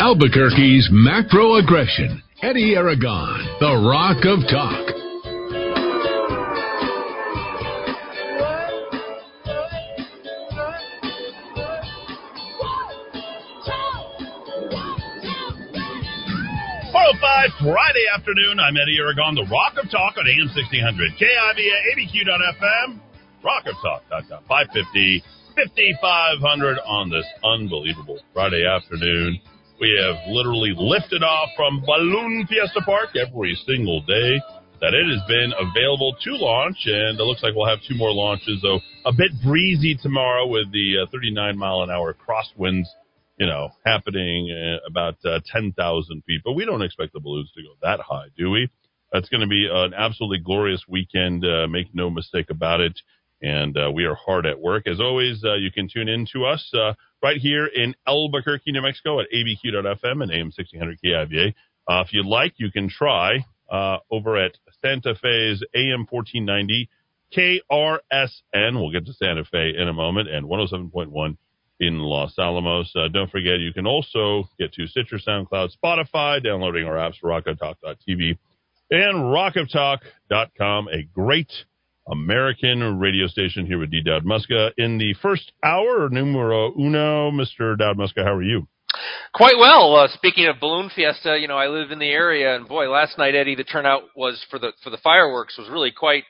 Albuquerque's macro aggression. Eddy Aragon, the Rock of Talk. Oh five Friday afternoon. I'm Eddy Aragon, the Rock of Talk on AM 1600, KIVA, ABQ.FM, rockoftalk.com, 550, 5500 on this unbelievable Friday afternoon. We have literally lifted off from Balloon Fiesta Park every single day that it has been available to launch, and it looks like we'll have two more launches, though a bit breezy tomorrow with the uh, 39 mile an hour crosswinds you know, happening uh, about uh, 10,000 feet. But we don't expect the balloons to go that high, do we? That's going to be an absolutely glorious weekend. Uh, make no mistake about it. And uh, we are hard at work. As always, you can tune in to us right here in Albuquerque, New Mexico at abq.fm and AM 1600 KIVA. if you'd like, you can try over at Santa Fe's AM 1490 KRSN. We'll get to Santa Fe in a moment and 107.1 in Los Alamos. Uh, don't forget, you can also get to Stitcher, SoundCloud, Spotify, downloading our apps, rock of rockoftalk.tv and rockoftalk.com, a great American radio station here with D. Dowd Muska. In the first hour, numero uno, Mr. Dowd Muska, how are you? Quite well. Uh, speaking of balloon fiesta, you know I live in the area, and boy, last night Eddy, the turnout was for the for the fireworks was really quite.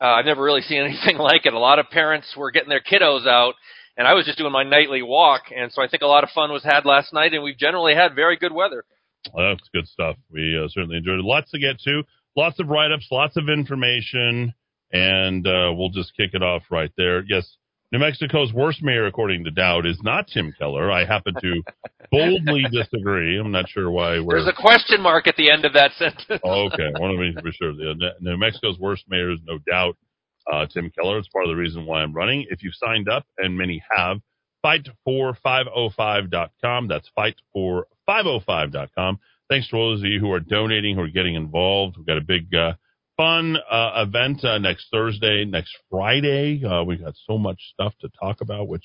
Uh, I've never really seen anything like it. A lot of parents were getting their kiddos out, and I was just doing my nightly walk, and so I think a lot of fun was had last night, and we've generally had very good weather. Well, that's good stuff. We uh, certainly enjoyed it. Lots to get to, lots of write ups, lots of information, and uh, we'll just kick it off right there. Yes, New Mexico's worst mayor, according to Dowd, is not Tim Keller. I happen to boldly disagree. I'm not sure why. We're... There's a question mark at the end of that sentence. okay, I want to be for sure. New Mexico's worst mayor is no doubt uh, Tim Keller. It's part of the reason why I'm running. If you've signed up, and many have, fight4505.com. That's fight4505.com. Thanks to all those of you who are donating, who are getting involved. We've got a big, uh, fun uh, event uh, next Thursday, next Friday. Uh, we've got so much stuff to talk about, which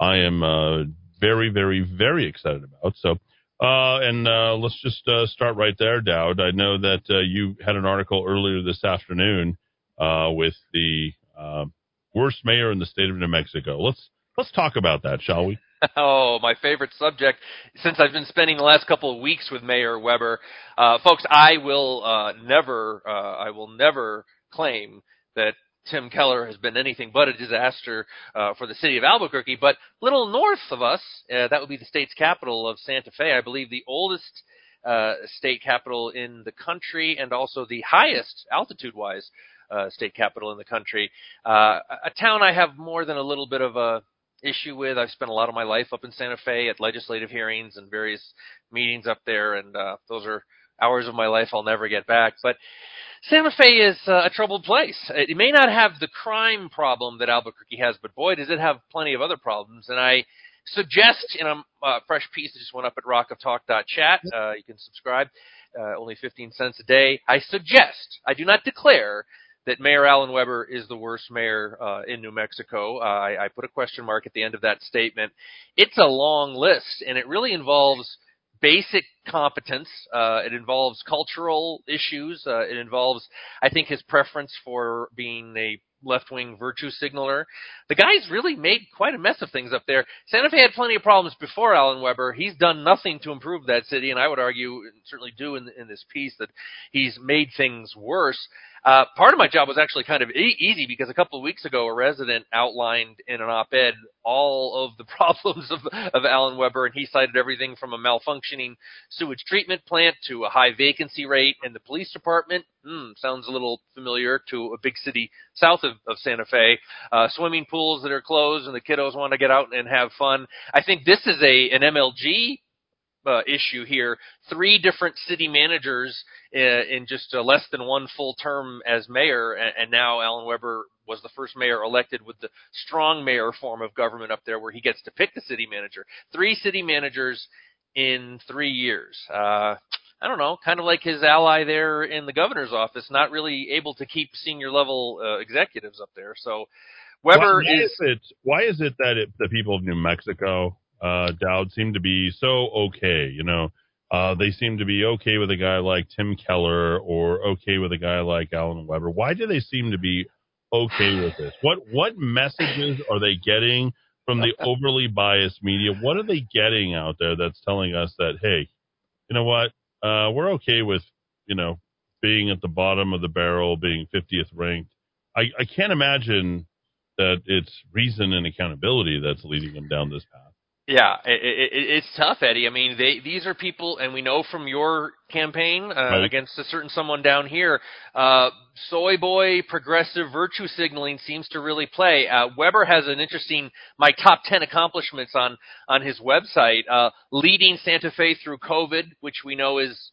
I am uh, very, very, very excited about. So, uh, and uh, let's just start right there, Dowd. I know that you had an article earlier this afternoon with the worst mayor in the state of New Mexico. Let's let's talk about that, shall we? Oh, my favorite subject. Since I've been spending the last couple of weeks with Mayor Webber, uh, folks, I will uh, never, uh, I will never claim that Tim Keller has been anything but a disaster uh, for the city of Albuquerque. But little north of us, uh, that would be the state's capital of Santa Fe, I believe the oldest uh, state capital in the country and also the highest altitude-wise uh, state capital in the country. Uh, a town I have more than a little bit of a issue with. I've spent a lot of my life up in Santa Fe at legislative hearings and various meetings up there, and uh, those are hours of my life I'll never get back. But Santa Fe is uh, a troubled place. It may not have the crime problem that Albuquerque has, but boy, does it have plenty of other problems. And I suggest in a uh, fresh piece that just went up at rockoftalk.chat, uh, you can subscribe, uh, only 15 cents a day. I suggest, I do not declare that Mayor Alan Webber is the worst mayor uh, in New Mexico. Uh, I, I, put a question mark at the end of that statement. It's a long list, and it really involves basic competence. Uh, it involves cultural issues. Uh, it involves, I think, his preference for being a left wing virtue signaler. The guy's really made quite a mess of things up there. Santa Fe had plenty of problems before Alan Webber. He's done nothing to improve that city, and I would argue, and certainly do in, in this piece, that he's made things worse. Uh, part of my job was actually kind of e- easy because a couple of weeks ago, a resident outlined in an op-ed all of the problems of, of Alan Webber, and he cited everything from a malfunctioning sewage treatment plant to a high vacancy rate in the police department. Hmm, sounds a little familiar to a big city south of, of Santa Fe. Uh, swimming pools that are closed, and the kiddos want to get out and have fun. I think this is a an MLG uh, issue here. Three different city managers in, uh, in just uh, less than one full term as mayor, and, and now Alan Webber was the first mayor elected with the strong mayor form of government up there, where he gets to pick the city manager. Three city managers in three years. Uh, I don't know, kind of like his ally there in the governor's office, not really able to keep senior level uh, executives up there. So Weber why, why is, is, it why is it that it, the people of New Mexico uh, Dowd seem to be so okay. You know, uh, they seem to be okay with a guy like Tim Keller or okay with a guy like Alan Webber. Why do they seem to be okay with this? What what messages are they getting from the overly biased media? What are they getting out there that's telling us that hey, you know what, uh, we're okay with you know being at the bottom of the barrel, being 50th ranked. I, I can't imagine that it's reason and accountability that's leading them down this path. Yeah, it, it, it's tough, Eddy. I mean, they these are people, and we know from your campaign uh, Right. against a certain someone down here, uh, soy boy progressive virtue signaling seems to really play. Uh, Webber has an interesting my top ten accomplishments on on his website, uh, leading Santa Fe through COVID, which we know is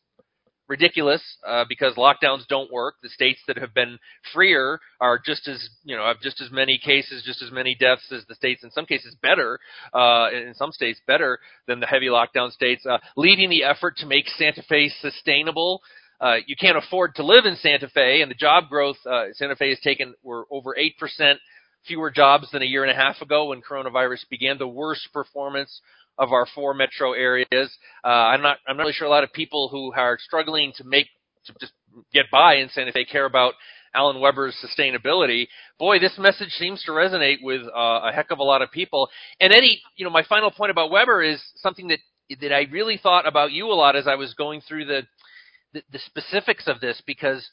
ridiculous uh, because lockdowns don't work. The states that have been freer are just as you know have just as many cases, just as many deaths as the states. In some cases, better. Uh, in some states, better than the heavy lockdown states. Uh, leading the effort to make Santa Fe sustainable. Uh, you can't afford to live in Santa Fe, and the job growth uh, Santa Fe has taken were over eight percent fewer jobs than a year and a half ago when coronavirus began. The worst performance of our four metro areas. Uh, I'm not I'm not really sure a lot of people who are struggling to make to just get by and in Santa Fe care about Alan Webber's sustainability. Boy, this message seems to resonate with uh, a heck of a lot of people. And Eddy, you know, my final point about Webber is something that that I really thought about you a lot as I was going through the the, the specifics of this because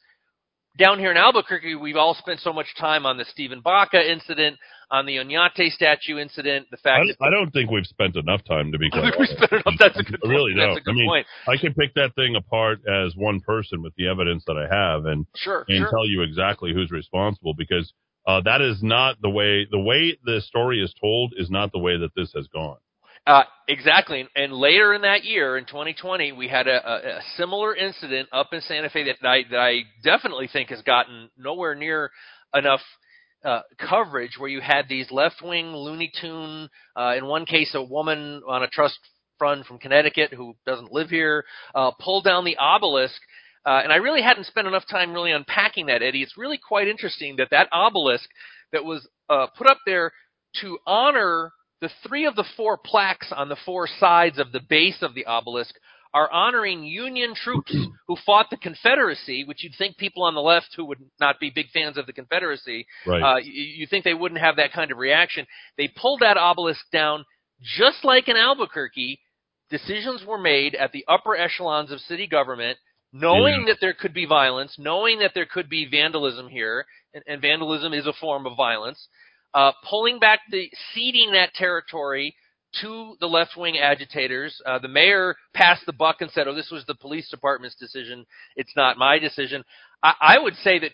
down here in Albuquerque, we've all spent so much time on the Steven Baca incident, on the Oñate statue incident, the fact I, I don't think we've spent enough time to be that quite we spent enough. That's a good I really point. That's don't. a good I mean, point. I can pick that thing apart as one person with the evidence that I have and, Sure, and sure. tell you exactly who's responsible because uh, that is not the way the way the story is told is not the way that this has gone. Uh, exactly. And, and later in that year, in 2020, we had a, a, a similar incident up in Santa Fe that I, that I definitely think has gotten nowhere near enough uh, coverage where you had these left-wing Looney Tune, uh, in one case, a woman on a trust fund from Connecticut who doesn't live here, uh, pulled down the obelisk. Uh, and I really hadn't spent enough time really unpacking that, Eddy. It's really quite interesting that that obelisk that was uh, put up there to honor the three of the four plaques on the four sides of the base of the obelisk are honoring Union troops who fought the Confederacy, which you'd think people on the left who would not be big fans of the Confederacy, Right. uh, you, you think they wouldn't have that kind of reaction. They pulled that obelisk down just like in Albuquerque. Decisions were made at the upper echelons of city government, knowing that there could be violence, knowing that there could be vandalism here, and, and vandalism is a form of violence uh, pulling back the ceding that territory to the left wing agitators. Uh, the mayor passed the buck and said, "Oh, this was the police department's decision. It's not my decision." I, I would say that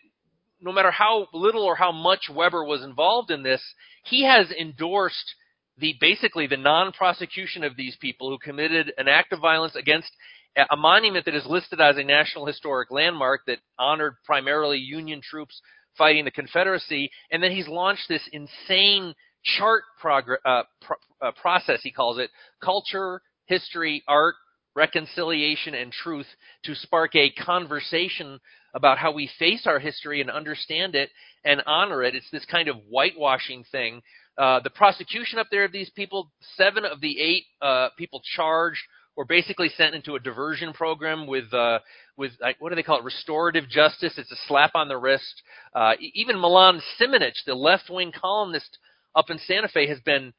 no matter how little or how much Webber was involved in this, he has endorsed the basically the non-prosecution of these people who committed an act of violence against a- a monument that is listed as a national historic landmark that honored primarily Union troops fighting the Confederacy, and then he's launched this insane chart progr- uh, pro- uh, process. He calls it culture, history, art, reconciliation, and truth to spark a conversation about how we face our history and understand it and honor it. It's this kind of whitewashing thing. Uh, the prosecution up there of these people, seven of the eight uh, people charged were basically sent into a diversion program with uh, with like, what do they call it? Restorative justice. It's a slap on the wrist. Uh, even Milan Simonich, the left wing columnist up in Santa Fe, has been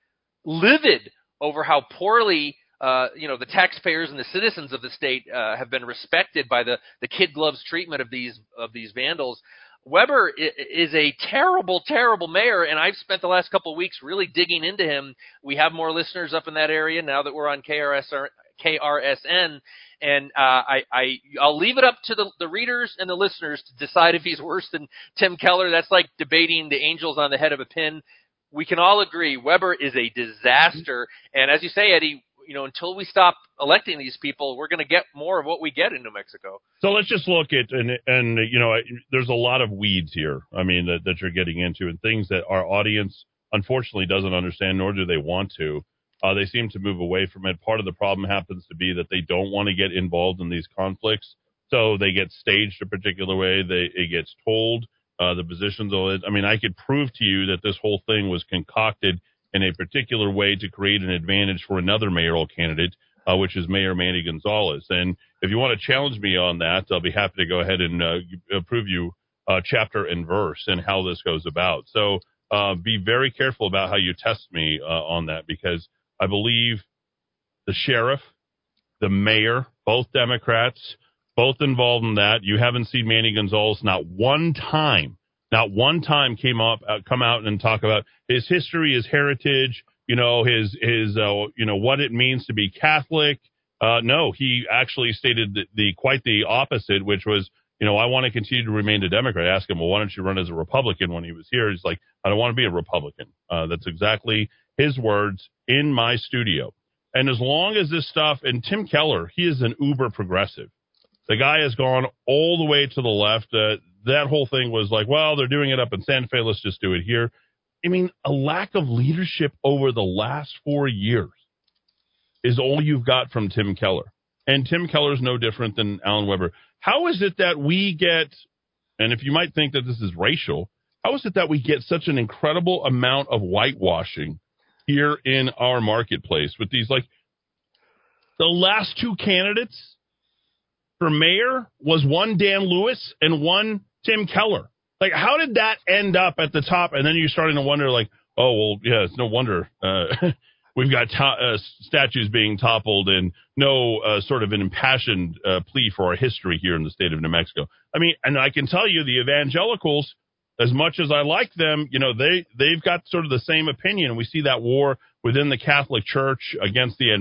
livid over how poorly. Uh, you know the taxpayers and the citizens of the state uh, have been respected by the, the kid gloves treatment of these of these vandals. Webber is a terrible, terrible mayor, and I've spent the last couple of weeks really digging into him. We have more listeners up in that area now that we're on KRS, KRSN, and uh, I, I I'll leave it up to the, the readers and the listeners to decide if he's worse than Tim Keller. That's like debating the angels on the head of a pin. We can all agree Webber is a disaster, and as you say, Eddy, you know, until we stop electing these people, we're going to get more of what we get in New Mexico. So let's just look at and and you know there's a lot of weeds here. I mean that that you're getting into and things that our audience unfortunately doesn't understand nor do they want to. Uh, they seem to move away from it. Part of the problem happens to be that they don't want to get involved in these conflicts, so they get staged a particular way. They it gets told uh, the positions. I mean, I could prove to you that this whole thing was concocted in a particular way to create an advantage for another mayoral candidate, uh, which is Mayor Manny Gonzales. And if you want to challenge me on that, I'll be happy to go ahead and uh, prove you uh, chapter and verse and how this goes about. So uh, be very careful about how you test me uh, on that because I believe the sheriff, the mayor, both Democrats, both involved in that. You haven't seen Manny Gonzales not one time, not one time came up, uh, come out and talk about his history, his heritage, you know, his his uh, you know what it means to be Catholic. Uh, no, he actually stated the, the quite the opposite, which was you know, I want to continue to remain a Democrat. I asked him, well, why don't you run as a Republican when he was here? He's like, I don't want to be a Republican. Uh, that's exactly his words in my studio. And as long as this stuff, and Tim Keller, he is an uber progressive. The guy has gone all the way to the left. Uh, that whole thing was like, well, they're doing it up in Santa Fe. Let's just do it here. I mean, a lack of leadership over the last four years is all you've got from Tim Keller. And Tim Keller is no different than Alan Webber. How is it that we get, and if you might think that this is racial, how is it that we get such an incredible amount of whitewashing here in our marketplace with these, like, the last two candidates for mayor was one Dan Lewis and one Tim Keller. Like, how did that end up at the top? And then you're starting to wonder, like, oh, well, yeah, it's no wonder uh, we've got to- uh, statues being toppled and no uh, sort of an impassioned uh, plea for our history here in the state of New Mexico. I mean, and I can tell you the evangelicals, as much as I like them, you know, they they've got sort of the same opinion. We see that war within the Catholic Church against the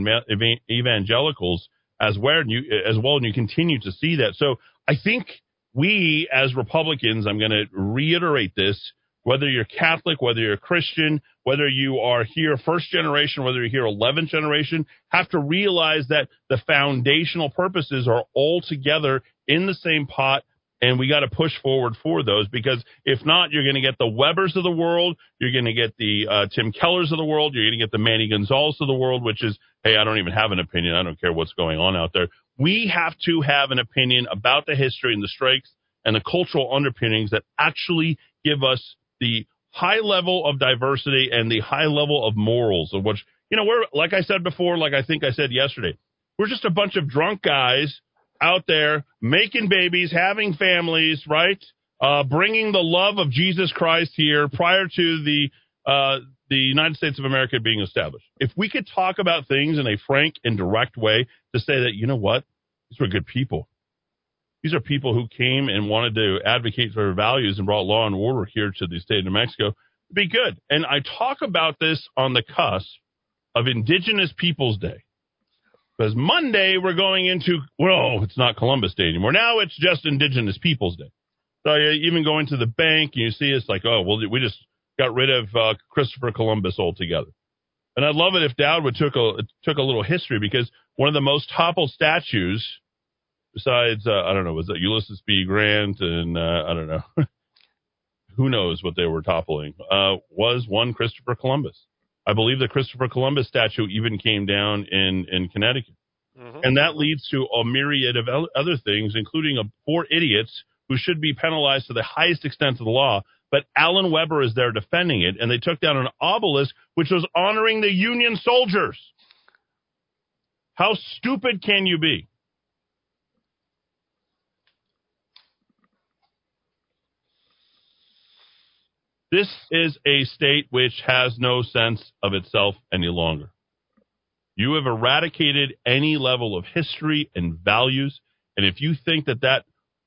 evangelicals as well, and you, as well, and you continue to see that. So I think we as Republicans, I'm going to reiterate this whether you're Catholic, whether you're Christian, whether you are here first generation, whether you're here 11th generation, have to realize that the foundational purposes are all together in the same pot. And we got to push forward for those because if not, you're going to get the Webbers of the world. You're going to get the uh, Tim Kellers of the world. You're going to get the Manny Gonzales of the world, which is, hey, I don't even have an opinion. I don't care what's going on out there. We have to have an opinion about the history and the strikes and the cultural underpinnings that actually give us the high level of diversity and the high level of morals of which you know we're like I said before, like I think I said yesterday, we're just a bunch of drunk guys out there making babies, having families, right? Uh, bringing the love of Jesus Christ here prior to the uh, the United States of America being established. If we could talk about things in a frank and direct way to say that you know what, these were good people. These are people who came and wanted to advocate for values and brought law and order here to the state of New Mexico. Be good. And I talk about this on the cusp of Indigenous Peoples Day. Because Monday we're going into, well, it's not Columbus Day anymore. Now it's just Indigenous Peoples Day. So you even go into the bank and you see it's like, oh, well, we just got rid of uh, Christopher Columbus altogether. And I'd love it if Dowd would took a took a little history because one of the most toppled statues besides, uh, I don't know, was that Ulysses B. Grant and uh, I don't know, who knows what they were toppling, uh, was one Christopher Columbus. I believe the Christopher Columbus statue even came down in, in Connecticut. Mm-hmm. And that leads to a myriad of other things, including a, four idiots who should be penalized to the highest extent of the law. But Alan Webber is there defending it, and they took down an obelisk which was honoring the Union soldiers. How stupid can you be? This is a state which has no sense of itself any longer. You have eradicated any level of history and values. And if you think that that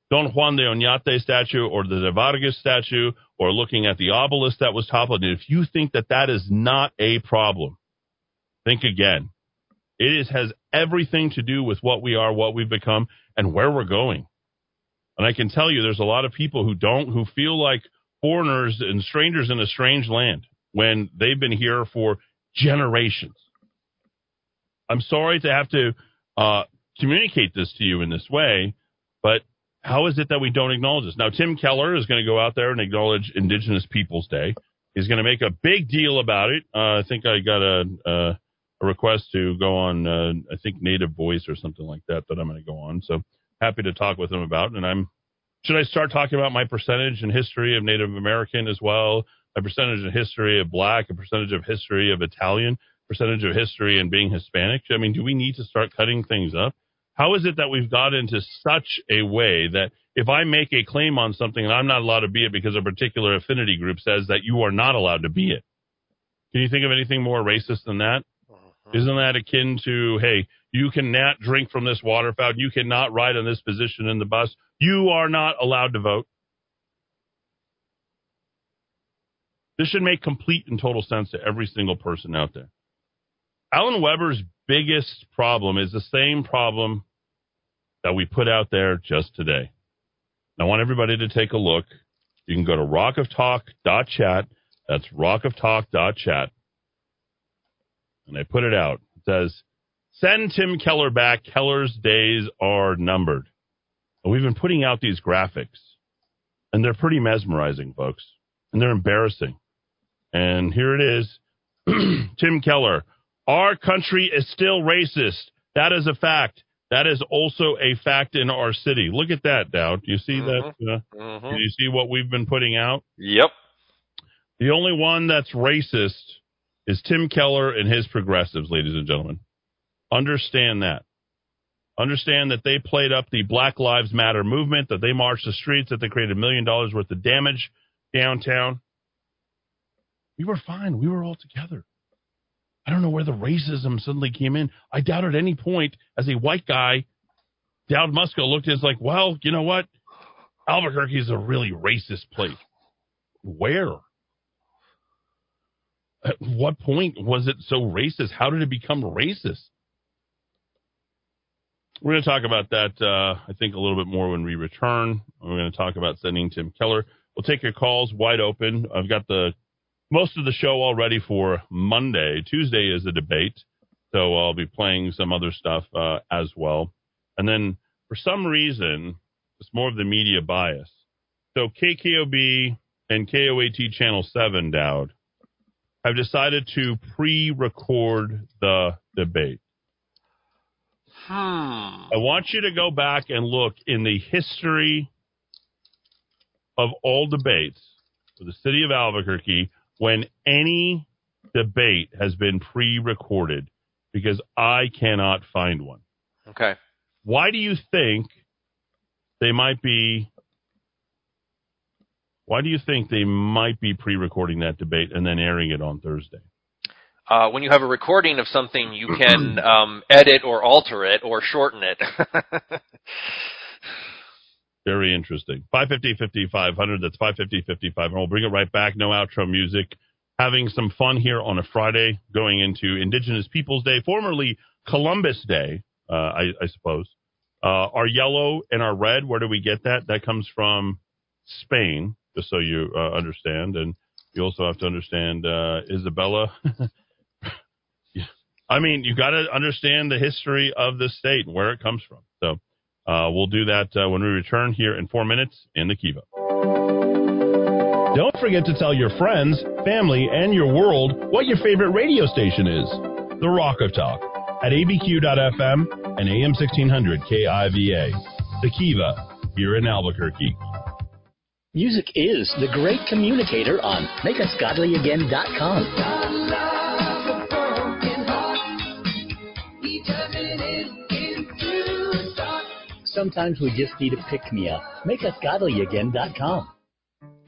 Don Juan de Oñate statue or the De Vargas statue or looking at the obelisk that was toppled, if you think that that is not a problem, think again. It is, has everything to do with what we are, what we've become, and where we're going. And I can tell you there's a lot of people who don't, who feel like foreigners and strangers in a strange land when they've been here for generations. I'm sorry to have to uh, communicate this to you in this way, but how is it that we don't acknowledge this? Now, Tim Keller is going to go out there and acknowledge Indigenous Peoples Day. He's going to make a big deal about it. Uh, I think I got a, a, a request to go on, uh, I think Native Voice or something like that, that I'm going to go on. So happy to talk with him about, it, and I'm should I start talking about my percentage and history of Native American as well? a percentage of history of black, a percentage of history of Italian, percentage of history and being Hispanic? I mean, do we need to start cutting things up? How is it that we've got into such a way that if I make a claim on something and I'm not allowed to be it because a particular affinity group says that you are not allowed to be it? Can you think of anything more racist than that? Mm-hmm. Isn't that akin to, hey, you cannot drink from this water fountain, you cannot ride on this position in the bus, you are not allowed to vote? This should make complete and total sense to every single person out there. Alan Webber's biggest problem is the same problem that we put out there just today. I want everybody to take a look. You can go to rockoftalk.chat. That's rockoftalk.chat. And I put it out. It says, send Tim Keller back. Keller's days are numbered. And we've been putting out these graphics, and they're pretty mesmerizing, folks. And they're embarrassing. And here it is Tim Keller. Our country is still racist. That is a fact. That is also a fact in our city. Look at that, Dowd. Do you see that? Uh, Mhm. Do you see what we've been putting out? Yep. The only one that's racist is Tim Keller and his progressives, ladies and gentlemen. Understand that. Understand that they played up the Black Lives Matter movement, that they marched the streets, that they created a million dollars worth of damage downtown. We were fine. We were all together. I don't know where the racism suddenly came in. I doubt at any point, as a white guy, Dowd Muska looked at us like, well, you know what? Albuquerque is a really racist place. Where? At what point was it so racist? How did it become racist? We're going to talk about that, uh, I think, a little bit more when we return. We're going to talk about sending Tim Keller. We'll take your calls wide open. I've got the most of the show all ready for Monday. Tuesday is a debate, so I'll be playing some other stuff uh, as well. And then, for some reason, it's more of the media bias. So KKOB and KOAT Channel 7, Dowd, have decided to pre-record the debate. Hmm. I want you to go back and look in the history of all debates for the city of Albuquerque when any debate has been pre recorded because I cannot find one. Okay. Why do you think they might be? Why do you think they might be pre recording that debate and then airing it on Thursday? Uh, when you have a recording of something, you can um, edit or alter it or shorten it. Very interesting. 550 5500. That's 550 5500. We'll bring it right back. No outro music. Having some fun here on a Friday going into Indigenous Peoples Day, formerly Columbus Day, uh, I, I suppose. Uh, our yellow and our red, where do we get that? That comes from Spain, just so you uh, understand. And you also have to understand uh, Isabella. I mean, you got to understand the history of the state and where it comes from. So uh, we'll do that uh, when we return here in four minutes in the Kiva. Don't forget to tell your friends, family, and your world what your favorite radio station is. The Rock of Talk at abq.fm and AM 1600 KIVA. The Kiva here in Albuquerque. Music is the great communicator on makeusgodlyagain.com. Sometimes we just need a pick me up. Makeusgodlyagain.com.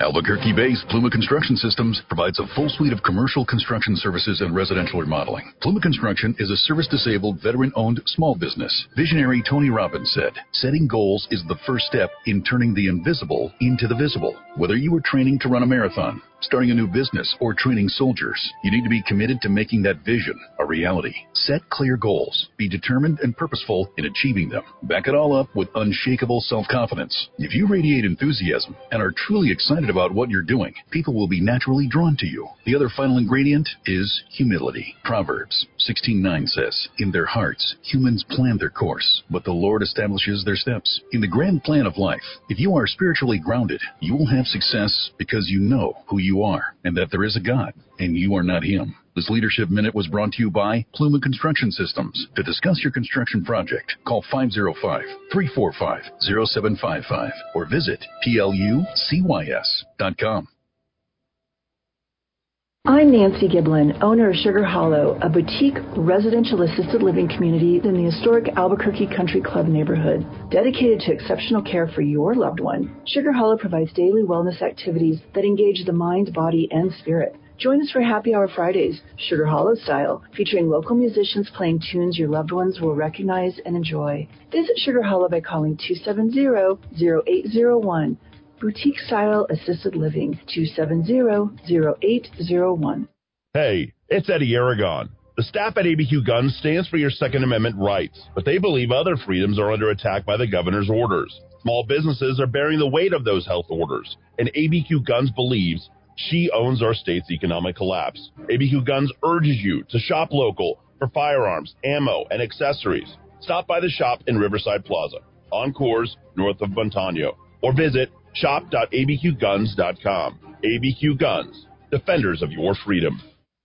Albuquerque based Pluma Construction Systems provides a full suite of commercial construction services and residential remodeling. Pluma Construction is a service disabled, veteran owned small business. Visionary Tony Robbins said, Setting goals is the first step in turning the invisible into the visible. Whether you are training to run a marathon, starting a new business, or training soldiers. You need to be committed to making that vision a reality. Set clear goals. Be determined and purposeful in achieving them. Back it all up with unshakable self confidence. If you radiate enthusiasm and are truly excited about what you're doing, people will be naturally drawn to you. The other final ingredient is humility. Proverbs 16:9 says, "In their hearts humans plan their course, but the Lord establishes their steps." In the grand plan of life, if you are spiritually grounded, you will have success because you know who you are and that there is a God and you are not him. This Leadership Minute was brought to you by Pluma Construction Systems. To discuss your construction project, call 505-345-0755 or visit plucys.com. I'm Nancy Giblin, owner of Sugar Hollow, a boutique residential assisted living community in the historic Albuquerque Country Club neighborhood. Dedicated to exceptional care for your loved one, Sugar Hollow provides daily wellness activities that engage the mind, body, and spirit. Join us for Happy Hour Fridays, Sugar Hollow style, featuring local musicians playing tunes your loved ones will recognize and enjoy. Visit Sugar Hollow by calling 270-0801. Boutique Style Assisted Living, 270-0801. Hey, it's Eddy Aragon. The staff at ABQ Guns stands for your Second Amendment rights, but they believe other freedoms are under attack by the governor's orders. Small businesses are bearing the weight of those health orders, and ABQ Guns believes she owns our state's economic collapse. ABQ Guns urges you to shop local for firearms, ammo, and accessories. Stop by the shop in Riverside Plaza, on Coors, north of Montano, or visit shop.abqguns.com. ABQ Guns, defenders of your freedom.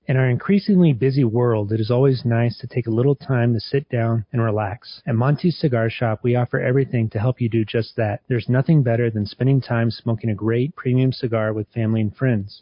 In our increasingly busy world, it is always nice to take a little time to sit down and relax. At Monty's Cigar Shop, we offer everything to help you do just that. There's nothing better than spending time smoking a great premium cigar with family and friends.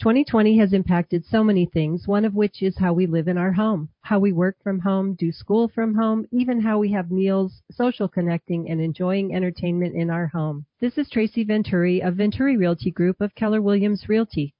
2020 has impacted so many things, one of which is how we live in our home, how we work from home, do school from home, even how we have meals, social connecting, and enjoying entertainment in our home. This is Tracy Venturi of Venturi Realty Group of Keller Williams Realty.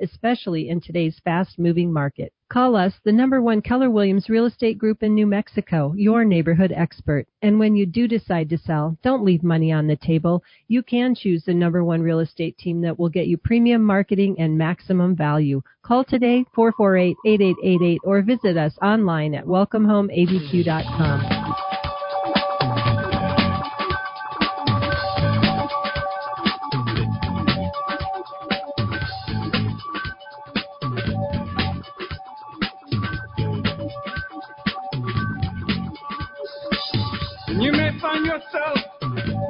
especially in today's fast moving market. Call us, the number one Keller Williams Real Estate Group in New Mexico, your neighborhood expert. And when you do decide to sell, don't leave money on the table. You can choose the number one real estate team that will get you premium marketing and maximum value. Call today, 448-8888, or visit us online at welcomehomeabq.com.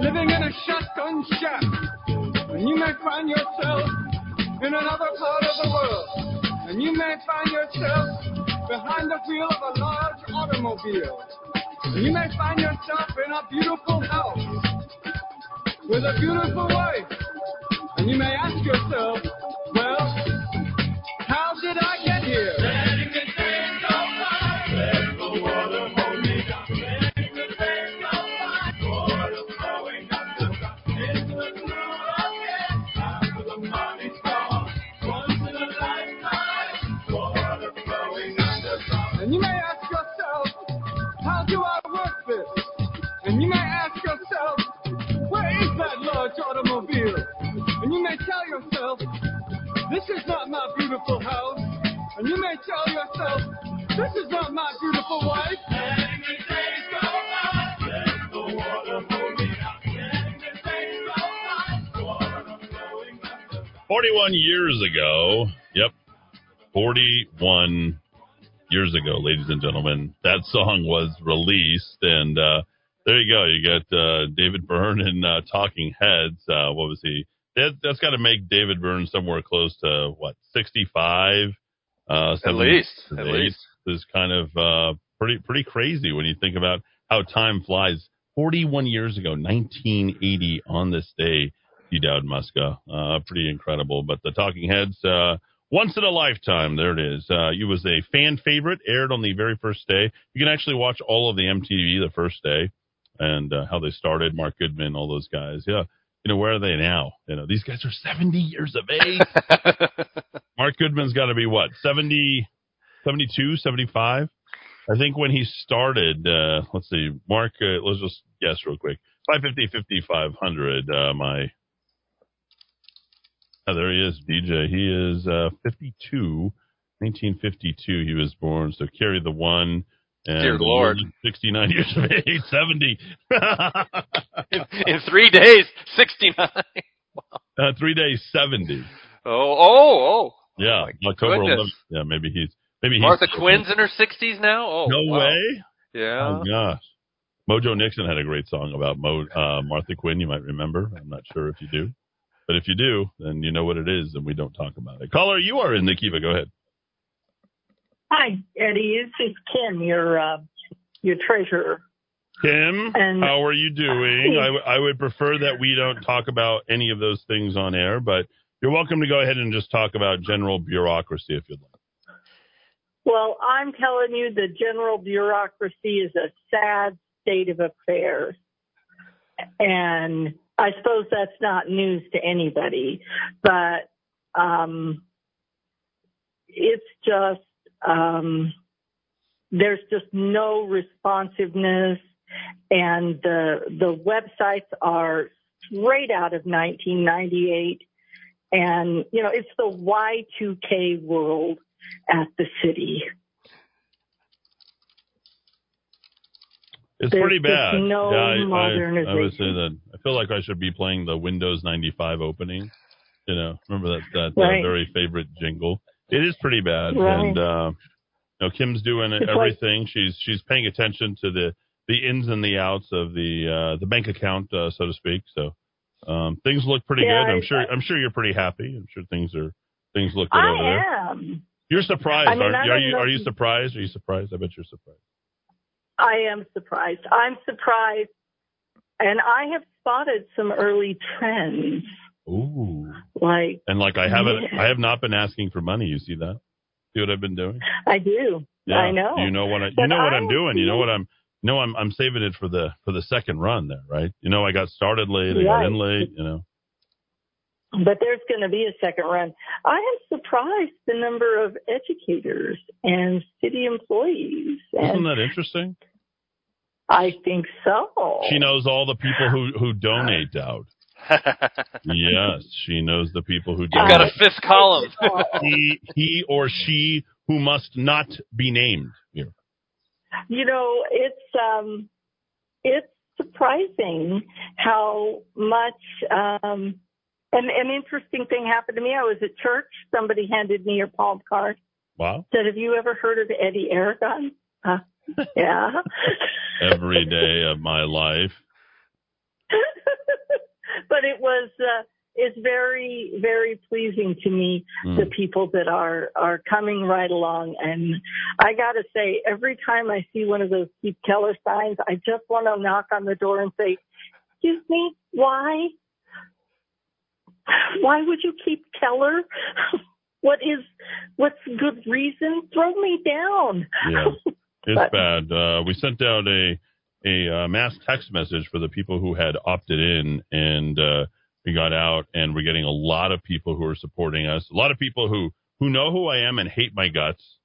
living in a shotgun shack. And you may find yourself in another part of the world. And you may find yourself behind the wheel of a large automobile. And you may find yourself in a beautiful house with a beautiful wife. And you may ask yourself, well, how did I This is not my beautiful house. And you may tell yourself, this is not my beautiful wife. 41 years ago. Yep. 41 years ago, ladies and gentlemen. That song was released. And uh, there you go. You got uh, David Byrne and uh, Talking Heads. Uh, what was he? That, that's got to make David Byrne somewhere close to, what, 65? Uh, At least. At least. is kind of uh, pretty pretty crazy when you think about how time flies. 41 years ago, 1980, on this day, D. Dowd Muska. Uh, pretty incredible. But the Talking Heads, uh, once in a lifetime, there it is. Uh, it was a fan favorite, aired on the very first day. You can actually watch all of the MTV the first day and uh, how they started. Mark Goodman, all those guys. Yeah. You know, where are they now? You know, these guys are 70 years of age. Mark Goodman's got to be what, 70, 72, 75? I think when he started, uh, let's see, Mark, uh, let's just guess real quick. 550, 5500, uh, my, oh, there he is, DJ. He is, uh, 52, 1952 he was born, so carry the one. And Dear Lord. 69 years of age, 70. in, in three days, 69. uh, three days, 70. Oh, oh, oh. Yeah, October 11th. Yeah, maybe he's, maybe he's. Martha Quinn's in her 60s now? Oh, No wow. way. Yeah. Oh gosh. Mojo Nixon had a great song about Mo, uh, Martha Quinn. You might remember. I'm not sure if you do, but if you do, then you know what it is, and we don't talk about it. Caller, you are in the Nikiva. Go ahead. Hi, Eddy. This is Kim, your uh, your treasurer. Kim, And- how are you doing? I, w- I would prefer that we don't talk about any of those things on air, but you're welcome to go ahead and just talk about general bureaucracy if you'd like. Well, I'm telling you, the general bureaucracy is a sad state of affairs, and I suppose that's not news to anybody, but um, it's just um, there's just no responsiveness, and the the websites are straight out of 1998, and you know it's the Y2K world at the city. It's There's pretty bad. no yeah, I, I, I would say that. I feel like I should be playing the Windows 95 opening. You know, remember that that Right. uh, very favorite jingle. It is pretty bad, Right. and uh, you know, Kim's doing It's like- everything. she's she's paying attention to the the ins and the outs of the uh, the bank account, uh, so to speak. So um, things look pretty Yeah, good. I'm I- sure I'm sure you're pretty happy. I'm sure things are things look good over there. I am. You're surprised, I mean, aren't you? Are you are you- surprised? Are you surprised? I bet you're surprised. I am surprised. I'm surprised, and I have spotted some early trends. Ooh. Like And like I haven't, Yeah. I have not been asking for money. You see that? See what I've been doing? I do. Yeah. I know. You know what I, you But know what I I'm doing. You know what I'm. You know I'm I'm saving it for the for the second run there, right? You know I got started late. I got in late. You know. But there's going to be a second run. I am surprised the number of educators and city employees. Isn't that interesting? I think so. She knows all the people who who donate out. Yes, she knows the people who You've got a fifth column. he he or she who must not be named here. You know, it's um, it's surprising how much. Um, and an interesting thing happened to me. I was at church. Somebody handed me a palm card. Wow. Said, "Have you ever heard of Eddy Aragon?" Uh, yeah. Every day of my life. but it was uh, it's very very pleasing to me Mm. the people that are are coming right along. And I got to say every time I see one of those Keep Keller signs I just want to knock on the door and say excuse me why? Why would you keep Keller? What is what's good reason? Throw me down. Yeah, it's But- bad. Uh, we sent out a a uh, mass text message for the people who had opted in, and uh, we got out, and we're getting a lot of people who are supporting us. A lot of people who who know who I am and hate my guts.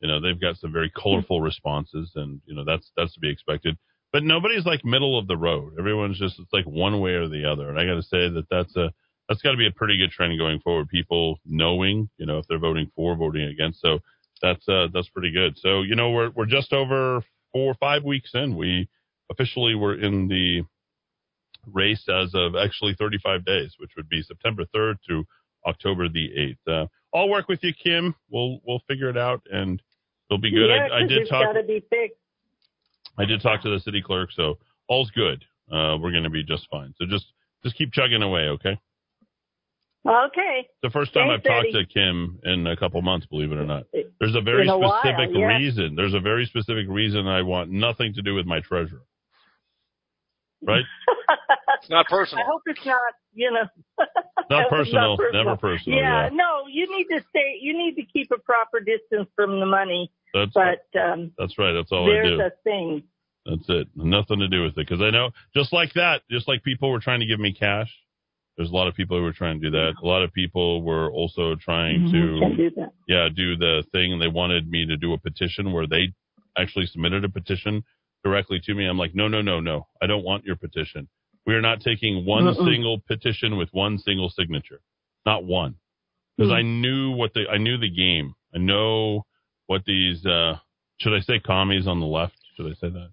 You know, they've got some very colorful responses, and you know that's that's to be expected. But nobody's like middle of the road. Everyone's just it's like one way or the other. And I got to say that that's a that's got to be a pretty good trend going forward. People knowing, you know, if they're voting for, voting against. So that's uh, that's pretty good. So you know, we're we're just over four or five weeks in. We officially were in the race as of actually 35 days, which would be September 3rd to October the eighth. Uh, I'll work with you, Kim. We'll we'll figure it out, and it'll be good. Yeah, I, I did talk. to be. I did talk to the city clerk, so all's good. Uh, we're going to be just fine. So just just keep chugging away, okay? Okay. It's the first time Thanks, I've talked Eddy. to Kim in a couple months, believe it or not. There's a very In a while, specific yeah. reason. There's a very specific reason I want nothing to do with my treasurer. Right? It's not personal. I hope it's not, you know. Not hope it's personal. Never personal, yeah. no, you need to stay. You need to keep a proper distance from the money. That's But um, that's right. That's all I there's do. a thing. That's it. Nothing to do with it. Because I know, just like that, just like people were trying to give me cash, there's a lot of people who were trying to do that. A lot of people were also trying Mhm, to, do that. yeah, do the thing, and they wanted me to do a petition where they actually submitted a petition directly to me. I'm like, no, no, no, no. I don't want your petition. We are not taking one Mm-mm. single petition with one single signature. Not one. Because I knew what the, I knew the game. I know what these, uh, should I say commies on the left? Should I say that?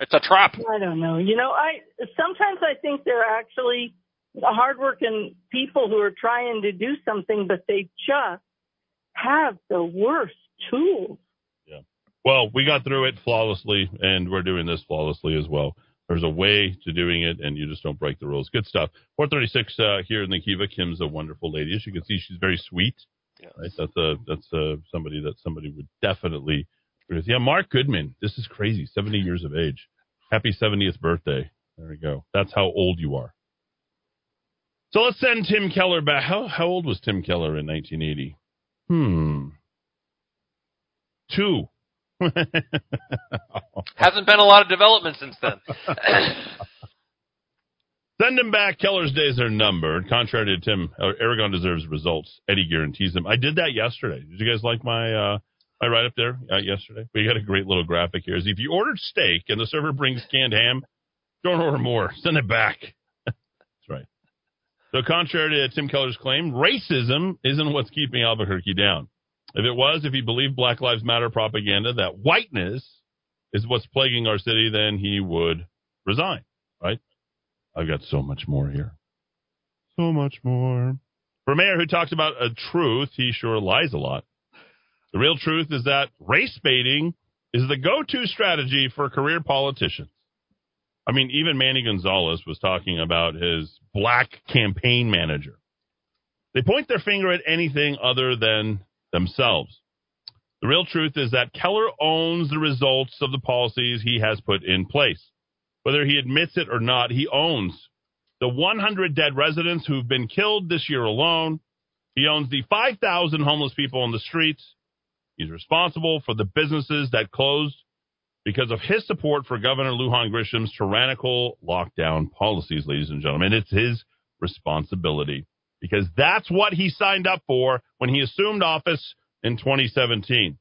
It's a trap. I don't know. You know, I sometimes I think they're actually hardworking people who are trying to do something, but they just have the worst tools. Yeah. Well, we got through it flawlessly, and we're doing this flawlessly as well. There's a way to doing it, and you just don't break the rules. Good stuff. 436 uh, here in the Kiva. Kim's a wonderful lady. As you can see, she's very sweet. Right? That's a that's a somebody that somebody would definitely agree with. Yeah, Mark Goodman. This is crazy. 70 years of age. Happy 70th birthday. There we go. That's how old you are. So let's send Tim Keller back. How how old was Tim Keller in 1980? Hmm. Two. Hasn't been a lot of development since then. Send him back. Keller's days are numbered. Contrary to Tim, uh, Aragon deserves results. Eddy guarantees them. I did that yesterday. Did you guys like my uh, my write up there uh, yesterday? We got a great little graphic here. Is if you ordered steak and the server brings canned ham, don't order more. Send it back. So, contrary to Tim Keller's claim, racism isn't what's keeping Albuquerque down. If it was, if he believed Black Lives Matter propaganda that whiteness is what's plaguing our city, then he would resign, right? I've got so much more here. So much more. For a mayor who talks about a truth, he sure lies a lot. The real truth is that race baiting is the go to strategy for career politicians. I mean, even Manny Gonzales was talking about his black campaign manager. They point their finger at anything other than themselves. The real truth is that Keller owns the results of the policies he has put in place. Whether he admits it or not, he owns the 100 dead residents who've been killed this year alone. He owns the 5,000 homeless people on the streets. He's responsible for the businesses that closed because of his support for Governor Lujan Grisham's tyrannical lockdown policies, ladies and gentlemen. It's his responsibility because that's what he signed up for when he assumed office in 2017.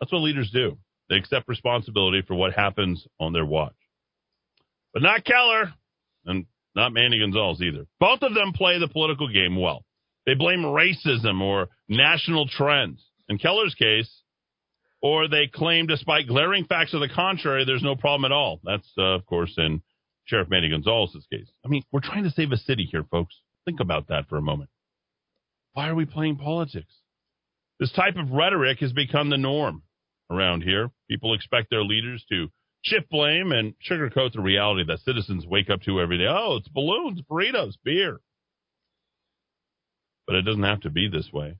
That's what leaders do. They accept responsibility for what happens on their watch. But not Keller and not Manny Gonzales either. Both of them play the political game well. They blame racism or national trends. In Keller's case, or they claim, despite glaring facts to the contrary, there's no problem at all. That's, uh, of course, in Sheriff Manny Gonzales's case. I mean, we're trying to save a city here, folks. Think about that for a moment. Why are we playing politics? This type of rhetoric has become the norm around here. People expect their leaders to shift blame and sugarcoat the reality that citizens wake up to every day. Oh, it's balloons, burritos, beer. But it doesn't have to be this way.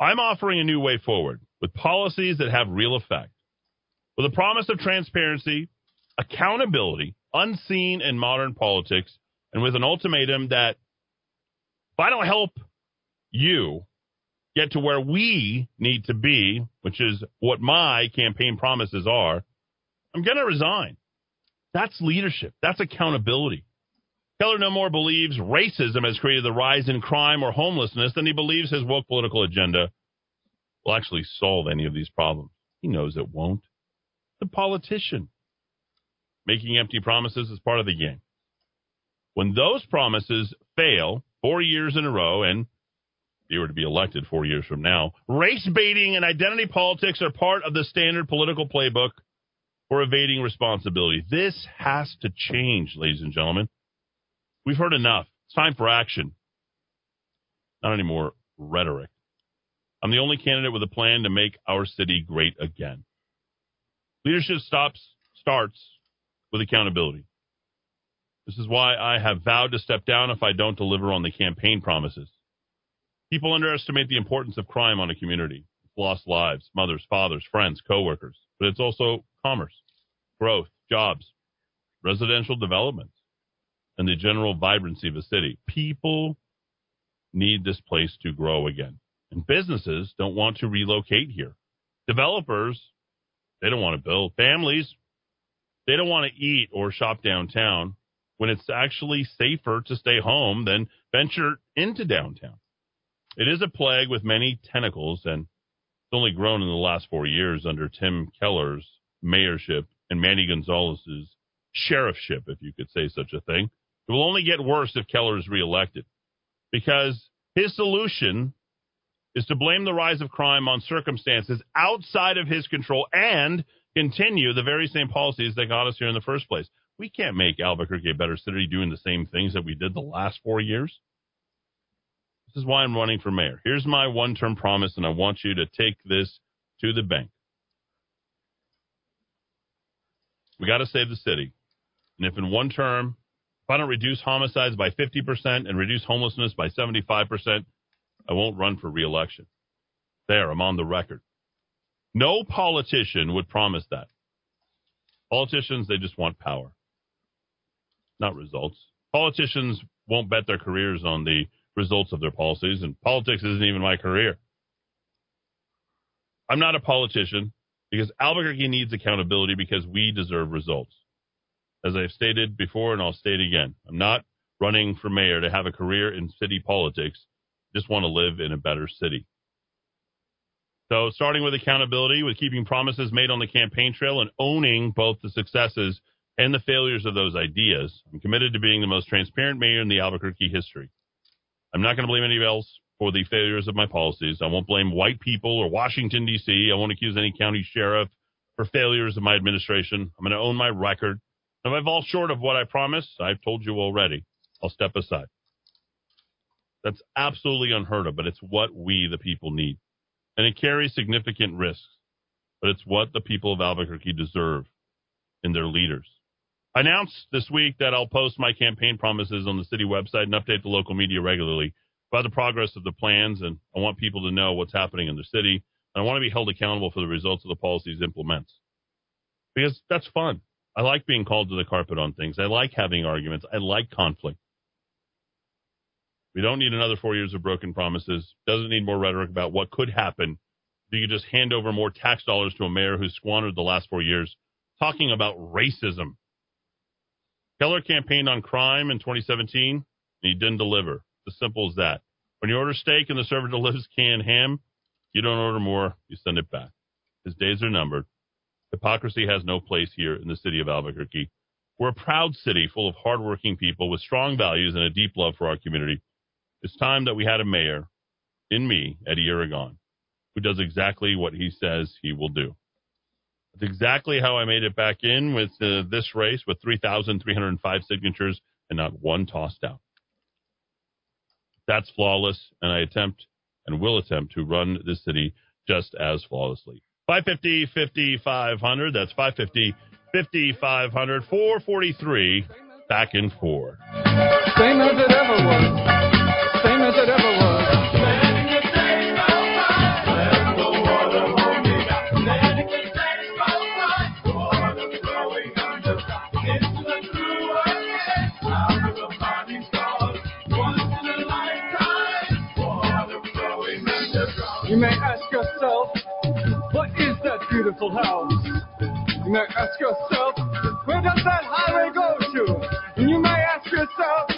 I'm offering a new way forward with policies that have real effect. With a promise of transparency, accountability, unseen in modern politics, and with an ultimatum that if I don't help you get to where we need to be, which is what my campaign promises are, I'm going to resign. That's leadership. That's accountability. Keller no more believes racism has created the rise in crime or homelessness than he believes his woke political agenda will actually solve any of these problems. He knows it won't. The politician. Making empty promises is part of the game. When those promises fail four years in a row, and he were to be elected four years from now, race baiting and identity politics are part of the standard political playbook for evading responsibility. This has to change, ladies and gentlemen. We've heard enough. It's time for action. Not any more rhetoric. I'm the only candidate with a plan to make our city great again. Leadership stops starts with accountability. This is why I have vowed to step down if I don't deliver on the campaign promises. People underestimate the importance of crime on a community. It's lost lives, mothers, fathers, friends, coworkers, but it's also commerce, growth, jobs, residential developments, and the general vibrancy of a city. People need this place to grow again. And businesses don't want to relocate here. Developers, they don't want to build. Families, they don't want to eat or shop downtown when it's actually safer to stay home than venture into downtown. It is a plague with many tentacles, and it's only grown in the last four years under Tim Keller's mayorship and Manny Gonzales's sheriffship, if you could say such a thing. It will only get worse if Keller is reelected because his solution is to blame the rise of crime on circumstances outside of his control and continue the very same policies that got us here in the first place. We can't make Albuquerque a better city doing the same things that we did the last four years. This is why I'm running for mayor. Here's my one term promise, and I want you to take this to the bank. We got to save the city. And if in one term, if I don't reduce homicides by 50% and reduce homelessness by 75%, I won't run for reelection. There, I'm on the record. No politician would promise that. Politicians, they just want power, not results. Politicians won't bet their careers on the results of their policies, and politics isn't even my career. I'm not a politician because Albuquerque needs accountability because we deserve results. As I've stated before, and I'll state again, I'm not running for mayor to have a career in city politics. Just want to live in a better city. So, starting with accountability, with keeping promises made on the campaign trail and owning both the successes and the failures of those ideas, I'm committed to being the most transparent mayor in the Albuquerque history. I'm not going to blame anybody else for the failures of my policies. I won't blame white people or Washington, D.C. I won't accuse any county sheriff for failures of my administration. I'm going to own my record. If I fall short of what I promised, I've told you already, I'll step aside. That's absolutely unheard of, but it's what we, the people, need and it carries significant risks, but it's what the people of Albuquerque deserve in their leaders. I announced this week that I'll post my campaign promises on the city website and update the local media regularly about the progress of the plans, and I want people to know what's happening in the city, and I want to be held accountable for the results of the policies implements. Because that's fun. I like being called to the carpet on things. I like having arguments. I like conflict. We don't need another four years of broken promises. Doesn't need more rhetoric about what could happen. Do you just hand over more tax dollars to a mayor who squandered the last four years talking about racism? Keller campaigned on crime in 2017, and he didn't deliver. It's As simple as that. When you order steak and the server delivers canned ham, you don't order more, you send it back. His days are numbered. Hypocrisy has no place here in the city of Albuquerque. We're a proud city full of hardworking people with strong values and a deep love for our community. It's time that we had a mayor in me, Eddy Aragon, who does exactly what he says he will do. That's exactly how I made it back in with uh, this race with 3,305 signatures and not one tossed out. That's flawless, and I attempt and will attempt to run this city just as flawlessly. 550 5500. That's 550 5500. 443 back in four. Same as it ever was same as it ever was. You may ask yourself, beautiful house? You may ask yourself, where does that highway go to? And you may ask yourself,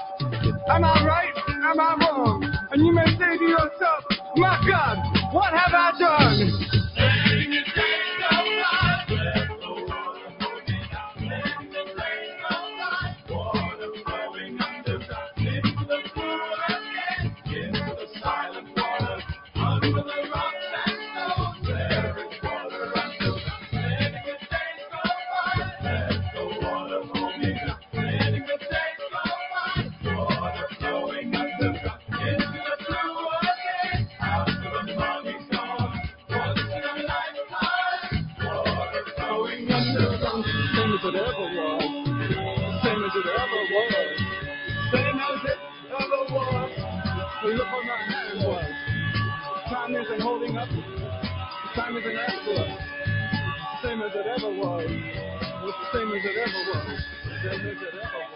am I right? am I wrong? And you may say to yourself, my God, what have I done? it ever was. Same as it ever was. Same as it ever was. We look on not hand was. Time isn't holding up. Time isn't after us. Same as it ever was. It's the same as it ever was. Same as it ever was.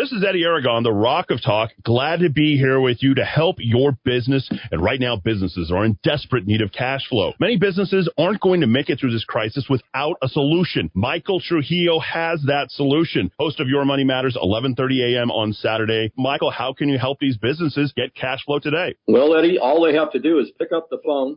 This is Eddy Aragon, the Rock of Talk. Glad to be here with you to help your business. And right now, businesses are in desperate need of cash flow. Many businesses aren't going to make it through this crisis without a solution. Michael Trujillo has that solution. Host of Your Money Matters, 11:30 a.m. on Saturday. Michael, how can you help these businesses get cash flow today? Well, Eddy, all they have to do is pick up the phone,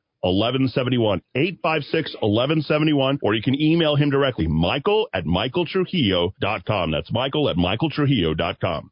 1171 856 1171 or you can email him directly michael at michaeltrujillo.com that's michael at michaeltrujillo.com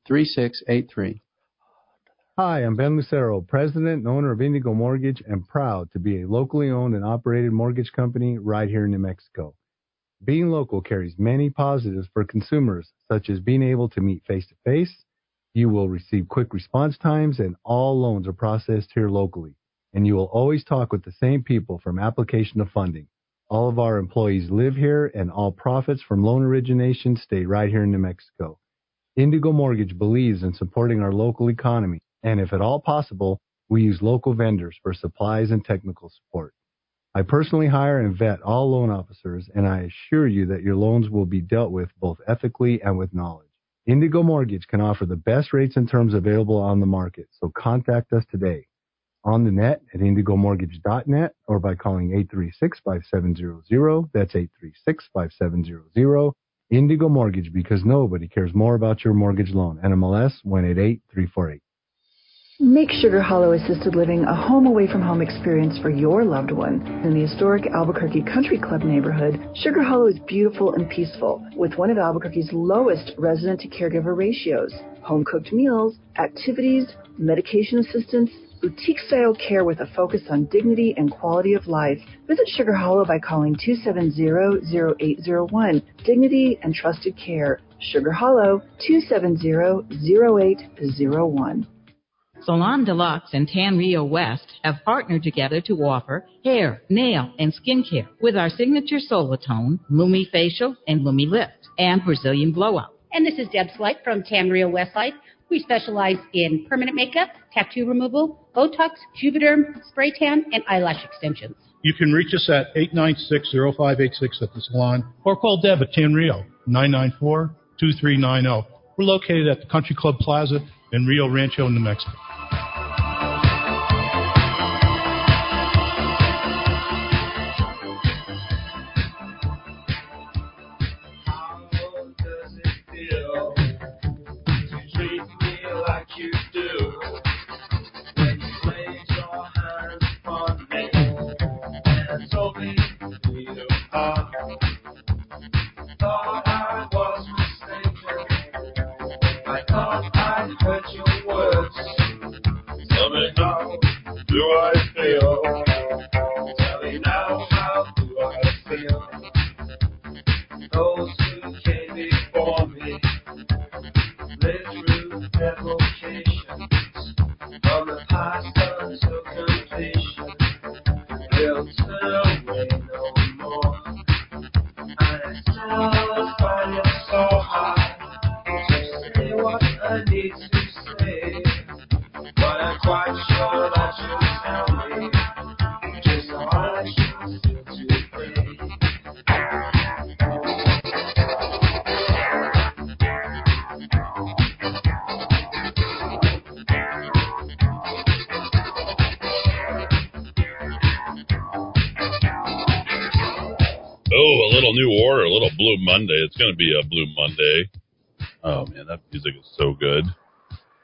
883-3683. Hi, I'm Ben Lucero, president and owner of Indigo Mortgage, and proud to be a locally owned and operated mortgage company right here in New Mexico. Being local carries many positives for consumers, such as being able to meet face to face. You will receive quick response times, and all loans are processed here locally. And you will always talk with the same people from application to funding. All of our employees live here, and all profits from loan origination stay right here in New Mexico. Indigo Mortgage believes in supporting our local economy, and if at all possible, we use local vendors for supplies and technical support. I personally hire and vet all loan officers, and I assure you that your loans will be dealt with both ethically and with knowledge. Indigo Mortgage can offer the best rates and terms available on the market, so contact us today on the net at indigomortgage.net or by calling 836-5700. That's 836-5700. Indigo Mortgage because nobody cares more about your mortgage loan. NMLS 188348. Make Sugar Hollow Assisted Living a home away from home experience for your loved one. In the historic Albuquerque Country Club neighborhood, Sugar Hollow is beautiful and peaceful with one of Albuquerque's lowest resident to caregiver ratios. Home cooked meals, activities, medication assistance, boutique style care with a focus on dignity and quality of life. Visit Sugar Hollow by calling 270-0801. Dignity and trusted care. Sugar Hollow 270-0801. Salon Deluxe and Tan Rio West have partnered together to offer hair, nail, and skincare with our signature Solatone, Lumi Facial, and Lumi Lift, and Brazilian Blowout. And this is Deb Slight from Tan Rio West Westlight. We specialize in permanent makeup, tattoo removal, Botox, Juvederm, spray tan, and eyelash extensions. You can reach us at 896-0586 at the salon or call Deb at Tanrio 994-2390. We're located at the Country Club Plaza in Rio Rancho, New Mexico. Going to be a Blue Monday. Oh man, that music is so good,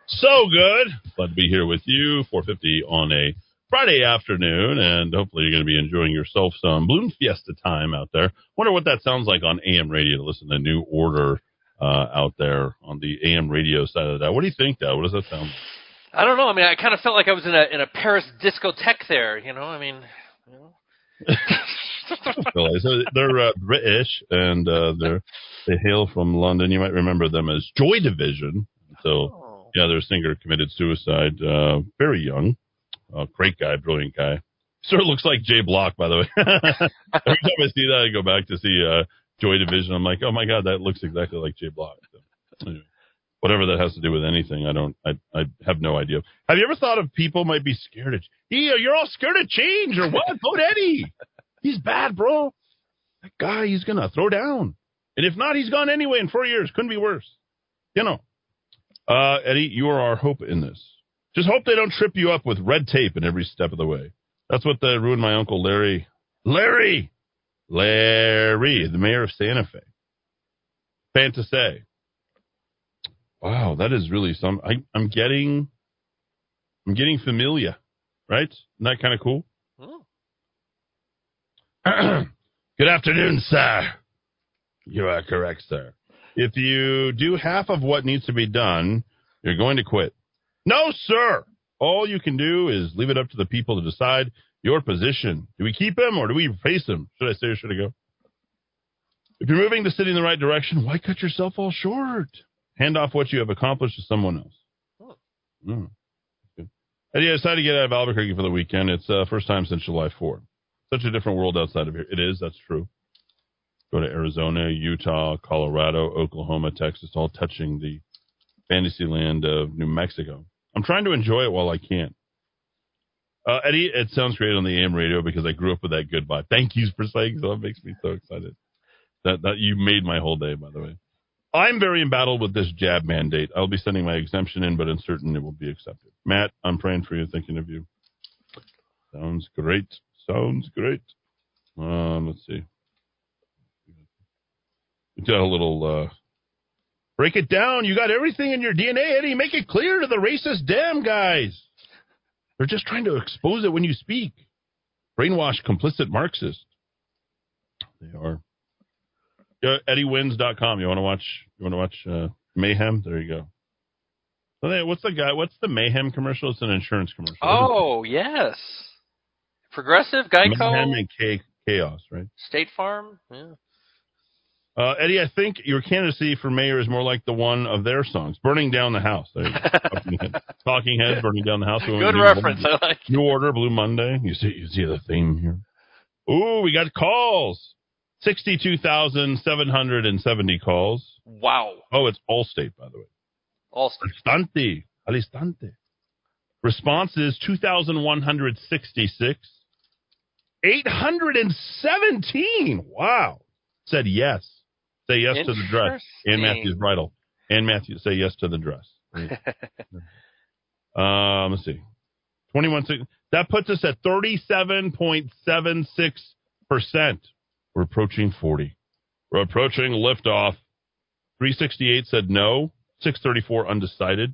so good. Glad to be here with you. 4:50 on a Friday afternoon, and hopefully you're going to be enjoying yourself some Balloon Fiesta time out there. Wonder what that sounds like on AM radio to listen to New Order uh, out there on the AM radio side of that. What do you think, Dad? What does that sound? like? I don't know. I mean, I kind of felt like I was in a in a Paris discotheque there. You know, I mean, you know. So they're uh, British and uh, they're they hail from London. You might remember them as Joy Division. So yeah, their singer committed suicide uh, very young. Uh, great guy, brilliant guy. Sort of looks like Jay Block, by the way. Every time I see that, I go back to see uh, Joy Division. I'm like, oh my god, that looks exactly like Jay Block. So, anyway, whatever that has to do with anything, I don't, I, I have no idea. Have you ever thought of people might be scared of? Yeah, you're all scared of change or what? Vote Eddy. He's bad, bro. That guy, he's gonna throw down. And if not, he's gone anyway in four years. Couldn't be worse. You know. Uh, Eddy, you are our hope in this. Just hope they don't trip you up with red tape in every step of the way. That's what the ruined my uncle Larry. Larry! Larry, the mayor of Santa Fe. Fan to say. Wow, that is really some. I, I'm getting, I'm getting familiar, right? Isn't that kind of cool? Good afternoon, sir. You are correct, sir. If you do half of what needs to be done, you're going to quit. No, sir. All you can do is leave it up to the people to decide your position. Do we keep him or do we replace him? Should I say or should I go? If you're moving the city in the right direction, why cut yourself all short? Hand off what you have accomplished to someone else. Hmm. Good. Eddy, I decided to get out of Albuquerque for the weekend. It's uh, first time since July 4th. Such a different world outside of here. It is, that's true. Go to Arizona, Utah, Colorado, Oklahoma, Texas, all touching the fantasy land of New Mexico. I'm trying to enjoy it while I can. Uh, Eddy, it sounds great on the AM radio because I grew up with that goodbye. Thank you for saying so. It makes me so excited. That that you made my whole day, by the way. I'm very embattled with this jab mandate. I'll be sending my exemption in, but uncertain it will be accepted. Matt, I'm praying for you, thinking of you. Sounds great. Sounds great. Um, let's see. We a little uh, break it down. You got everything in your DNA, Eddy. Make it clear to the racist damn guys. They're just trying to expose it when you speak. Brainwashed, complicit Marxist. They are. Uh, EddieWins.com. You want to watch? You want to watch uh, Mayhem? There you go. So what's the guy? What's the Mayhem commercial? It's an insurance commercial. Oh yes, Progressive, Geico, Mayhem and Cha- Chaos, right? State Farm. Yeah. Uh, Eddy, I think your candidacy for mayor is more like the one of their songs, "Burning Down the House." Talking, Heads. "Burning Down the House." Good New reference. I like. New Order, Blue Monday. You see, you see the theme here. Ooh, we got calls. Sixty-two thousand seven hundred and seventy calls. Wow. Oh, it's Allstate, by the way. Allstate. Alistante. Alistante. Responses 2,166. 817. Wow. Said yes. Say yes to the dress. And Matthew's bridal. And Matthew, say yes to the dress. um, let's see. 21. That puts us at 37.76%. We're approaching 40. We're approaching liftoff. 368 said no. 634 undecided.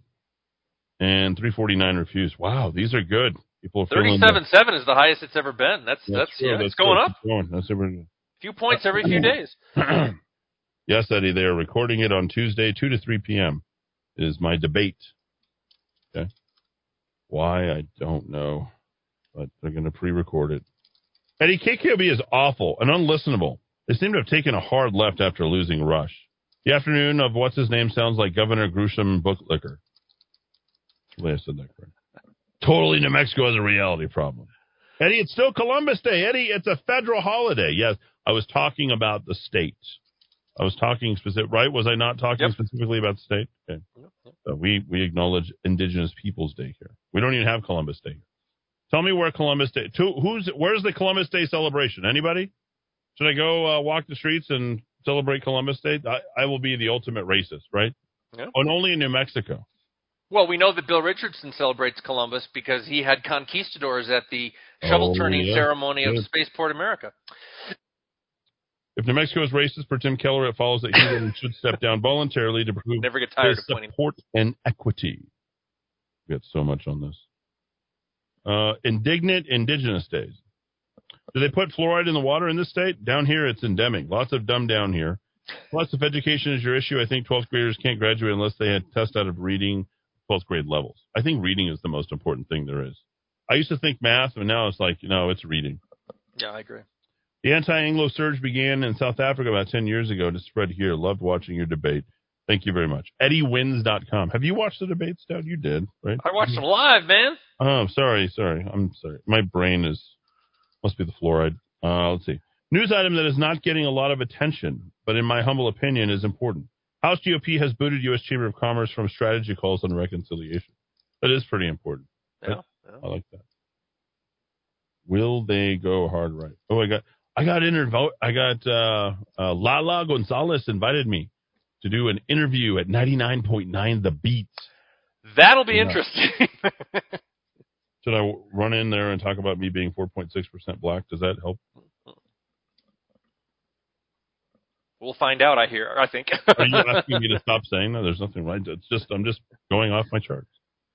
And 349 refused. Wow, these are good. People are feeling the- Thirty-seven seven is the highest it's ever been. That's That's that's, true. yeah, That's it's going up. Going. That's good. few points every few days. yes, Eddy, they are recording it on Tuesday, 2 to 3 p.m. It is my debate. Okay. Why, I don't know. But they're going to pre record it. Eddy, KKOB is awful and unlistenable. They seem to have taken a hard left after losing Rush. The afternoon of what's his name sounds like Governor Gruesham Booklicker. Hopefully I said that correct. Totally New Mexico has a reality problem. Eddy, it's still Columbus Day. Eddy, it's a federal holiday. Yes, I was talking about the state. I was talking specific, right? Was I not talking specifically about the state? Okay. So we, we acknowledge Indigenous Peoples Day here. We don't even have Columbus Day. Tell me where Columbus Day, to, who's, where's the Columbus Day celebration? Anybody? Should I go uh, walk the streets and celebrate Columbus Day? I, I will be the ultimate racist, right? And only in New Mexico. Well, we know that Bill Richardson celebrates Columbus because he had conquistadors at the shovel turning Oh, yeah. ceremony of. Spaceport America. If New Mexico is racist for Tim Keller, it follows that he should step down voluntarily to prove Never get tired his of pointing. support and equity. We got so much on this. Uh, indignant Indigenous Days. Do they put fluoride in the water in this state? Down here, it's endemic. Lots of dumb down here. Plus, if education is your issue, I think 12th graders can't graduate unless they had test out of reading 12th grade levels. I think reading is the most important thing there is. I used to think math, and now it's like, you know, it's reading. Yeah, I agree. The anti-Anglo surge began in South Africa about 10 years ago to spread here. Loved watching your debate. Thank you very much. EddieWins.com. Have you watched the debates, Stout? You did, right? I watched them live, man. Oh, sorry, sorry. I'm sorry. My brain is must be the fluoride. Uh, let's see. News item that is not getting a lot of attention, but in my humble opinion is important. House GOP has booted U.S. Chamber of Commerce from strategy calls on reconciliation. That is pretty important. Yeah, I like that. Will they go hard right? Oh, I got I got intervo- I got uh, uh, Lala Gonzalez invited me to do an interview at 99.9 The Beats. That'll be Yeah. interesting. Should I run in there and talk about me being 4.6% black? Does that help? We'll find out. I hear. I think. Are you asking me to stop saying that? There's nothing right. It's just I'm just going off my charts.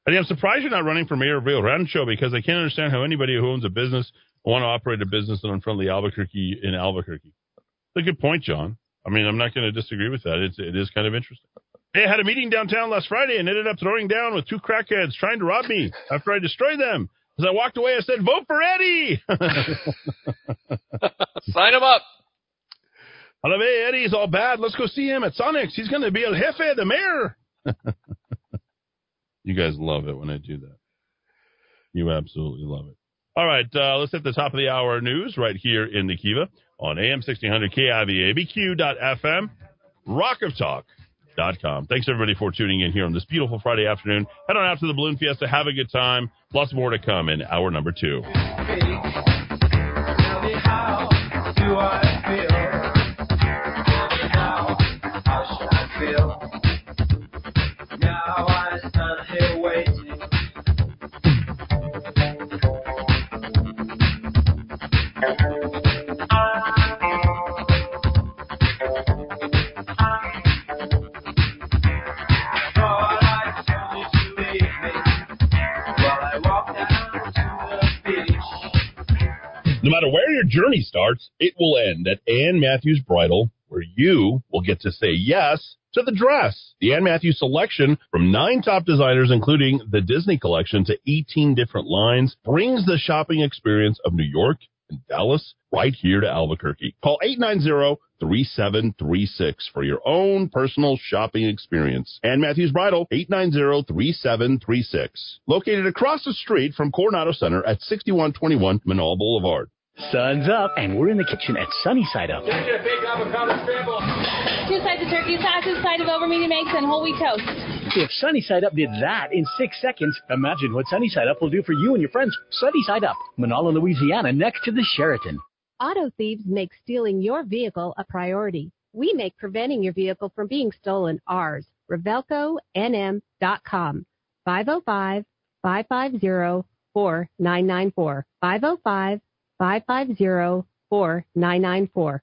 And I'm surprised you're not running for mayor of Rio Rancho because I can't understand how anybody who owns a business want to operate a business in unfriendly Albuquerque in Albuquerque. It's a good point, John. I mean, I'm not going to disagree with that. It's it is kind of interesting. Hey, I had a meeting downtown last Friday and ended up throwing down with two crackheads trying to rob me after I destroyed them. As I walked away, I said, "Vote for Eddy." Sign him up. Hey, Eddy's all bad. Let's go see him at Sonic's. He's going to be El Jefe, the mayor. you guys love it when I do that. You absolutely love it. All right, uh, let's hit the top of the hour news right here in the Kiva on AM 1600 KIVA, ABQ.FM, rockoftalk.com. Thanks, everybody, for tuning in here on this beautiful Friday afternoon. Head on out to the Balloon Fiesta. Have a good time. Lots more to come in hour number two. No matter where your journey starts, it will end at Ann Matthews Bridal, where you will get to say yes to the dress. The Ann Matthews selection from nine top designers, including the Disney collection to 18 different lines, brings the shopping experience of New York and Dallas right here to Albuquerque. Call 890-3736 for your own personal shopping experience. Ann Matthews Bridal, 890-3736. Located across the street from Coronado Center at 6121 Menaul Boulevard. Sun's up, and we're in the kitchen at Sunny Side Up. Get you a big avocado scramble. Two sides of turkey sausage, side of over medium eggs, and whole wheat toast. If Sunny Side Up did that in six seconds, imagine what Sunny Side Up will do for you and your friends. Sunny Side Up, Manala, Louisiana, next to the Sheraton. Auto thieves make stealing your vehicle a priority. We make preventing your vehicle from being stolen ours. RevelcoNM.com. 505 550 4994. 505 550 4994.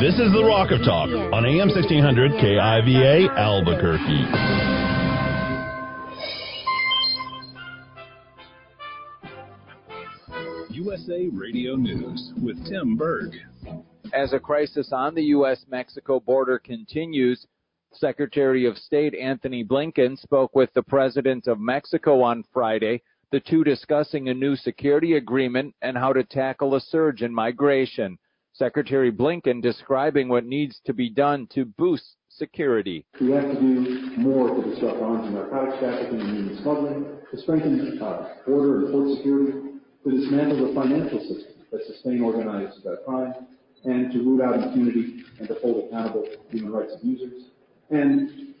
This is the Rock of Talk on AM 1600 KIVA Albuquerque. USA Radio News with Tim Berg. As a crisis on the U.S. Mexico border continues, Secretary of State Antony Blinken spoke with the President of Mexico on Friday, the two discussing a new security agreement and how to tackle a surge in migration. Secretary Blinken describing what needs to be done to boost security. We have to do more to disrupt arms and narcotics trafficking and human smuggling, to strengthen uh, border and port security, to dismantle the financial system that sustain organized crime, and to root out impunity and to hold accountable human rights abusers, and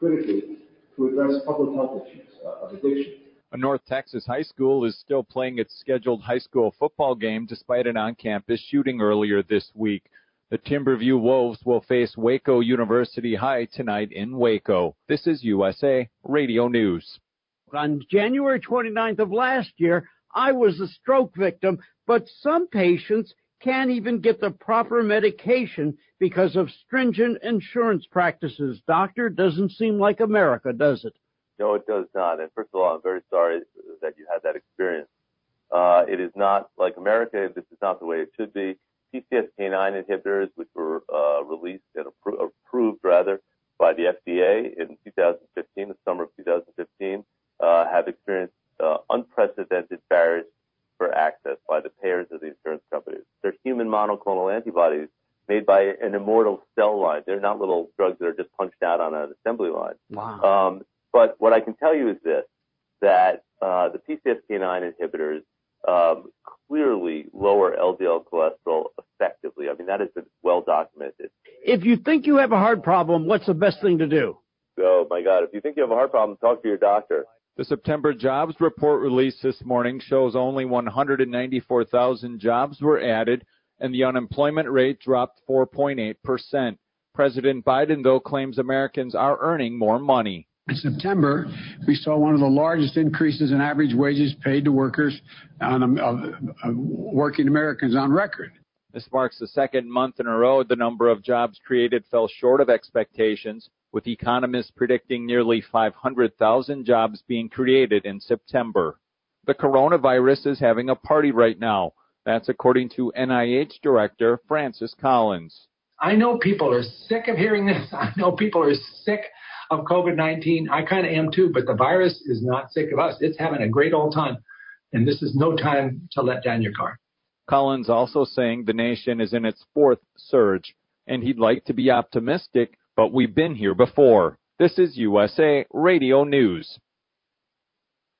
critically, to address public health issues uh, of addiction. North Texas high school is still playing its scheduled high school football game despite an on campus shooting earlier this week. The Timberview Wolves will face Waco University High tonight in Waco. This is USA Radio News. On January 29th of last year, I was a stroke victim, but some patients can't even get the proper medication because of stringent insurance practices. Doctor, doesn't seem like America, does it? No, it does not. And first of all, I'm very sorry that you had that experience. Uh, it is not like America. This is not the way it should be. PCSK9 inhibitors, which were uh, released and appro- approved rather by the FDA in 2015, the summer of 2015, uh, have experienced uh, unprecedented barriers for access by the payers of the insurance companies. They're human monoclonal antibodies made by an immortal cell line. They're not little drugs that are just punched out on an assembly line. Wow. Um, but what I can tell you is this, that uh, the PCSK9 inhibitors um, clearly lower LDL cholesterol effectively. I mean, that has been well documented. If you think you have a heart problem, what's the best thing to do? Oh my God, if you think you have a heart problem, talk to your doctor. The September jobs report released this morning shows only 194,000 jobs were added and the unemployment rate dropped 4.8%. President Biden, though, claims Americans are earning more money. In September, we saw one of the largest increases in average wages paid to workers on um, uh, working Americans on record. This marks the second month in a row the number of jobs created fell short of expectations, with economists predicting nearly 500,000 jobs being created in September. The coronavirus is having a party right now. That's according to NIH Director Francis Collins. I know people are sick of hearing this. I know people are sick of COVID 19. I kind of am too, but the virus is not sick of us. It's having a great old time. And this is no time to let down your guard. Collins also saying the nation is in its fourth surge, and he'd like to be optimistic, but we've been here before. This is USA Radio News.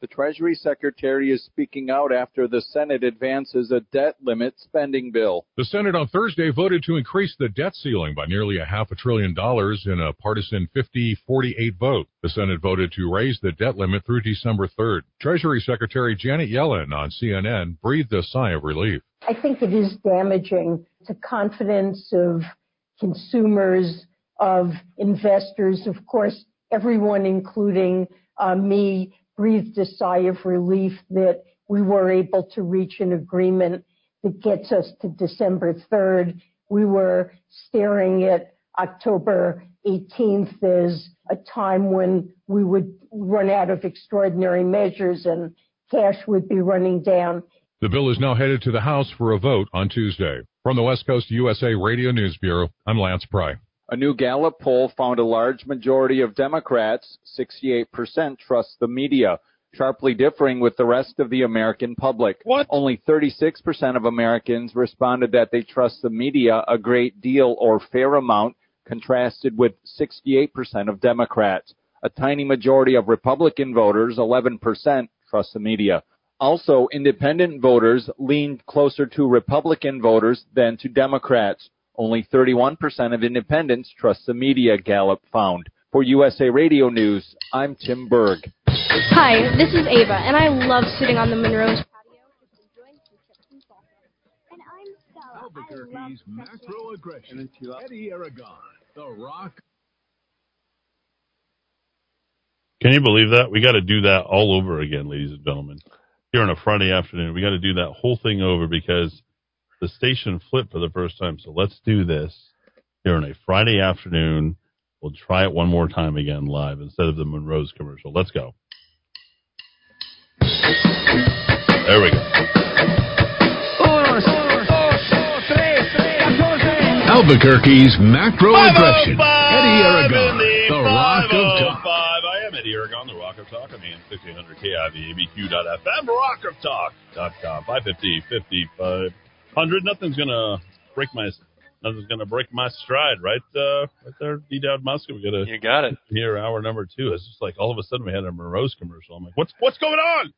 The Treasury Secretary is speaking out after the Senate advances a debt limit spending bill. The Senate on Thursday voted to increase the debt ceiling by nearly a half a trillion dollars in a partisan 50-48 vote. The Senate voted to raise the debt limit through December 3rd. Treasury Secretary Janet Yellen on CNN breathed a sigh of relief. I think it is damaging to confidence of consumers, of investors, of course, everyone, including uh, me, breathed a sigh of relief that we were able to reach an agreement that gets us to December 3rd. We were staring at October 18th as a time when we would run out of extraordinary measures and cash would be running down. The bill is now headed to the House for a vote on Tuesday. From the West Coast USA Radio News Bureau, I'm Lance Pry. A new Gallup poll found a large majority of Democrats, 68%, trust the media, sharply differing with the rest of the American public. What? Only 36% of Americans responded that they trust the media a great deal or fair amount, contrasted with 68% of Democrats. A tiny majority of Republican voters, 11%, trust the media. Also, independent voters leaned closer to Republican voters than to Democrats. Only 31% of independents trust the media, Gallup found. For USA Radio News, I'm Tim Berg. Hi, this is Ava, and I love sitting on the Monroe's patio just enjoying some chips and salsa. And I'm Stella. Albuquerque's macro aggression. Eddy Aragon, The Rock. Can you believe that? We got to do that all over again, ladies and gentlemen. Here on a Friday afternoon, we got to do that whole thing over because the station flipped for the first time. So let's do this here on a Friday afternoon. We'll try it one more time again live instead of the Monroe's commercial. Let's go. There we go. Albuquerque's macro oh aggression. Eddy Aragon, in the Rock of oh Talk. I am Eddy Aragon, the Rock of Talk. I'm AM 1600 KIVABQ.FM, rockoftalk.com. 550, 5500. Nothing's to break my nothing's to break my stride, right? Uh, right there, D. Dowd Muska. We got to You got it. here hour number two. It's just like all of a sudden we had a Monroe's commercial. I'm like, what's what's going on?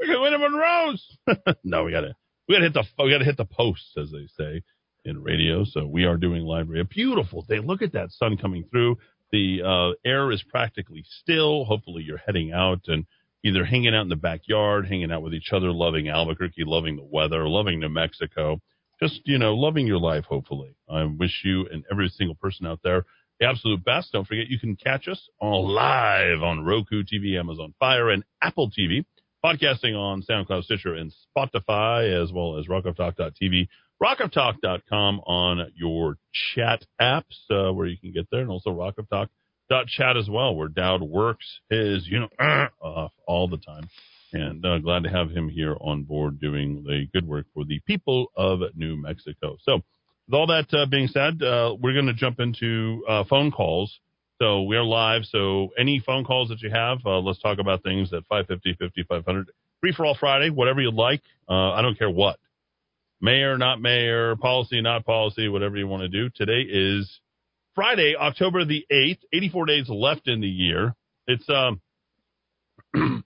We're gonna win a Monroe's. no, we gotta we gotta hit the we gotta hit the posts as they say in radio. So we are doing live radio. Beautiful day. Look at that sun coming through. The uh, air is practically still. Hopefully you're heading out and either hanging out in the backyard, hanging out with each other, loving Albuquerque, loving the weather, loving New Mexico. Just, you know, loving your life, hopefully. I wish you and every single person out there the absolute best. Don't forget you can catch us all live on Roku TV, Amazon Fire, and Apple TV. Podcasting on SoundCloud, Stitcher, and Spotify, as well as rockoftalk.tv, rockoftalk.com on your chat apps, uh, where you can get there, and also rockoftalk.chat as well, where Dowd works his, you know, off all the time. And uh, glad to have him here on board doing the good work for the people of New Mexico. So, with all that uh, being said, uh, we're going to jump into uh, phone calls. So we are live. So any phone calls that you have, uh, let's talk about things at 550, 5500. Free for all Friday, whatever you like. I don't care what. Mayor, not mayor, policy, not policy, whatever you want to do. Today is Friday, October the 8th, 84 days left in the year. It's, um,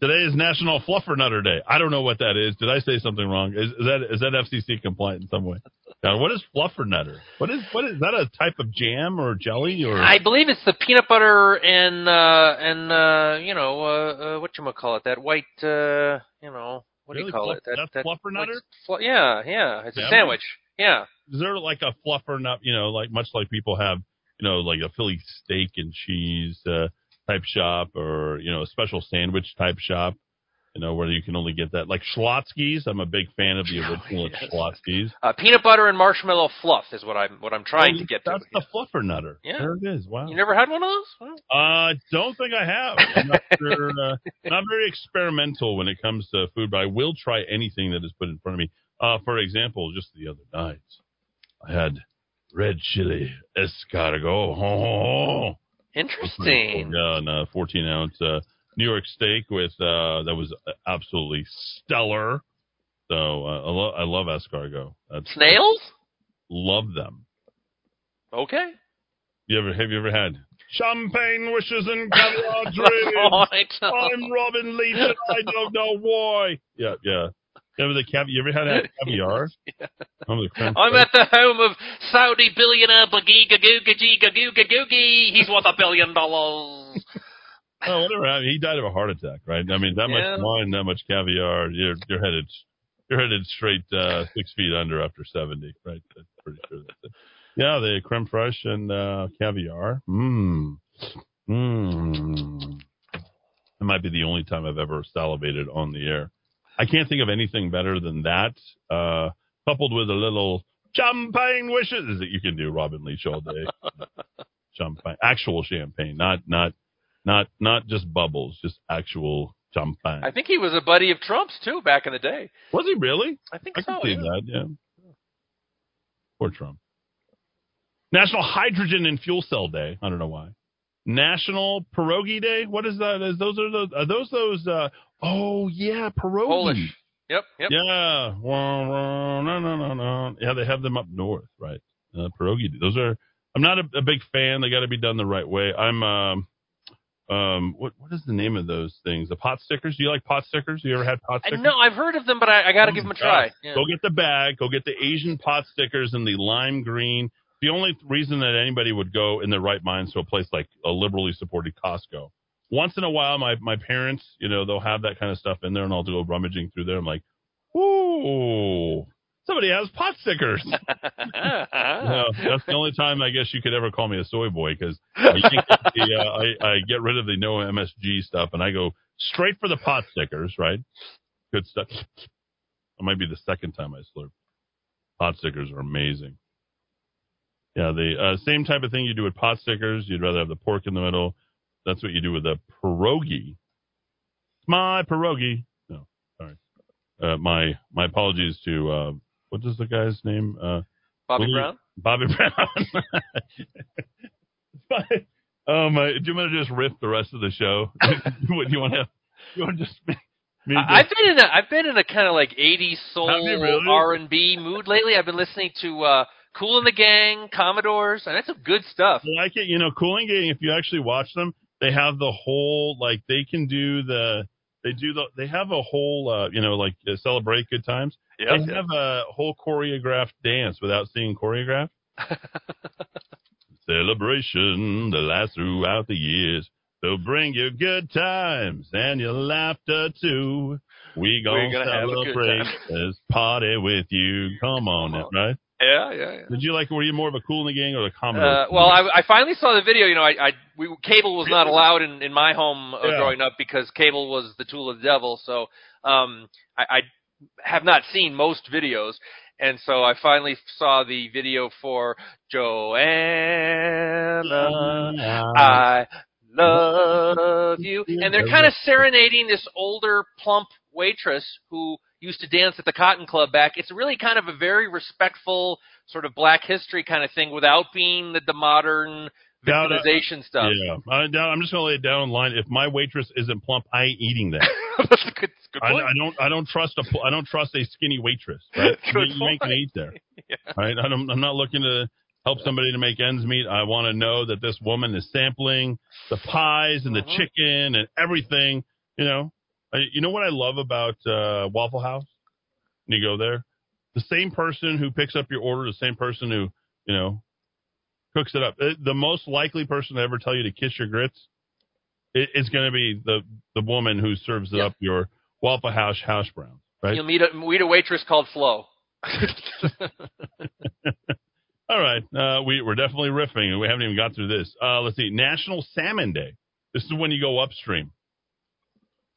Today is National Fluffer Nutter Day. I don't know what that is. Did I say something wrong? Is, is that is that FCC compliant in some way? Now, what is Fluffer Nutter? What is what is that a type of jam or jelly or? I believe it's the peanut butter and uh and uh you know uh, uh what you call it that white uh you know what do you call Fluff- it that that's that fluffer nutter? Fl- yeah yeah it's Yeah. a sandwich yeah Is there like a fluffer nut? You know, like much like people have, you know, like a Philly steak and cheese uh, type shop, or you know, a special sandwich type shop. You know, where you can only get that, like Schlotzsky's. I'm a big fan of the original yes. Schlotzsky's. uh, peanut butter and marshmallow fluff is what I'm what I'm trying Oh, to get to. That's the fluffer nutter. Yeah. There it is. Wow. You never had one of those? Uh, I don't think I have. I'm not sure. Uh, not very experimental when it comes to food, but I will try anything that is put in front of me. Uh, for example, just the other night, I had red chili escargot. Oh, Interesting. yeah, and a 14 ounce uh, New York steak with uh, that was absolutely stellar. So uh, I, lo- I love escargot. That's, Snails? Love them. Okay. You ever have you ever had champagne wishes and caviar dreams? know. I'm Robin Leach and I don't know why. Yeah, yeah. Ever the cav- You ever had that caviar? The I'm at the home of Saudi billionaire Bagiga Googa Giga Googa Googie. He's worth a billion dollars. Oh, whatever. I mean, he died of a heart attack, right? I mean, that Yeah. much wine, that much caviar, you're you're headed you're headed straight uh, six feet under after seventy, right? That's pretty sure that's it. Yeah, the creme fraiche and uh, caviar. Mmm. Mmm. It might be the only time I've ever salivated on the air. I can't think of anything better than that. Uh, coupled with a little champagne wishes that you can do Robin Leach all day. champagne, actual champagne, not not not not just bubbles, just actual champagne. I think he was a buddy of Trump's too back in the day. Was he really? I think I can so. see yeah. that. Yeah. Poor Trump. National Hydrogen and Fuel Cell Day. I don't know why. National Pierogi Day. What is that? Is those are those? Are those those? Uh, oh yeah, pierogi. Polish. Yep, yep. Yeah. Wah, wah, no, no, no, no. Yeah, they have them up north, right? Uh, pierogi. Those are. I'm not a, a big fan. They got to be done the right way. I'm. Um, um, what what is the name of those things? The pot stickers. Do you like pot stickers? You ever had pot I stickers? know I've heard of them, but I, I got to give them a try. Yeah. Go get the bag. Go get the Asian pot stickers and the lime green. The only reason that anybody would go in their right minds to a place like a liberally supported Costco. Once in a while, my my parents, you know, they'll have that kind of stuff in there, and I'll go rummaging through there. I'm like, ooh, somebody has pot stickers. No, that's the only time I guess you could ever call me a soy boy because I, uh, I, I get rid of the no MSG stuff and I go straight for the pot stickers, right? Good stuff. It might be the second time I slurp. Pot stickers are amazing. Yeah, the uh, same type of thing you do with pot stickers. You'd rather have the pork in the middle. That's what you do with a pierogi. It's my pierogi. No, sorry. Uh, my my apologies to uh, what is the guy's name? Uh, Bobby Willie- Brown? Bobby Brown. oh my! Do you want to just riff the rest of the show? what do you want to? You want to just? Me, I- I've been in a I've been in a kind of like 80s soul really? R and B mood lately. I've been listening to uh, Kool and the Gang, Commodores, and that's some good stuff. I like it. You know, Cooling Gang. If you actually watch them, they have the whole like they can do the they do the they have a whole uh, you know like uh, celebrate good times. Yeah, they have a whole choreographed dance without seeing choreographed. Celebration that lasts throughout the years. So bring your good times and your laughter too. We We're gonna, gonna have a good celebrate this party with you. Come on, now, right? Yeah, yeah, yeah. Did you like? Were you more of a Kool and the Gang or the Commodore? Uh, well, I, I finally saw the video. You know, I, I we, cable was not allowed in, in my home uh, Yeah. growing up because cable was the tool of the devil. So um, I, I have not seen most videos, and so I finally saw the video for Joanna. I love you, and they're kind of serenading this older, plump waitress who used to dance at the Cotton Club back. It's really kind of a very respectful sort of Black History kind of thing without being the, the modern victimization stuff. Yeah, I, I'm just gonna lay it down in line. If my waitress isn't plump, I ain't eating that. That's a good, good I, point. I don't. I don't trust a. I don't trust a skinny waitress. Right? You, you ain't gonna eat there. Right? I don't, I'm not looking to help somebody to make ends meet. I want to know that this woman is sampling the pies and the Uh-huh. chicken and everything. You know. I, you know what I love about uh, Waffle House? When you go there, the same person who picks up your order, the same person who you know cooks it up. Uh, The most likely person to ever tell you to kiss your grits is going to be the the woman who serves up your Waffle House hash brown, right? You'll meet a we meet a waitress called Flo. All right, uh, we we're definitely riffing, and we haven't even got through this. Uh, let's see, National Salmon Day. This is when you go upstream,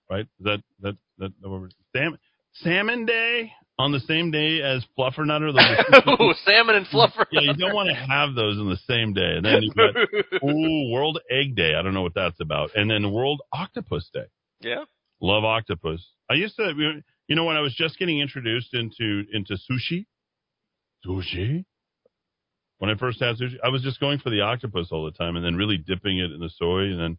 right? Is that that that, that we're- salmon Salmon Day on the same day as Fluffernutter. Ooh, salmon and fluffer. yeah, you don't want to have those in the same day. And then you got ooh, World Egg Day. I don't know what that's about. And then World Octopus Day. Yeah. Love octopus. I used to, you know, when I was just getting introduced into into sushi, sushi. When I first had sushi, I was just going for the octopus all the time, and then really dipping it in the soy, and then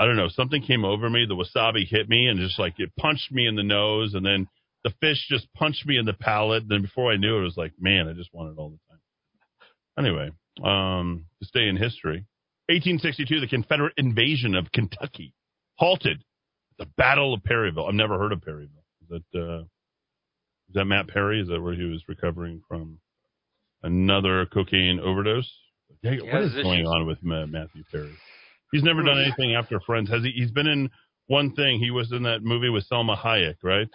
I don't know, something came over me. The wasabi hit me, and just like it punched me in the nose, and then the fish just punched me in the palate. Then before I knew it, it was like, man, I just want it all the time. Anyway, um, to stay in history, 1862, the Confederate invasion of Kentucky halted the Battle of Perryville. I've never heard of Perryville. Is that uh, is that Matt Perry? Is that where he was recovering from another cocaine overdose? What is going on with Ma- Matthew Perry? He's never done hmm. anything after Friends. Has he? He's been in one thing. He was in that movie with Salma Hayek, right?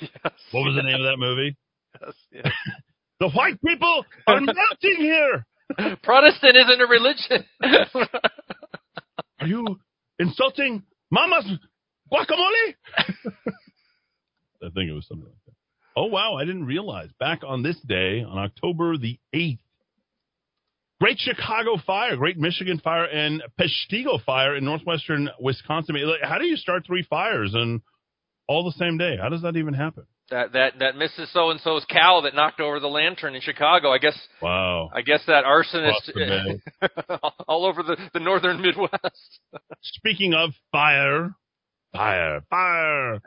what was the name of that movie? Yes, yes. The white people are melting here. Protestant isn't a religion. Are you insulting Mama's guacamole? I think it was something like that. Oh wow, I didn't realize. Back on this day, on October the eighth, Great Chicago Fire, Great Michigan Fire, and Peshtigo Fire in northwestern Wisconsin. How do you start three fires and all the same day? How does that even happen? that that that Mrs. So and So's cow that knocked over the lantern in Chicago. I guess. Wow. I guess that arsonist all over the the northern Midwest. Speaking of fire, fire, fire.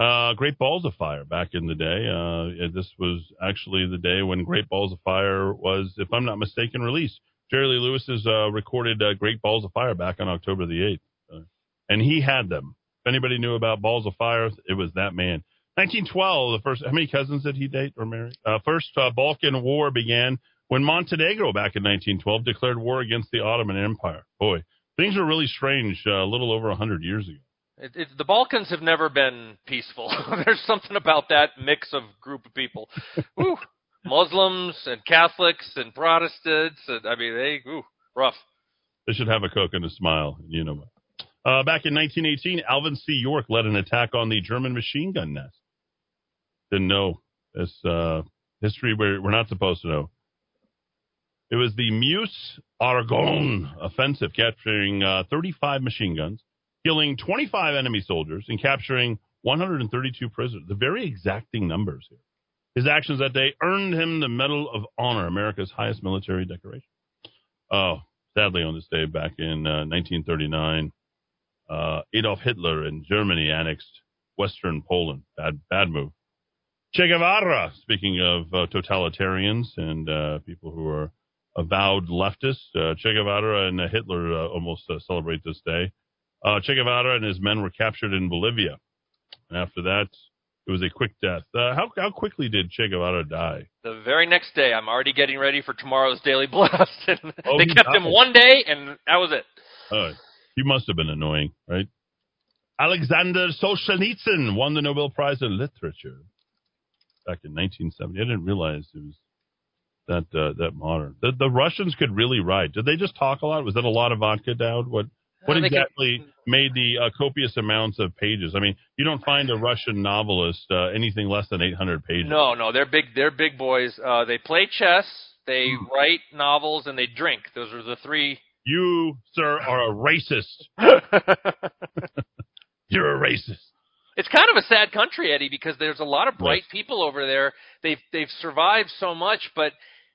Uh, Great Balls of Fire back in the day. Uh, this was actually the day when Great Balls of Fire was, if I'm not mistaken, released. Jerry Lee Lewis's uh, recorded uh, Great Balls of Fire back on October the 8th. Uh, and he had them. If anybody knew about Balls of Fire, it was that man. 1912, the first, how many cousins did he date or marry? Uh, first Balkan War began when Montenegro back in 1912 declared war against the Ottoman Empire. Boy, things were really strange a little over 100 years ago. It, it, the Balkans have never been peaceful. There's something about that mix of group of people. Woo. Muslims and Catholics and Protestants. And, I mean, they ooh, rough. They should have a Coke and a smile. You know? Uh, back in 1918, Alvin C. York led an attack on the German machine gun nest. Didn't know this uh, history we're, we're not supposed to know. It was the Meuse Argonne offensive, capturing uh, 35 machine guns, killing 25 enemy soldiers, and capturing 132 prisoners. The very exacting numbers here. His actions that day earned him the Medal of Honor, America's highest military decoration. Oh, sadly, on this day back in uh, 1939, uh, Adolf Hitler in Germany annexed Western Poland. Bad, bad move. Che Guevara, speaking of uh, totalitarians and uh, people who are avowed leftists, uh, Che Guevara and Hitler uh, almost celebrate this day. Uh, che Guevara and his men were captured in Bolivia. And after that, it was a quick death. Uh, how, how quickly did Che Guevara die? The very next day, I'm already getting ready for tomorrow's Daily Blast. Oh, they he kept him one day, and that was it. Oh, he must have been annoying, right? Alexander Solzhenitsyn won the Nobel Prize in Literature back in 1970. I didn't realize it was that uh, that modern. The, the Russians could really write. Did they just talk a lot? Was that a lot of vodka, Dowd? What what Uh, exactly made the uh, copious amounts of pages? I mean, you don't find a Russian novelist uh, anything less than 800 pages. No, no, they're big. They're big boys. Uh, they play chess, they Hmm. write novels, and they drink. Those are the three. You, sir, are a racist. You're a racist. It's kind of a sad country, Eddy, because there's a lot of bright people over there. They've they've survived so much, but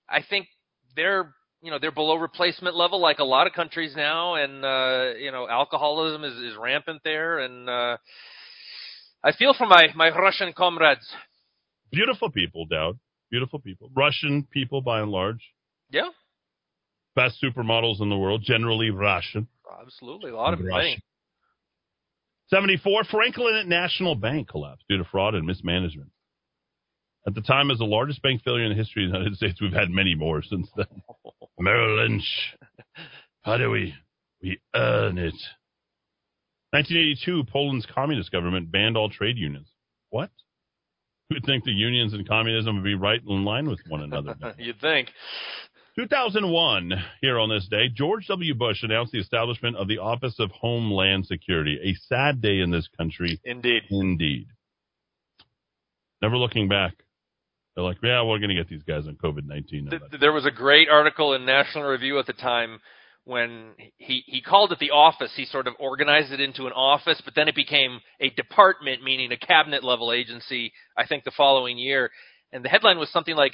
I think they're you know they're below replacement level, like a lot of countries now, and uh, you know alcoholism is, is rampant there, and uh, I feel for my my Russian comrades. Beautiful people, Dowd. Beautiful people. Russian people, by and large. Yeah, Best supermodels in the world, generally Russian. absolutely, a lot of Russian. money. 74, Franklin National Bank collapsed due to fraud and mismanagement. At the time, as the largest bank failure in the history of the United States, we've had many more since then. Merrill Lynch. How do we we earn it? 1982, Poland's communist government banned all trade unions. What? You'd think the unions and communism would be right in line with one another. You'd think. 2001, here on this day, George W. Bush announced the establishment of the Office of Homeland Security. A sad day in this country. Indeed. Indeed. Never looking back. They're like, yeah, we're going to get these guys on COVID 19. Th- there was a great article in National Review at the time when he he called it the office. He sort of organized it into an office, but then it became a department, meaning a cabinet level agency. I think the following year, and the headline was something like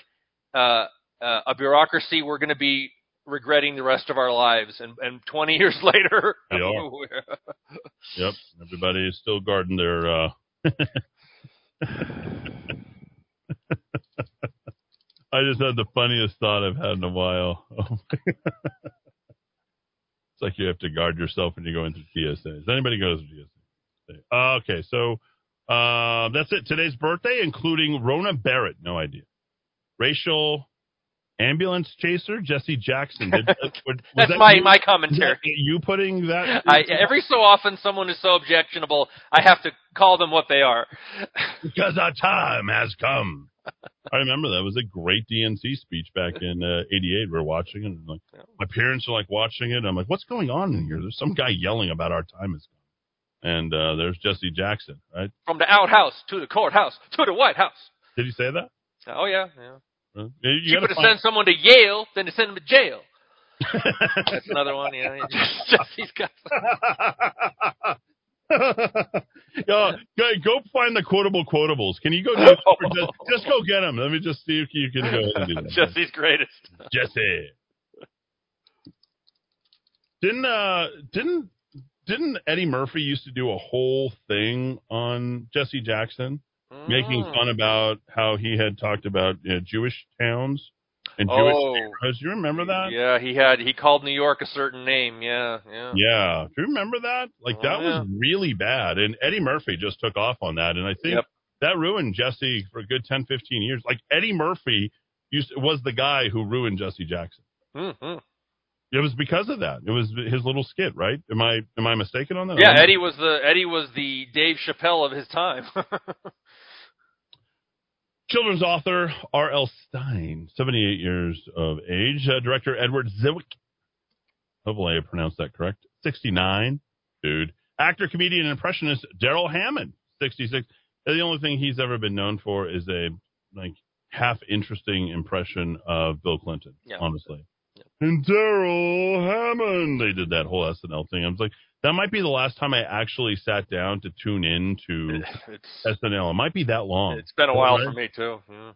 uh, uh, "A bureaucracy we're going to be regretting the rest of our lives." And and 20 years later. Yep. Everybody is still guarding their. Uh... I just had the funniest thought I've had in a while. Oh it's like you have to guard yourself when you go into TSA. Does anybody go to TSA? Uh, okay, so uh, that's it. Today's birthday, including Rona Barrett. No idea. Racial ambulance chaser Jesse Jackson. Did, uh, was That's that my you- my commentary. you putting that? I, every so often, someone is so objectionable, I have to call them what they are. because our time has come. I remember that it was a great DNC speech back in uh, '88. We were watching it, and like my parents are like watching it. I'm like, "What's going on in here?" There's some guy yelling about our time has come, and uh, there's Jesse Jackson, right? From the outhouse to the courthouse to the White House. Did he say that? Oh yeah, yeah. Uh, you- you Cheaper to find- send someone to Yale than to send them to jail. That's another one. Yeah, Jesse's got. Yo, go, go find the quotable quotables. Can you go do just, just go get them? Let me just see if you can go and do that. Jesse's greatest. Jesse. Didn't uh didn't didn't Eddie Murphy used to do a whole thing on Jesse Jackson, making Mm. fun about how he had talked about uh, Jewish towns and Jewish Oh. Do you remember that? Yeah, he had he called New York a certain name. Yeah, yeah. Yeah. Do you remember that? Like Oh, that yeah. was really bad. And Eddie Murphy just took off on that. And I think Yep. that ruined Jesse for a good 10, 15 years. Like Eddie Murphy used was the guy who ruined Jesse Jackson. hmm It was because of that. It was his little skit, right? Am I am I mistaken on that? Yeah, Eddie was the Eddie was the Dave Chappelle of his time. Children's author R.L. Stine, 78 years of age. Uh, director Edward Zwick. Hopefully I pronounced that correct. 69. Dude. Actor, comedian, and impressionist Darrell Hammond, 66. And the only thing he's ever been known for is a like half interesting impression of Bill Clinton, Yeah. honestly. And Darrell Hammond. They did that whole SNL thing. I was like, that might be the last time I actually sat down to tune in to it's SNL. It might be that long. it's been a while Right? for me too. Yeah.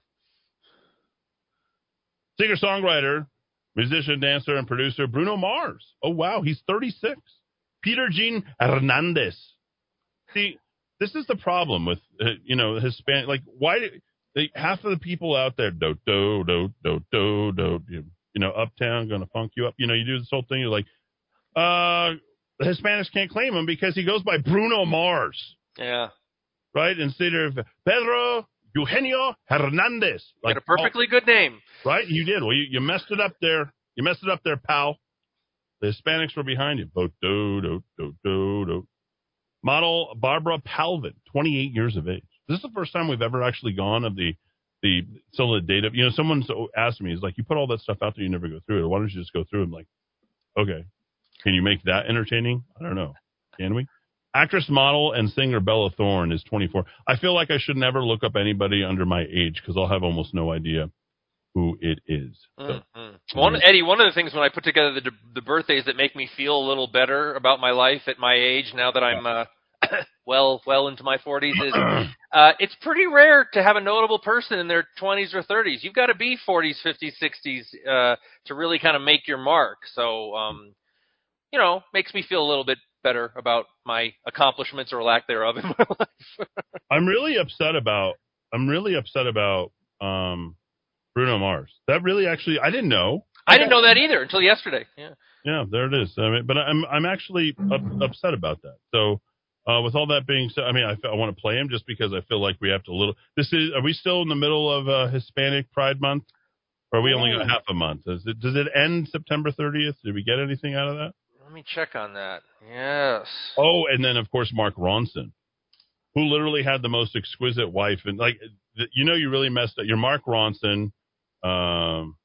Singer songwriter, musician, dancer, and producer Bruno Mars. Oh, wow. He's 36. Peter Gene Hernandez. See, this is the problem with, uh, you know, Hispanic. Like, why? do- They, half of the people out there, do, do, do, do, do, do, you you know, uptown, gonna funk you up. You know, you do this whole thing. You're like, uh, the Hispanics can't claim him because he goes by Bruno Mars, Yeah. right? Instead of Pedro Eugenio Hernandez. Got a perfectly oh. good name. Right? You did. Well, you, you messed it up there. You messed it up there, pal. The Hispanics were behind you. Bo- do, do, do, do, do. Model Barbara Palvin, 28 years of age. This is the first time we've ever actually gone of the the the data. You know, someone's asked me, "Is like you put all that stuff out there, you never go through it. Why don't you just go through it?" I'm like, okay, can you make that entertaining? I don't know. Can we? Actress, model, and singer Bella Thorne is 24. I feel like I should never look up anybody under my age because I'll have almost no idea who it is. So, Mhm. One Eddie, one of the things when I put together the the birthdays that make me feel a little better about my life at my age now that I'm uh, well well into my 40s is uh, it's pretty rare to have a notable person in their 20s or 30s. You've got to be 40s, 50s, 60s uh, to really kind of make your mark. So um, you know, makes me feel a little bit better about my accomplishments or lack thereof in my life. I'm really upset about. I'm really upset about um, Bruno Mars. That really actually, I didn't know. I didn't know that either until yesterday. Yeah. Yeah, there it is. I mean, but I'm I'm actually up, upset about that. So, uh, with all that being said, I mean, I, I want to play him just because I feel like we have to a little. This is. Are we still in the middle of uh, Hispanic Pride Month? Or are we only got half a month? Does it does it end September 30th? Did we get anything out of that? Let me check on that. Yes. Oh, and then of course Mark Ronson, who literally had the most exquisite wife, and like you know, you really messed up. You're Mark Ronson. Um,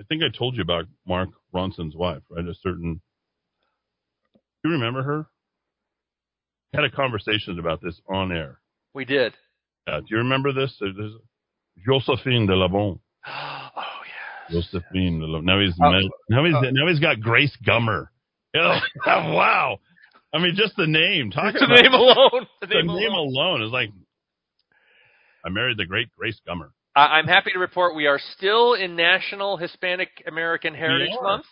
I think I told you about Mark Ronson's wife, right? A certain. Do you remember her? Had a conversation about this on air. We did. Uh, do you remember this? There's Josephine de La Baume. Oh Josephine de La Baume. Now he's Oh, now he's oh. now he's got Grace Gummer. Oh, wow. I mean, just the name. Talk The name alone. The The name name alone is like. I married the great Grace Gummer. I- I'm happy to report we are still in National Hispanic American Heritage. Month.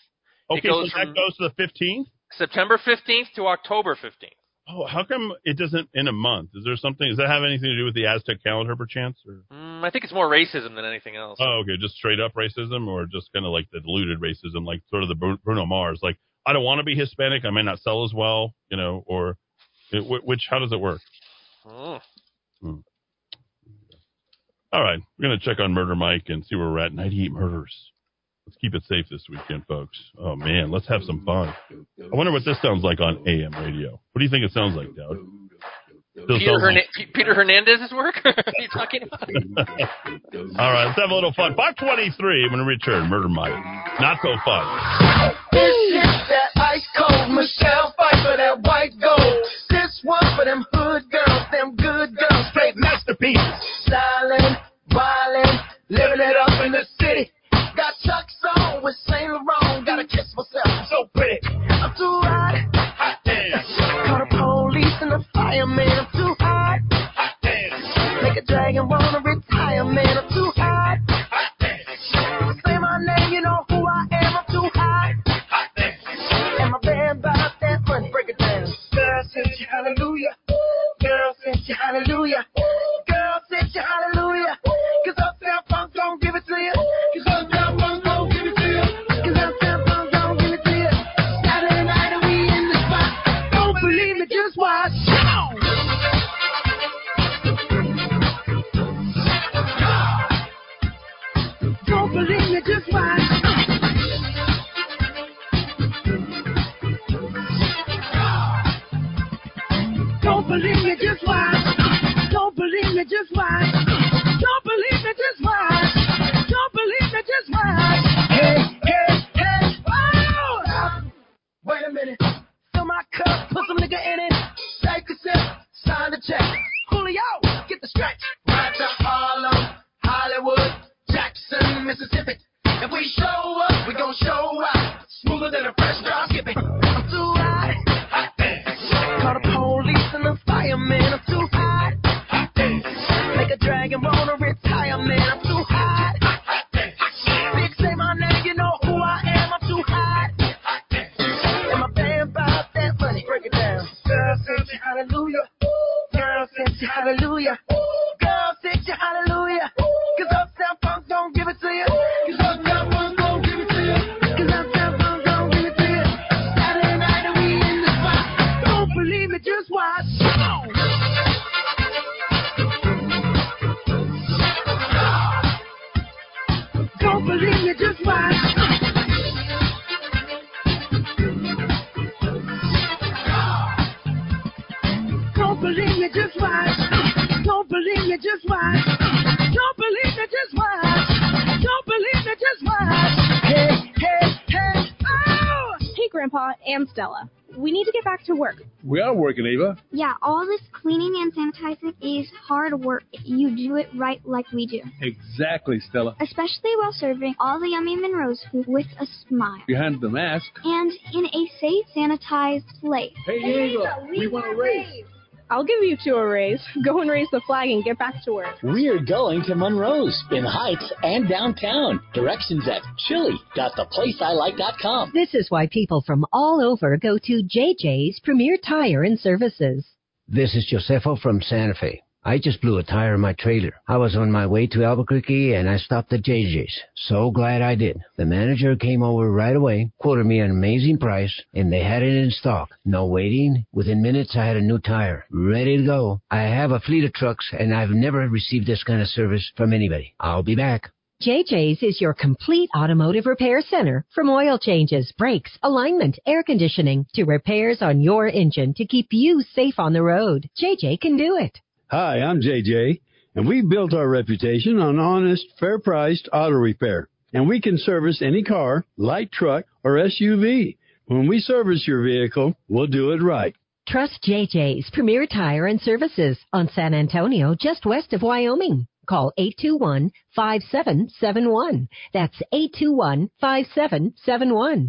It Okay, goes so that goes to the 15th. September 15th to October 15th. Oh, how come it doesn't in a month? Is there something? Does that have anything to do with the Aztec calendar, perchance? Or Mm, I think it's more racism than anything else. oh, okay, just straight up racism, or just kind of like the diluted racism, like sort of the Bruno Mars. Like, I don't want to be Hispanic. I may not sell as well, you know, or it, wh- which? How does it work? Mm. Hmm. All right, we're gonna check on Murder Mike and see where we're at. 98 murders. Let's keep it safe this weekend, folks. Oh man, let's have some fun. I wonder what this sounds like on AM radio. What do you think it sounds like, Dowd? Still Peter, sounds Hern- Peter Hernandez's work? Are you talking about? All right, let's have a little fun. 523 when we return. Murder Mike. Not so fun. This is that ice cold Michelle Pfeiffer that white gold. This one for them hood girls, them good girls, straight masterpieces. Styling, wildin', living it up in the city. Chuck's on with Saint Laurent. Gotta kiss myself, I'm so pretty. I'm too hot. Hot damn. Call the police and the fireman. I'm too hot. Hot damn. Make a dragon wanna retire, man. I'm too believe me, and Stella. We need to get back to work. We are working, Ava. Yeah, all this cleaning and sanitizing is hard work. You do it right like we do. Exactly, Stella. Especially while serving all the yummy Monroe's food with a smile. Behind the mask. And in a safe, sanitized place. Hey, Ava, we want to raise. I'll give you two a raise. Go and raise the flag and get back to work. We're going to Monroe's in Heights and downtown. Directions at chili.theplaceilike.com. This is why people from all over go to JJ's Premier Tire and Services. This is Josefo from Santa Fe. I just blew a tire on my trailer. I was on my way to Albuquerque and I stopped at JJ's. So glad I did. The manager came over right away, quoted me an amazing price, and they had it in stock. No waiting. Within minutes I had a new tire, ready to go. I have a fleet of trucks and I've never received this kind of service from anybody. I'll be back. JJ's is your complete automotive repair center from oil changes, brakes, alignment, air conditioning to repairs on your engine to keep you safe on the road. JJ can do it. Hi, I'm JJ, and we've built our reputation on honest, fair priced auto repair. And we can service any car, light truck, or SUV. When we service your vehicle, we'll do it right. Trust JJ's Premier Tire and Services on San Antonio, just west of Wyoming. Call 821-5771. That's 821-5771.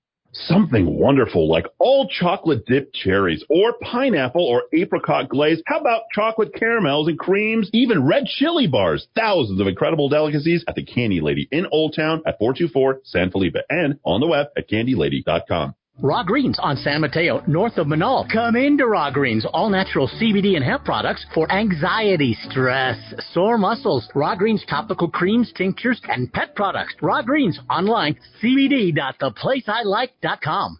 Something wonderful like all chocolate dipped cherries or pineapple or apricot glaze. How about chocolate caramels and creams? Even red chili bars. Thousands of incredible delicacies at the Candy Lady in Old Town at 424 San Felipe and on the web at candylady.com. Raw Greens on San Mateo, north of Menaul. Come into Raw Greens, all natural CBD and hemp products for anxiety, stress, sore muscles. Raw Greens topical creams, tinctures, and pet products. Raw Greens online, cbd.theplaceilike.com.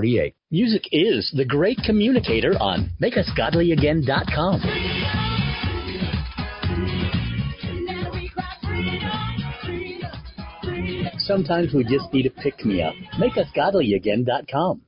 899-1448. Music is the great communicator on MakeUsGodlyAgain.com. Sometimes we just need a pick me up. MakeUsGodlyAgain.com.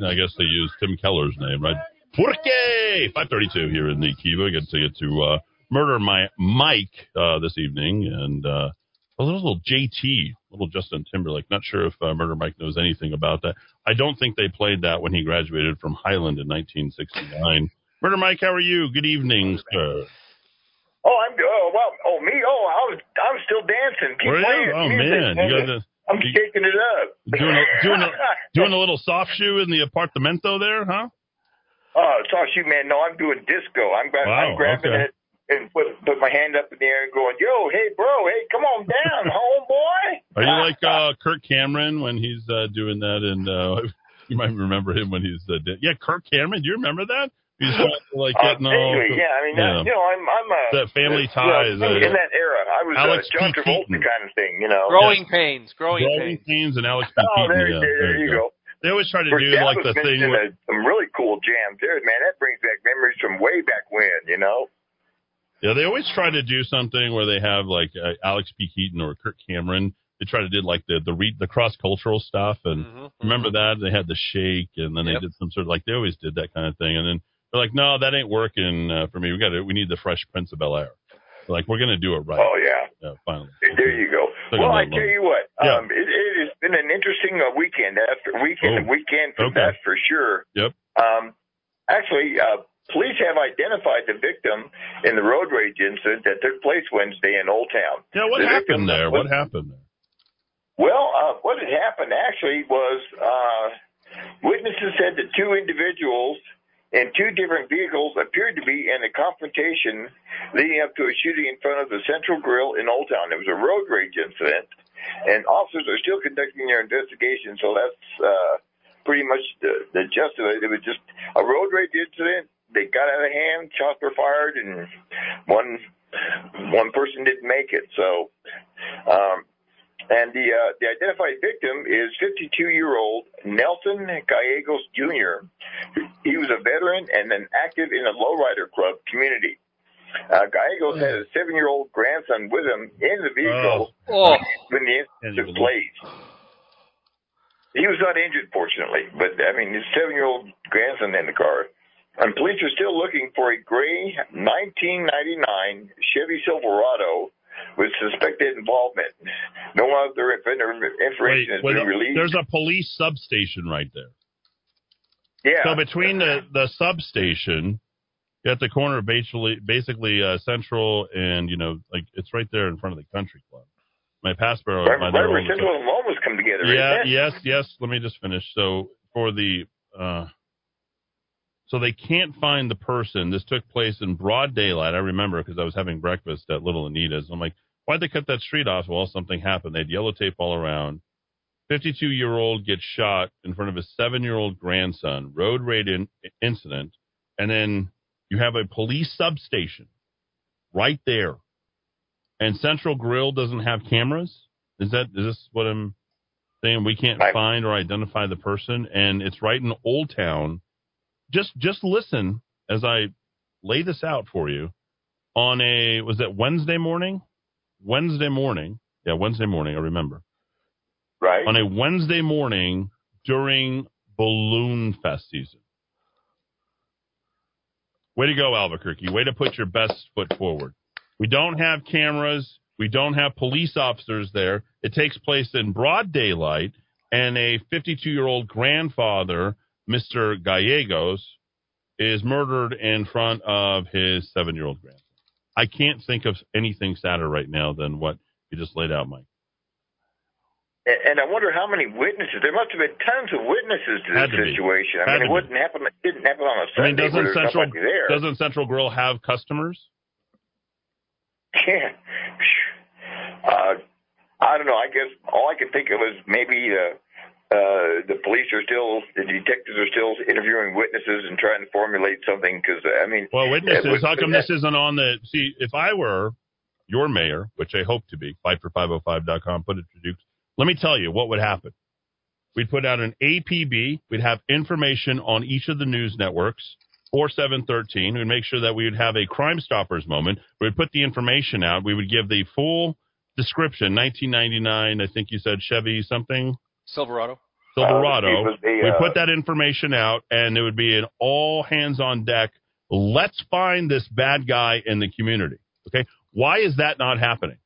right? I guess they used Tim Keller's name, right? Burque! 532 here in the Kiva. Get to get to uh, Murder My Mike uh, this evening. And uh, a little JT, little Justin Timberlake. Not sure if uh, Murder Mike knows anything about that. I don't think they played that when he graduated from Highland in 1969. Murder Mike, how are you? Good evening, sir. Oh, I'm good. Oh, well, oh, me? Oh, I was, I was still dancing. Keep Were you? Oh, man. You got the- I'm shaking it up. Doing a, doing a, doing a little soft shoe in the apartamento there, huh? Oh, sorry, shoot, man. No, I'm doing disco. I'm, gra- Wow, I'm grabbing okay. it and put put my hand up in the air and going, "Yo, hey, bro, hey, come on down, homeboy." Are you like uh, Kirk Cameron when he's uh, doing that? And uh, you might remember him when he's uh, dead. Yeah, Kirk Cameron. Do you remember that? He's trying to, like Uh, getting all. anyway, yeah, I mean, yeah. uh, you know, I'm, I'm uh, That family you know, ties, uh, in that era. I was Alex uh, John P. Travolta Keaton. kind of thing, you know. Growing pains, growing, Growing pains. Pains and Alex P. Oh, Keaton. there, yeah, there, there you go. They always try to For do like the establishments thing. and Where, the- some really cool jams there, man. That brings back memories from way back when, you know. yeah, they always try to do something where they have like uh, Alex P. Keaton or Kirk Cameron. They try to do like the the re- the cross cultural stuff, and remember that they had the shake, and then they did some sort of like they always did that kind of thing, and then they're like, no, that ain't working uh, for me. We got to we need the Fresh Prince of Bel Air. Like we're gonna do it right. Oh yeah. Yeah, finally. There you go. Took well, I tell long. you what, Yeah. um, it, it has been an interesting uh, weekend after weekend, Oh. weekend for Okay. that for sure. Yep. Um, actually, uh, police have identified the victim in the road rage incident that took place Wednesday in Old Town. Yeah, what The happened there? was- What happened there? Well, uh, what had happened actually was uh, witnesses said that two individuals in two different vehicles appeared to be in a confrontation leading up to a shooting in front of the Central Grill in Old Town. It was a road rage incident, and officers are still conducting their investigation. So that's uh, pretty much the, the gist of it. It was just a road rage incident. They got out of hand, shots were fired, and one one person didn't make it. So. Um, and the uh, the identified victim is 52 year old Nelson Gallegos Jr. He was a veteran and an active in a lowrider club community. Uh, Gallegos had a seven year old grandson with him in the vehicle Oh. when the incident took place. He was not injured, fortunately, but I mean, his seven year old grandson in the car. And police are still looking for a gray 1999 Chevy Silverado with suspected involvement. No other information has Wait, been released. there's a police substation right there. yeah. So between the the substation at the corner of basically basically uh, Central and you know like it's right there in front of the country club. My passport right, by right where all the time. Central and Lomas come together, Yeah, yes, yes. Let me just finish. So for the uh so they can't find the person. This took place in broad daylight. I remember because I was having breakfast at Little Anita's. I'm like, why'd they cut that street off? Well, something happened. They had yellow tape all around. 52 year old gets shot in front of his seven year old grandson. Road rage in- incident. And then you have a police substation right there. And Central Grill doesn't have cameras. Is that is this what I'm saying? We can't find or identify the person, and it's right in Old Town. Just just listen as I lay this out for you. On a was it Wednesday morning? Wednesday morning, yeah, Wednesday morning. I remember. Right. On a Wednesday morning during Balloon Fest season. Way to go, Albuquerque. Way to put your best foot forward. We don't have cameras. We don't have police officers there. It takes place in broad daylight, and a 52 year old grandfather, Mr. Gallegos, is murdered in front of his seven year old grandson. I can't think of anything sadder right now than what you just laid out, Mike. And I wonder how many witnesses. There must have been tons of witnesses to this to be. situation. I mean, it wouldn't happen. It didn't happen on a I mean, Sunday doesn't Central doesn't Central Grill have customers? Yeah. Uh, I don't know. I guess all I could think of is maybe uh, Uh, the police are still, the detectives are still interviewing witnesses and trying to formulate something. Because uh, I mean, Well, witnesses. was- How come this isn't on the? See, if I were your mayor, which I hope to be, fightfor505.com, put it to Dukes. Let me tell you what would happen. We'd put out an APB. We'd have information on each of the news networks or 713. We'd make sure that we would have a Crime Stoppers moment. We'd put the information out. We would give the full description. 1999, I think you said Chevy something. Silverado. Silverado. Uh, the, we uh, put that information out, and it would be an all hands on deck. Let's find this bad guy in the community. Okay, why is that not happening?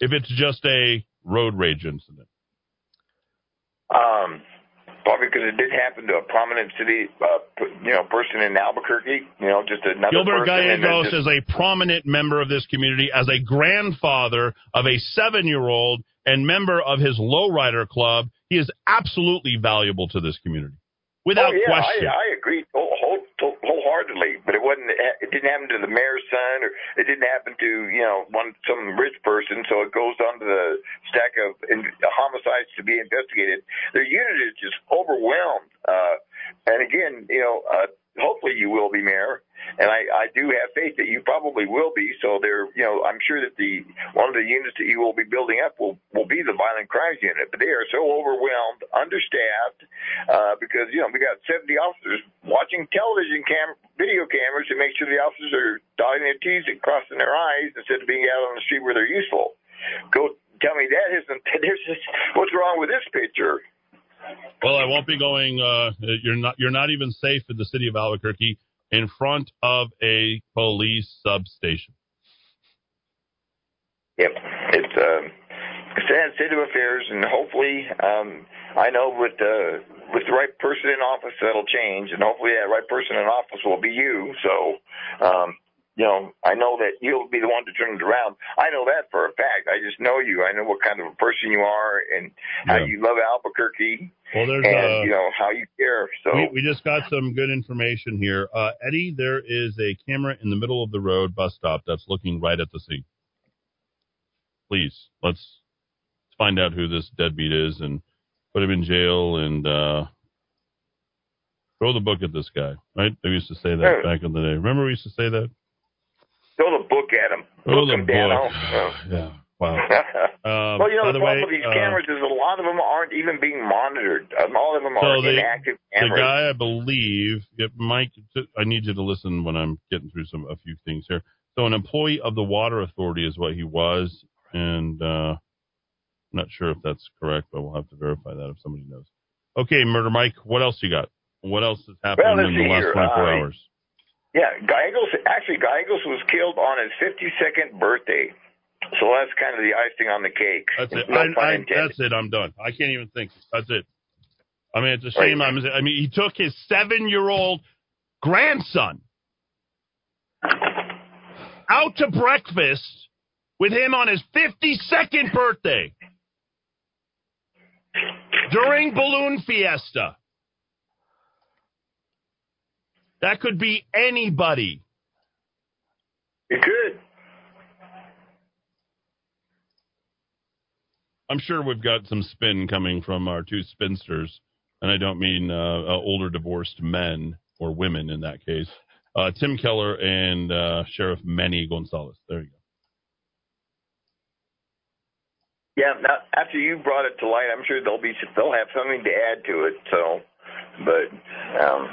If it's just a road rage incident, Um, probably because it did happen to a prominent city, uh, you know, person in Albuquerque. You know, just another Gilbert person. and then Gallegos just- is a prominent member of this community, as a grandfather of a seven year old and member of his lowrider club. He is absolutely valuable to this community, without oh, yeah, question. I, I agree whole, whole, wholeheartedly, but it wasn't. It didn't happen to the mayor's son, or it didn't happen to you know one some rich person. So it goes on to the stack of in, homicides to be investigated. Their unit is just overwhelmed. Uh, and again, you know, uh, hopefully you will be mayor, and I, I do have faith that you probably will be. So there, you know, I'm sure that the one of the units that you will be building up will will be the violent crimes unit. But they are so overwhelmed, understaffed, uh, because you know we got 70 officers watching television cam video cameras to make sure the officers are dotting their T's and crossing their I's instead of being out on the street where they're useful. Go tell me that isn't. There's just, what's wrong with this picture? Well, I won't be going. Uh, you're not. You're not even safe in the city of Albuquerque in front of a police substation. Yep, it's um, a sad state of affairs, and hopefully, um, I know with uh, with the right person in office that'll change, and hopefully that right person in office will be you. So, um, you know, I know that you'll be the one to turn it around. I know that for a fact. I just know you. I know what kind of a person you are, and how Yeah. you love Albuquerque, Well, there's and uh, you know how you care. So. we, we just got some good information here. Uh, Eddy, there is a camera in the middle of the road bus stop that's looking right at the scene. Please, let's find out who this deadbeat is and put him in jail and uh, throw the book at this guy. Right? We used to say that back in the day. Remember we used to say that? Throw the book at him. Throw Book him, book. Yeah. Wow. Um, well, you know, the, the problem way, with these uh, cameras is a lot of them aren't even being monitored. Um, all of them are So the, inactive the guy, I believe, yeah, Mike, I need you to listen when I'm getting through some a few things here. So, an employee of the water authority is what he was, and uh, I'm not sure if that's correct, but we'll have to verify that if somebody knows. Okay, Murder Mike, what else you got? What else has happened Well, in the last here. 24 Uh, hours? Yeah, Gallegos, actually, Gallegos was killed on his 52nd birthday. So that's kind of the icing on the cake. That's it. No I, I, that's it. I'm done. I can't even think. That's it. I mean, it's a shame. I'm, I mean, he took his seven year old grandson out to breakfast with him on his 52nd birthday during Balloon Fiesta. That could be anybody. It could. I'm sure we've got some spin coming from our two spinsters, and I don't mean uh, uh, older divorced men or women in that case. Uh, Tim Keller and uh, Sheriff Manny Gonzales. There you go. Yeah, now, after you brought it to light, I'm sure they'll be they'll have something to add to it. So, but um,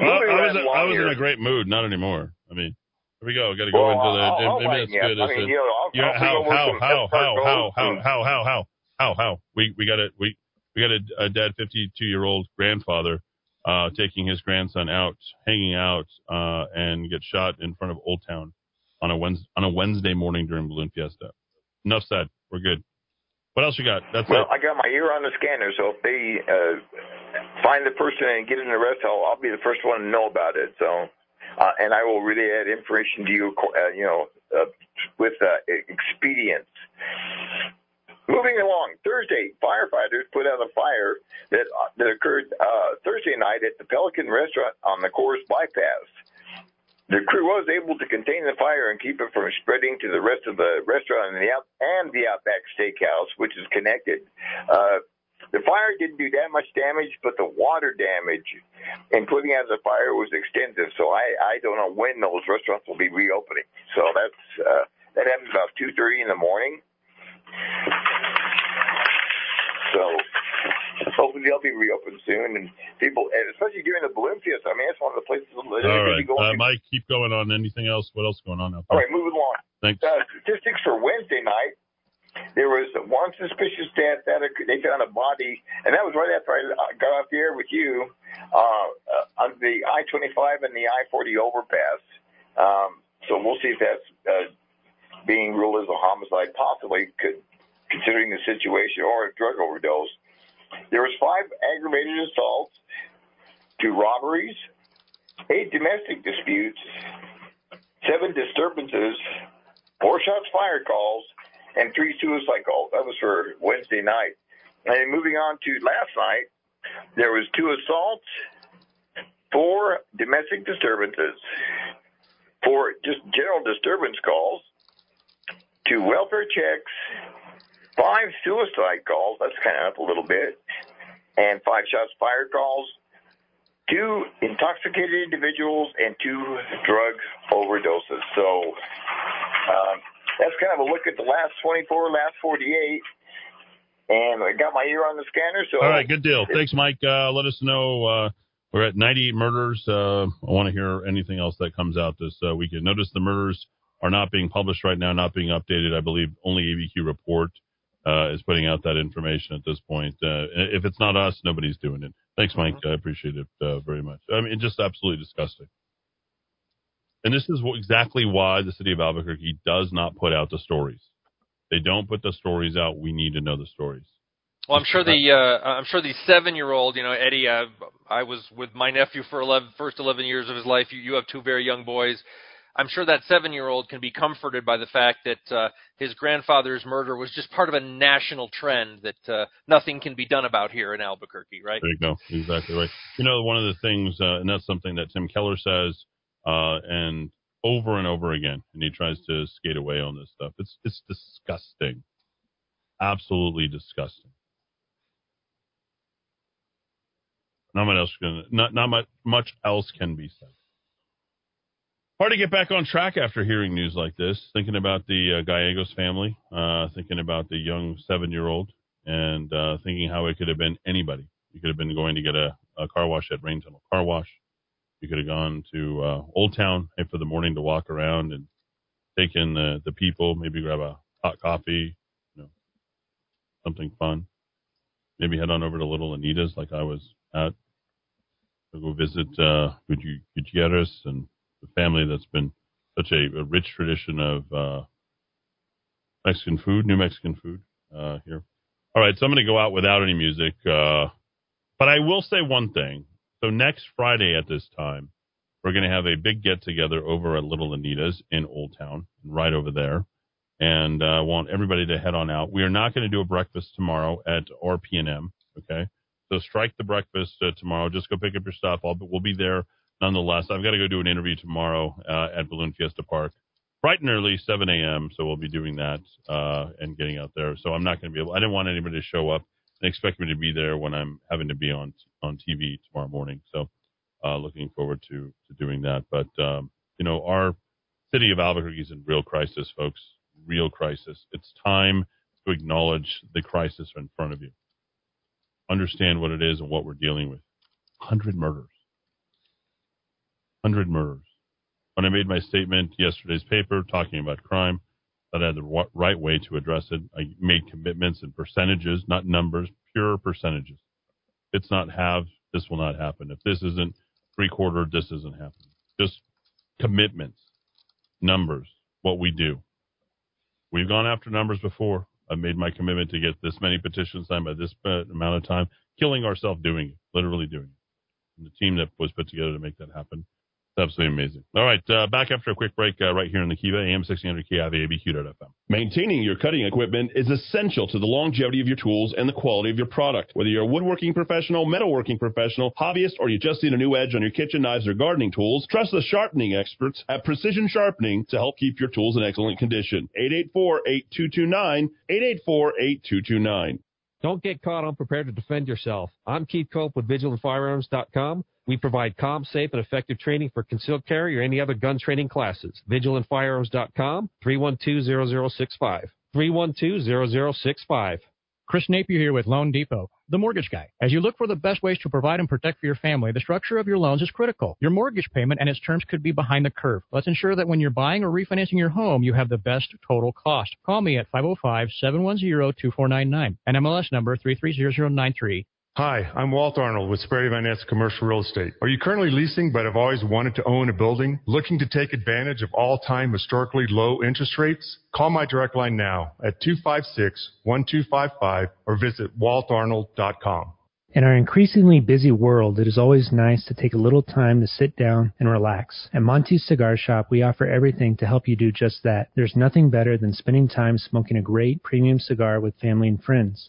Moving I was I was in a great mood. Not anymore. I mean, here we go. Got to go Well, into the. I'll- maybe lighten it's you up. good. I mean, you know, I'll- yeah, I'll how, how, how, how, how, how, how, how, how, how, how? We we got a we we got a, a dead 52 year old grandfather uh, taking his grandson out, hanging out, uh, and get shot in front of Old Town on a Wednesday, on a Wednesday morning during Balloon Fiesta. Enough said. We're good. What else you got? That's well, it. I got my ear on the scanner, so if they uh, find the person and get an arrest, I'll, I'll be the first one to know about it. So, uh, and I will relay that information to you, uh, you know, uh, with uh, expedience. Moving along, Thursday, firefighters put out a fire that uh, that occurred uh, Thursday night at the Pelican Restaurant on the Coors Bypass. The crew was able to contain the fire and keep it from spreading to the rest of the restaurant and the out- and the Outback Steakhouse, which is connected. Uh, the fire didn't do that much damage, but the water damage in putting out the fire was extensive. So I I don't know when those restaurants will be reopening. So that's uh, that happened about two thirty in the morning. So hopefully they'll be reopened soon, and people, and especially during the balloon fiesta. I mean, that's one of the places All they uh. Mike, keep going on. Anything else? What else going on out there? right, moving along. Thanks. Uh, statistics for Wednesday night. There was one suspicious death that they found a body, and that was right after I uh, got off the air with you uh, uh, on the I-25 and the I-40 overpass. Um, so we'll see if that's uh, being ruled as a homicide, possibly, could, considering the situation, or a drug overdose. There was five aggravated assaults, two robberies, eight domestic disputes, seven disturbances, four shots fired calls, and three suicide calls. That was for Wednesday night. And moving on to last night, there was two assaults, four domestic disturbances, four just general disturbance calls, two welfare checks, five suicide calls. That's kind of up a little bit, and five shots fired calls, two intoxicated individuals, and two drug overdoses. So um, that's kind of a look at the last 24, last 48. And I got my ear on the scanner, so All right, good deal. Thanks, Mike. Uh, let us know. Uh, we're at 98 murders. Uh, I want to hear anything else that comes out this uh, weekend. Notice the murders are not being published right now, not being updated. I believe only ABQ Report uh, is putting out that information at this point. Uh, if it's not us, nobody's doing it. Thanks, Mike. I appreciate it uh, very much. I mean, just absolutely disgusting. And this is exactly why the city of Albuquerque does not put out the stories. They don't put the stories out. We need to know the stories. Well, I'm sure the uh, I'm sure the seven year old, you know, Eddy. Uh, I was with my nephew for 11, first 11 years of his life. You, you have two very young boys. I'm sure that seven year old can be comforted by the fact that uh, his grandfather's murder was just part of a national trend that uh, nothing can be done about here in Albuquerque, right? There you go. Exactly right. You know, one of the things, uh, and that's something that Tim Keller says, uh, and over and over again, and he tries to skate away on this stuff. It's it's disgusting, absolutely disgusting. Not much else can not not much much else can be said. Hard to get back on track after hearing news like this. Thinking about the uh, Gallegos family, uh, thinking about the young seven-year-old, and uh, thinking how it could have been anybody. You could have been going to get a, a car wash at Rain Tunnel Car Wash. You could have gone to uh, Old Town for the morning to walk around and take in the the people. Maybe grab a hot coffee, you know, something fun. Maybe head on over to Little Anita's, like I was at. Go visit uh, Gutierrez and the family that's been such a, a rich tradition of uh, Mexican food, New Mexican food uh, here. All right, so I'm going to go out without any music, uh, but I will say one thing. So next Friday at this time, we're going to have a big get together over at Little Anita's in Old Town, right over there, and I uh, want everybody to head on out. We are not going to do a breakfast tomorrow at RPNM. Okay, so strike the breakfast uh, tomorrow. Just go pick up your stuff. I'll, we'll be there nonetheless. I've got to go do an interview tomorrow uh, at Balloon Fiesta Park, bright and early, 7 a.m. So we'll be doing that uh, and getting out there. So I'm not going to be able. I didn't want anybody to show up and expect me to be there when I'm having to be on on TV tomorrow morning. So uh, looking forward to to doing that. But um, you know, our city of Albuquerque is in real crisis, folks. Real crisis. It's time to acknowledge the crisis in front of you understand what it is and what we're dealing with. 100 murders. 100 murders. When I made my statement yesterday's paper talking about crime, that I had the right way to address it. I made commitments and percentages, not numbers, pure percentages. It's not have, this will not happen. If this isn't three quarter, this isn't happening. Just commitments, numbers, what we do. We've gone after numbers before. I've made my commitment to get this many petitions signed by this amount of time, killing ourselves doing it, literally doing it. And the team that was put together to make that happen. It's absolutely amazing. All right, uh, back after a quick break uh, right here in the Kiva, AM 1600 KIV, ABQ.FM. Maintaining your cutting equipment is essential to the longevity of your tools and the quality of your product. Whether you're a woodworking professional, metalworking professional, hobbyist, or you just need a new edge on your kitchen knives or gardening tools, trust the sharpening experts at Precision Sharpening to help keep your tools in excellent condition. 884-8229, 884-8229. Don't get caught unprepared to defend yourself. I'm Keith Cope with VigilantFirearms.com. We provide calm, safe, and effective training for concealed carry or any other gun training classes. VigilantFirearms.com, 312-0065. 312-0065. Chris Napier here with Loan Depot, the mortgage guy. As you look for the best ways to provide and protect for your family, the structure of your loans is critical. Your mortgage payment and its terms could be behind the curve. Let's ensure that when you're buying or refinancing your home, you have the best total cost. Call me at 505-710-2499. NMLS number 330093. Hi, I'm Walt Arnold with Sperry Van Ness Commercial Real Estate. Are you currently leasing but have always wanted to own a building? Looking to take advantage of all-time historically low interest rates? Call my direct line now at 256-1255 or visit waltarnold.com. In our increasingly busy world, it is always nice to take a little time to sit down and relax. At Monty's Cigar Shop, we offer everything to help you do just that. There's nothing better than spending time smoking a great premium cigar with family and friends.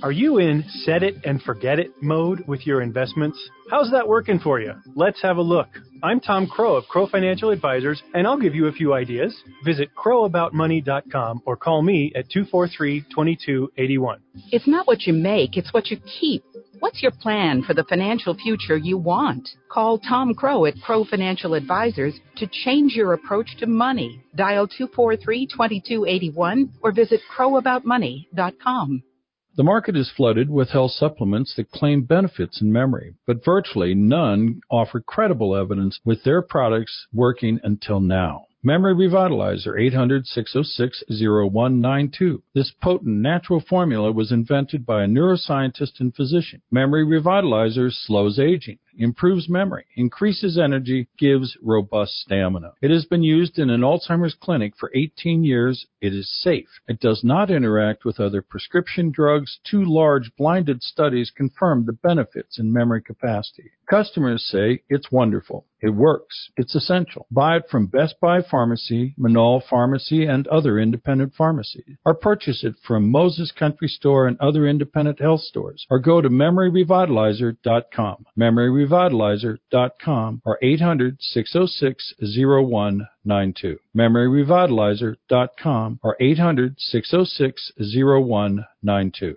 Are you in set it and forget it mode with your investments? How's that working for you? Let's have a look. I'm Tom Crow of Crow Financial Advisors, and I'll give you a few ideas. Visit crowaboutmoney.com or call me at 243-2281. It's not what you make, it's what you keep. What's your plan for the financial future you want? Call Tom Crow at Crow Financial Advisors to change your approach to money. Dial 243-2281 or visit crowaboutmoney.com. The market is flooded with health supplements that claim benefits in memory, but virtually none offer credible evidence with their products working until now. Memory Revitalizer 800-606-0192. This potent natural formula was invented by a neuroscientist and physician. Memory Revitalizer slows aging, improves memory, increases energy, gives robust stamina. It has been used in an Alzheimer's clinic for 18 years. It is safe. It does not interact with other prescription drugs. Two large blinded studies confirm the benefits in memory capacity. Customers say it's wonderful. It works. It's essential. Buy it from Best Buy Pharmacy, Menaul Pharmacy, and other independent pharmacies. Or purchase it from Moses Country Store and other independent health stores. Or go to memoryrevitalizer.com. Memoryrevitalizer.com or 800-606-0192. Memoryrevitalizer.com or 800-606-0192.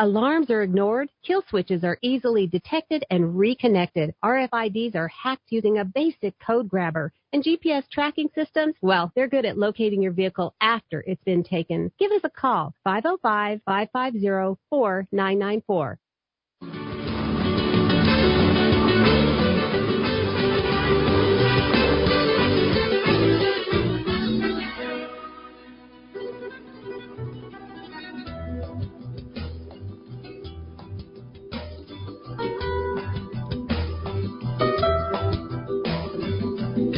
Alarms are ignored, kill switches are easily detected and reconnected. RFIDs are hacked using a basic code grabber. And GPS tracking systems, well, they're good at locating your vehicle after it's been taken. Give us a call, 505-550-4994.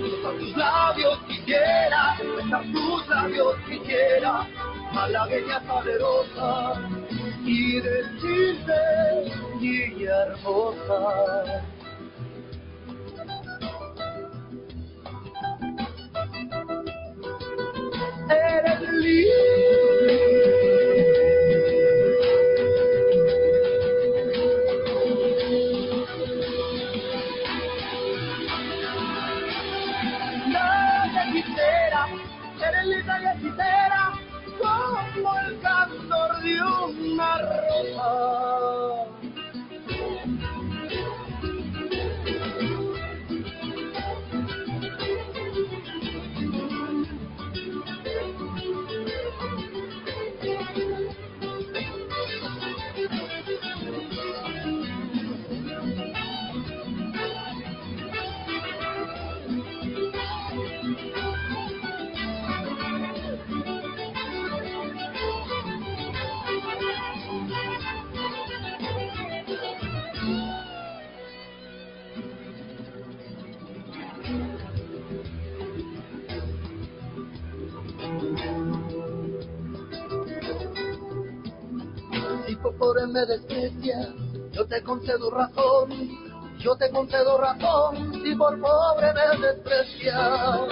Besar tus labios quisiera, besar tus labios quisiera, malagueña salerosa, y decirte, niña hermosa. Eres linda Si por pobre me desprecia, yo te concedo razón, yo te concedo razón, si por pobre me desprecia.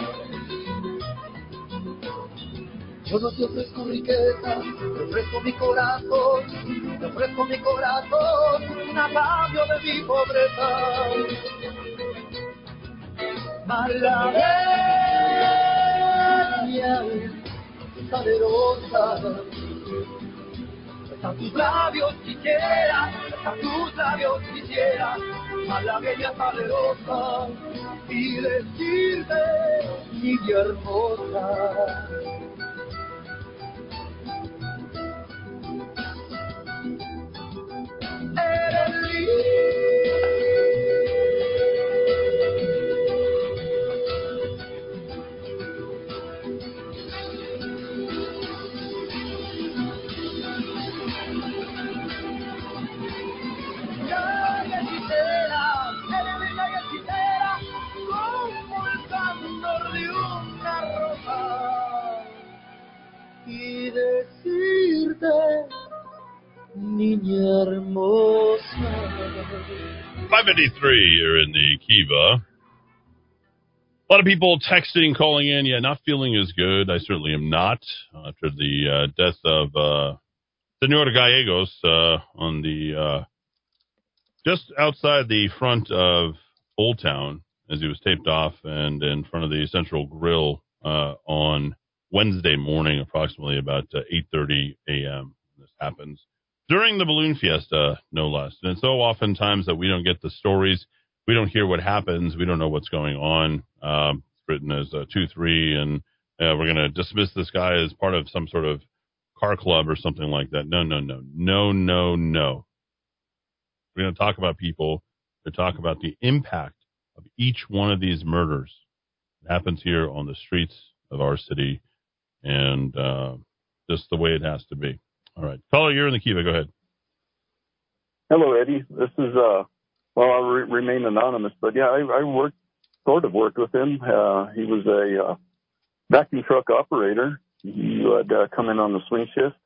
Yo no te ofrezco riqueza, te ofrezco mi corazón, te ofrezco mi corazón, a cambio de mi pobreza. Malagueña, salerosa, Besar tus labios quisiera, besar tus labios quisiera, malagueña salerosa, y decirte, niña hermosa. Eres linda decirte, niña hermosa. 553 here in the Kiva. A lot of people texting, calling in. Yeah, not feeling as good. I certainly am not after the uh, death of uh, Senor Gallegos uh, on the uh, just outside the front of Old Town as he was taped off and in front of the Central Grill uh, on Wednesday morning, approximately about uh, 8:30 a.m. This happens during the balloon fiesta, no less. And it's so oftentimes that we don't get the stories, we don't hear what happens, we don't know what's going on. Um, it's written as uh, two three, and uh, we're going to dismiss this guy as part of some sort of car club or something like that. No, no, no, no, no, no. We're going to talk about people. To talk about the impact of each one of these murders. It happens here on the streets of our city, and uh, just the way it has to be. All right, caller, you're in the Kiva. Go ahead. Hello, Eddy. This is uh, well, I'll re- remain anonymous, but yeah, I, I worked sort of worked with him. Uh, he was a uh, vacuum truck operator. He would uh, come in on the swing shift.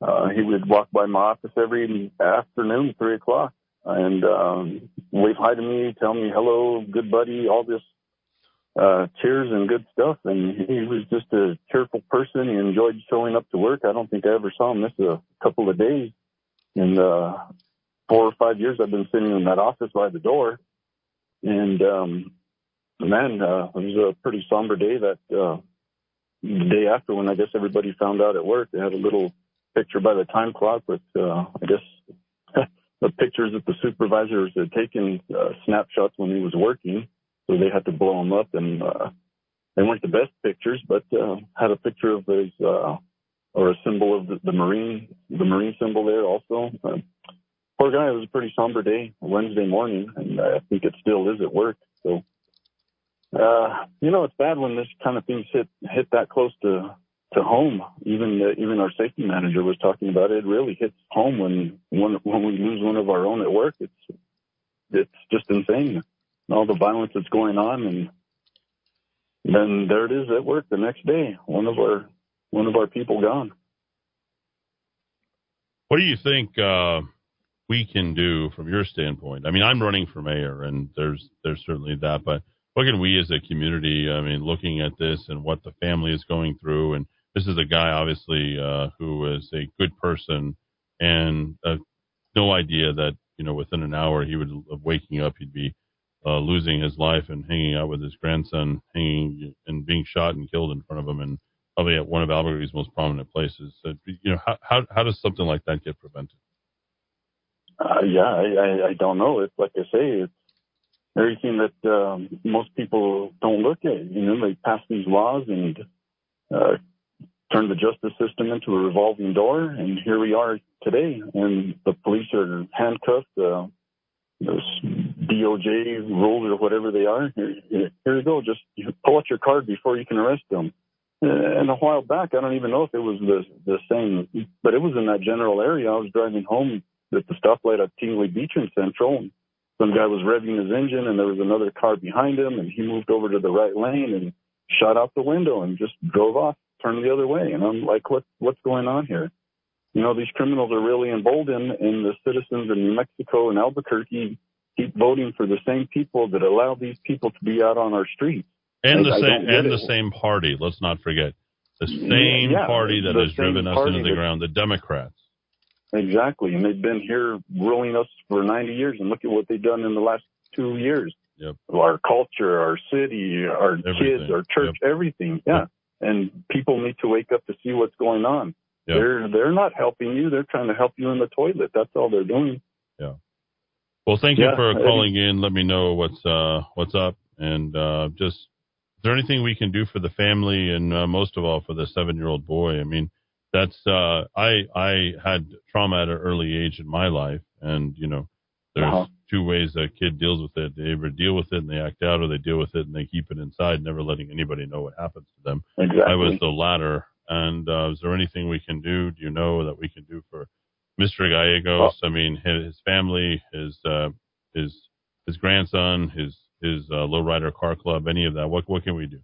Uh, he would walk by my office every afternoon, three o'clock, and um, wave hi to me, tell me hello, good buddy, all this uh, cheers and good stuff. And he was just a cheerful person. He enjoyed showing up to work. I don't think I ever saw him miss a couple of days in the four or five years I've been sitting in that office by the door. And um, man, uh, it was a pretty somber day that uh, the day after when I guess everybody found out at work. They had a little picture by the time clock with, uh, I guess, the pictures that the supervisors had taken uh, snapshots when he was working. So they had to blow them up, and uh, they weren't the best pictures, but uh, had a picture of his uh, or a symbol of the, the marine, the marine symbol there also. Uh, poor guy. It was a pretty somber day, Wednesday morning, and I think it still is at work. So, uh, you know, it's bad when this kind of things hit hit that close to to home. Even uh, even our safety manager was talking about it. It really hits home when when when we lose one of our own at work. It's it's just insane. All the violence that's going on, and then there it is at work the next day. One of our one of our people gone. What do you think uh, we can do from your standpoint? I mean, I'm running for mayor, and there's there's certainly that, but what can we as a community? I mean, looking at this and what the family is going through, and this is a guy obviously uh, who is a good person, and uh, no idea that you know within an hour he would of waking up he'd be uh, losing his life and hanging out with his grandson, hanging and being shot and killed in front of him, and probably at one of Albuquerque's most prominent places. So, you know, how how how does something like that get prevented? Uh, yeah, I, I, don't know. It's like I say, it's everything that um, most people don't look at. You know, they pass these laws and uh, turn the justice system into a revolving door, and here we are today. And the police are handcuffed. Uh, DOJ rules or whatever they are. Here, you go. Just pull out your card before you can arrest them. And a while back, I don't even know if it was the the same, but it was in that general area. I was driving home at the stoplight at Tingley Beach in Central, and some guy was revving his engine, and there was another car behind him, and he moved over to the right lane and shot out the window and just drove off, turned the other way. And I'm like, what what's going on here? You know, these criminals are really emboldened, and the citizens in New Mexico and Albuquerque keep voting for the same people that allow these people to be out on our streets. And the I- same and it. the same party. Let's not forget the same Yeah, party that has driven us into the that- ground, the Democrats. Exactly, and they've been here ruling us for 90 years, and look at what they've done in the last two years. Yep. Our culture, our city, our Everything. kids, our church, everything. Yeah. And people need to wake up to see what's going on. Yep. They're they're not helping you. They're trying to help you in the toilet. That's all they're doing. Yeah. Well, thank you for calling in. Let me know what's uh what's up, and uh just is there anything we can do for the family, and uh, most of all for the seven year old boy? I mean, that's uh I I had trauma at an early age in my life, and you know, there's Uh-huh. two ways a kid deals with it. They either deal with it and they act out, or they deal with it and they keep it inside, never letting anybody know what happens to them. Exactly. I was the latter. And uh, is there anything we can do? Do you know that we can do for Mr. Gallegos? I mean, his, family, his uh, his his grandson, his his uh, lowrider car club, any of that. What what can we do?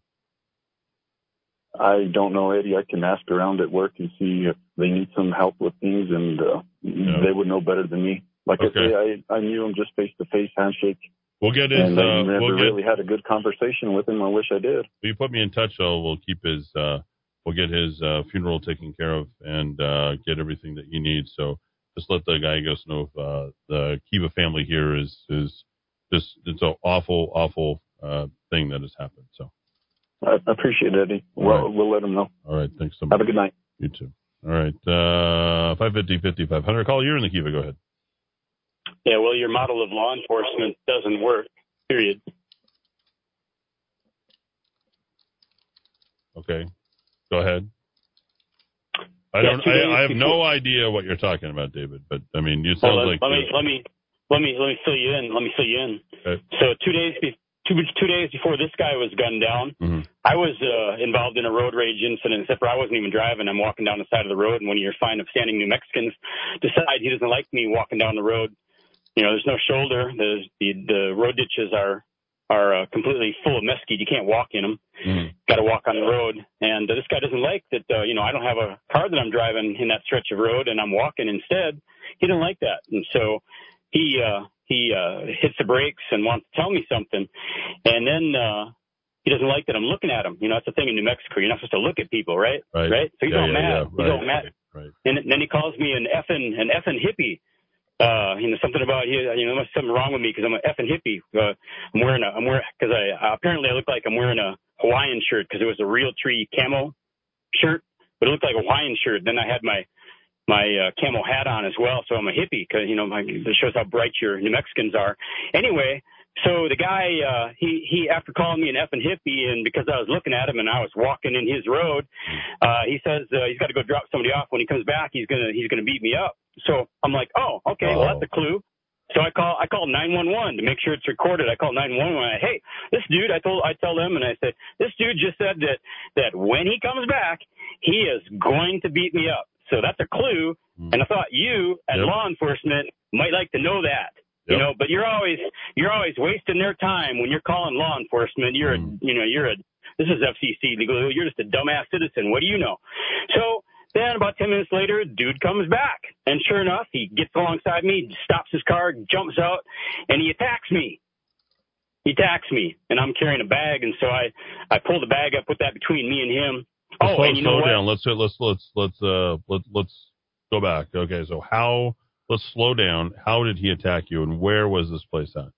I don't know, Eddy. I can ask around at work and see if they need some help with things, and uh, they would know better than me. Like Okay. I say, I I knew him just face to face handshake, We'll get his. and I Uh, never we'll get. really had a good conversation with him. I wish I did. Will you put me in touch? So we'll keep his. Uh, we'll get his uh, funeral taken care of and uh, get everything that he needs. So just let the guy Gallegos know if uh, the Kiva family here is is just it's an awful awful uh, thing that has happened. So I I appreciate it, Eddy. All Well, right. we'll let him know. all right, thanks so much. Have a good night. You too. All right, uh, 550 5500. Call you're in the Kiva. Go ahead. Yeah, well, your model of law enforcement doesn't work. Period. Okay, go ahead. I don't. two days I, I have no idea what you're talking about, David. But I mean, you Well, sound let, like let me let me let me let me fill you in. Let me fill you in. Okay. So two days be, two two days before this guy was gunned down, Mm-hmm. I was uh, involved in a road rage incident. Except for I wasn't even driving. I'm walking down the side of the road, and one of your fine, upstanding New Mexicans decide he doesn't like me walking down the road. You know, there's no shoulder. The the, the road ditches are are uh, completely full of mesquite. You can't walk in them. Got to walk on the road. And uh, this guy doesn't like that. Uh, you know, I don't have a car that I'm driving in that stretch of road, and I'm walking instead. He didn't like that, and so he uh, he uh, hits the brakes and wants to tell me something, and then. uh he doesn't like that I'm looking at him. You know, that's the thing in New Mexico. You're not supposed to look at people, right? Right. So he's Yeah, all yeah, mad. yeah. He's Right, all mad. Right. And then he calls me an effing an effing hippie. Uh, you know something about you. You know, there's something wrong with me because I'm an effing hippie. Uh, I'm wearing a I'm wearing because I uh, apparently I look like I'm wearing a Hawaiian shirt because it was a Realtree camo shirt, but it looked like a Hawaiian shirt. Then I had my my uh, camel hat on as well, so I'm a hippie because you know my, that shows how bright your New Mexicans are. Anyway, so the guy uh, he he after calling me an effing hippie and because I was looking at him and I was walking in his road, uh, he says uh, he's got to go drop somebody off. When he comes back, he's gonna he's gonna beat me up. So I'm like, oh, okay, well that's a oh. clue. So I call I call 911 to make sure it's recorded. I call 911. I, hey, this dude. I told I tell them and I said this dude just said that that when he comes back, he is going to beat me up. So that's a clue. Hmm. And I thought you, as Yep. law enforcement, might like to know that. You know, but you're always you're always wasting their time when you're calling law enforcement. You're a, hmm. you know you're a this is FCC legal. You're just a dumbass citizen. What do you know? So then about 10 minutes later, dude comes back. And sure enough, he gets alongside me, stops his car, jumps out, and he attacks me. He attacks me, and I'm carrying a bag, and so I, I pull the bag up, put that between me and him. Oh, slow, and you know slow what? down. Let's let's let's let's uh let let's go back. Okay, so how? Let's slow down. How did he attack you, and where was this place at?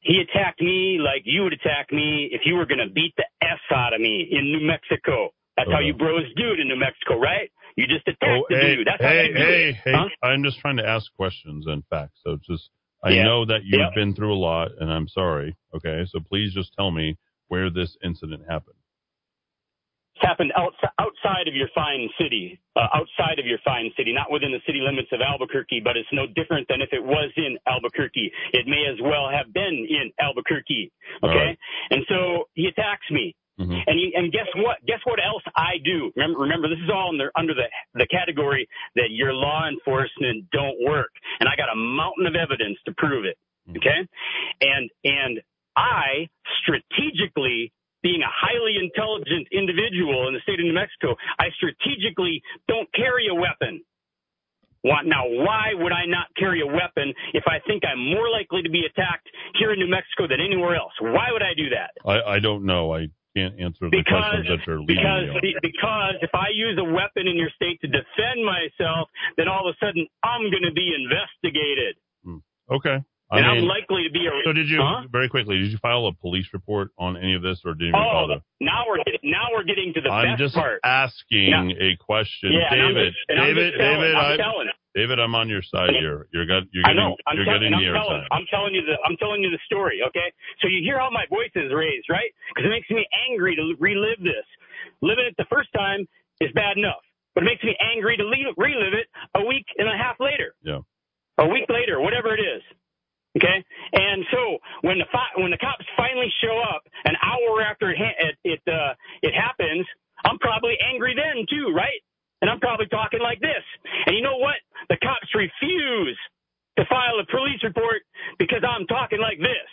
He attacked me like you would attack me if you were going to beat the S out of me in New Mexico. That's how you bros do it in New Mexico, right? You just attack Oh, the hey, dude. That's how hey, do hey, hey! Huh? I'm just trying to ask questions and facts. So just, I Yeah. know that you've Yeah. been through a lot, and I'm sorry. Okay, so please just tell me where this incident happened. It's happened outside, outside of your fine city, uh, outside of your fine city, not within the city limits of Albuquerque, but it's no different than if it was in Albuquerque. It may as well have been in Albuquerque. Okay? right. And so he attacks me. Mhm. And he, and guess what? Guess what else I do? Remember, remember this is all under, under the the category that your law enforcement don't work. And I got a mountain of evidence to prove it. Okay? And and I strategically being a highly intelligent individual in the state of New Mexico, I strategically don't carry a weapon. Why- Now, why would I not carry a weapon if I think I'm more likely to be attacked here in New Mexico than anywhere else? Why would I do that? I, I don't know. I can't answer the Because questions that you're leading because on. because if I use a weapon in your state to defend myself, then all of a sudden I'm going to be investigated, hmm. Okay. I and mean, I'm likely to be a. so did you Huh? very quickly? Did you file a police report on any of this, or did you Oh, bother? now we're get- now we're getting to the I'm best just asking a question, Yeah, I'm David. just- I'm David, telling- David, I'm I'm, telling. David, I'm on your side here. You're got, you're I getting, know. I'm you're telling. getting I'm the telling. I'm telling you the. I'm telling you the story. Okay. So you hear how my voice is raised, right? Because it makes me angry to relive this. Living it the first time is bad enough, but it makes me angry to le- relive it a week and a half later, Yeah. a week later, whatever it is. Okay. And so when the fi- when the cops finally show up an hour after it ha- it it, uh, it happens, I'm probably angry then too, right? And I'm probably talking like this. And you know what? The cops refuse to file a police report because I'm talking like this.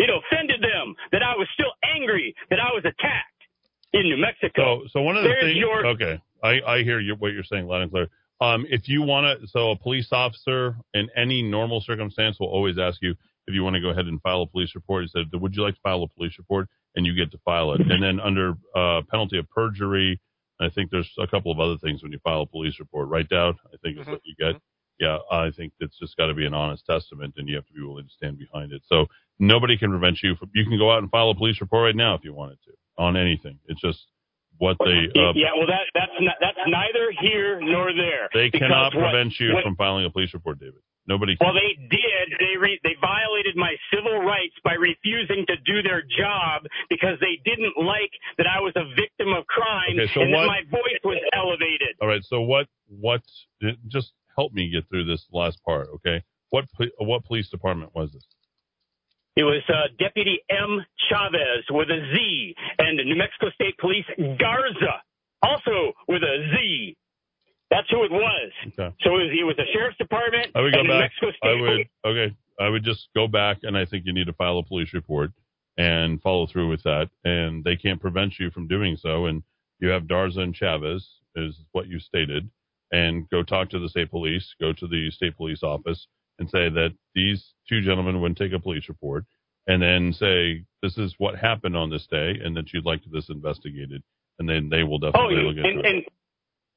It offended them that I was still angry that I was attacked in New Mexico. So, so one of the There's things. your- okay, I, I hear what you're saying loud and clear. Um, if you want to, so a police officer in any normal circumstance will always ask you if you want to go ahead and file a police report. He said, "Would you like to file a police report?" And you get to file it. And then under uh, penalty of perjury, I think there's a couple of other things when you file a police report. Right, Dowd? I think is what you get. Yeah, I think it's just got to be an honest testament, and you have to be willing to stand behind it. So nobody can prevent you from. You can go out and file a police report right now if you wanted to on anything. It's just what they. Uh, yeah, well, that that's not, that's neither here nor there. They cannot what- prevent you what- from filing a police report, David. Nobody can. Well, they did. They re- they violated my civil rights by refusing to do their job because they didn't like that I was a victim of crime Okay, so and what- that my voice was elevated. All right. So what? What? Just help me get through this last part, okay? What? What police department was this? It was uh, Deputy M. Chavez with a Z, and New Mexico State Police Garza, also with a Z. That's who it was. Okay. So it was, it was the sheriff's department I would go back. I would. Okay. I would just go back, and I think you need to file a police report and follow through with that. And they can't prevent you from doing so. And you have Darza and Chavez, is what you stated, and go talk to the state police. Go to the state police office and say that these two gentlemen wouldn't take a police report, and then say this is what happened on this day, and that you'd like this investigated, and then they will Oh, definitely look into and, it. and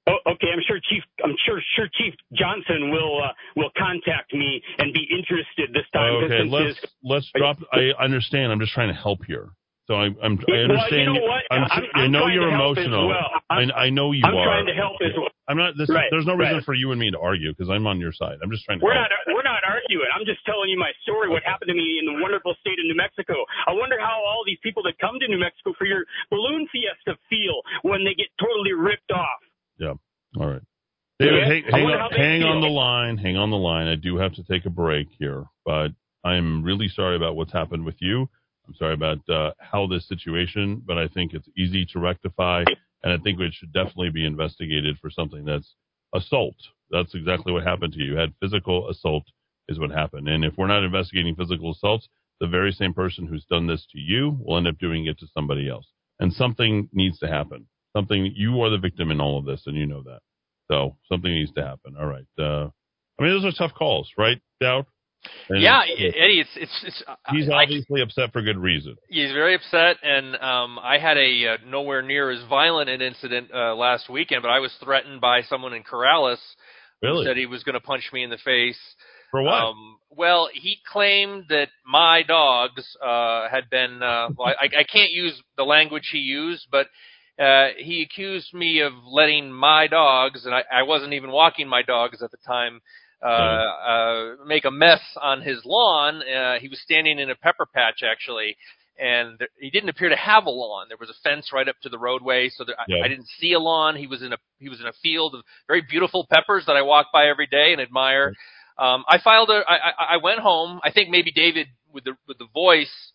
oh, okay, I'm sure Chief. I'm sure sure Chief Johnson will uh, will contact me and be interested this time. Okay, let's his- let's drop. I understand. I'm just trying to help here. So I, I'm. I Well, understand. you know what? I'm, I'm- I know you're to help as emotional. well. I, I know you are. I'm are. trying to help as well. I'm not. This, Right, There's no reason right. for you and me to argue because I'm on your side. I'm just trying to. We're help. not we're not arguing. I'm just telling you my story. What happened to me in the wonderful state of New Mexico. I wonder how all these people that come to New Mexico for your balloon fiesta feel when they get totally ripped off. Yeah. All right. David, Yeah. hang, hang, on, hang on the line. Hang on the line. I do have to take a break here, but I'm really sorry about what's happened with you. I'm sorry about uh, how this situation, but I think it's easy to rectify, and I think it should definitely be investigated for something that's assault. That's exactly what happened to you. You had physical assault is what happened, and if we're not investigating physical assaults, the very same person who's done this to you will end up doing it to somebody else, and something needs to happen. Something you are the victim in all of this, and you know that. So something needs to happen. All right. Uh, I mean, those are tough calls, right, Dowd? And yeah, it's- Eddy, it's it's, it's He's I- obviously upset for good reason. He's very upset, and um, I had a uh, nowhere near as violent an incident uh, last weekend, but I was threatened by someone in Corrales Really? who said he was going to punch me in the face. For what? Um, well, he claimed that my dogs uh, had been. Uh, well, I, I can't use the language he used, but uh, he accused me of letting my dogs, and I, I wasn't even walking my dogs at the time, uh, uh, make a mess on his lawn. Uh, he was standing in a pepper patch, actually, and there, he didn't appear to have a lawn. There was a fence right up to the roadway, so there, Yeah. I, I didn't see a lawn. He was in a he was in a field of very beautiful peppers that I walk by every day and admire. Um, I filed a. I, I, I went home. I think maybe David with the with the voice,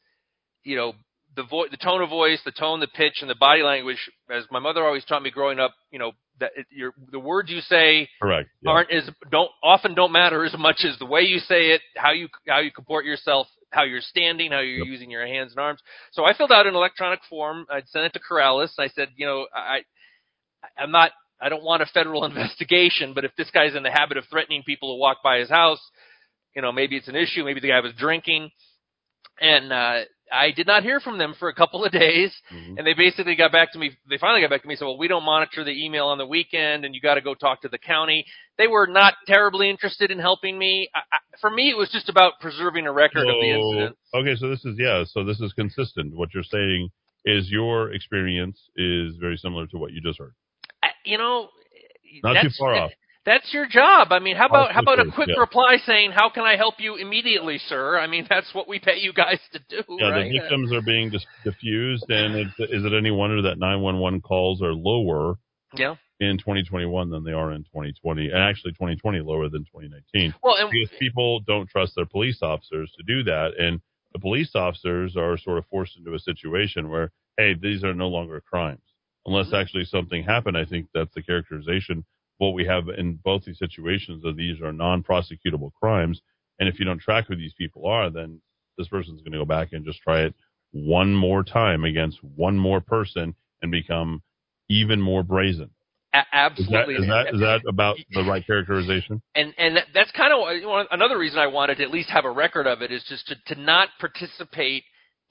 you know, the vo- the tone of voice, the tone, the pitch, and the body language. As my mother always taught me growing up, you know, that it, your the words you say Correct. Yeah. aren't as don't often don't matter as much as the way you say it, how you how you comport yourself, how you're standing, how you're using your hands and arms. So I filled out an electronic form. I'd sent it to Corrales. I said, you know, I I'm not I don't want a federal investigation, but if this guy's in the habit of threatening people who walk by his house, you know, maybe it's an issue. Maybe the guy was drinking, and uh, I did not hear from them for a couple of days. And they basically got back to me. They finally got back to me. and Said, "Well, we don't monitor the email on the weekend, and you got to go talk to the county." They were not terribly interested in helping me. I, I, for me, it was just about preserving a record of the incident. Okay, so this is yeah, so this is consistent. What you're saying is your experience is very similar to what you just heard. I, you know, Not too far off. That's your job. I mean, how about how about a quick yeah. reply saying, "How can I help you immediately, sir?" I mean, that's what we pay you guys to do, Yeah, right? the victims are being dis- diffused, and it's, is it any wonder that 911 calls are lower Yeah. in 2021 than they are in 2020, and actually 2020 lower than 2019? Well, and- because people don't trust their police officers to do that, and the police officers are sort of forced into a situation where, hey, these are no longer crimes unless Mm-hmm. actually something happened. I think that's the characterization. What we have in both these situations of these are non-prosecutable crimes, and if you don't track who these people are, then this person's going to go back and just try it one more time against one more person and become even more brazen. A- absolutely. is that is that about the right characterization? and and that's kind of another reason I wanted to at least have a record of it is just to, to not participate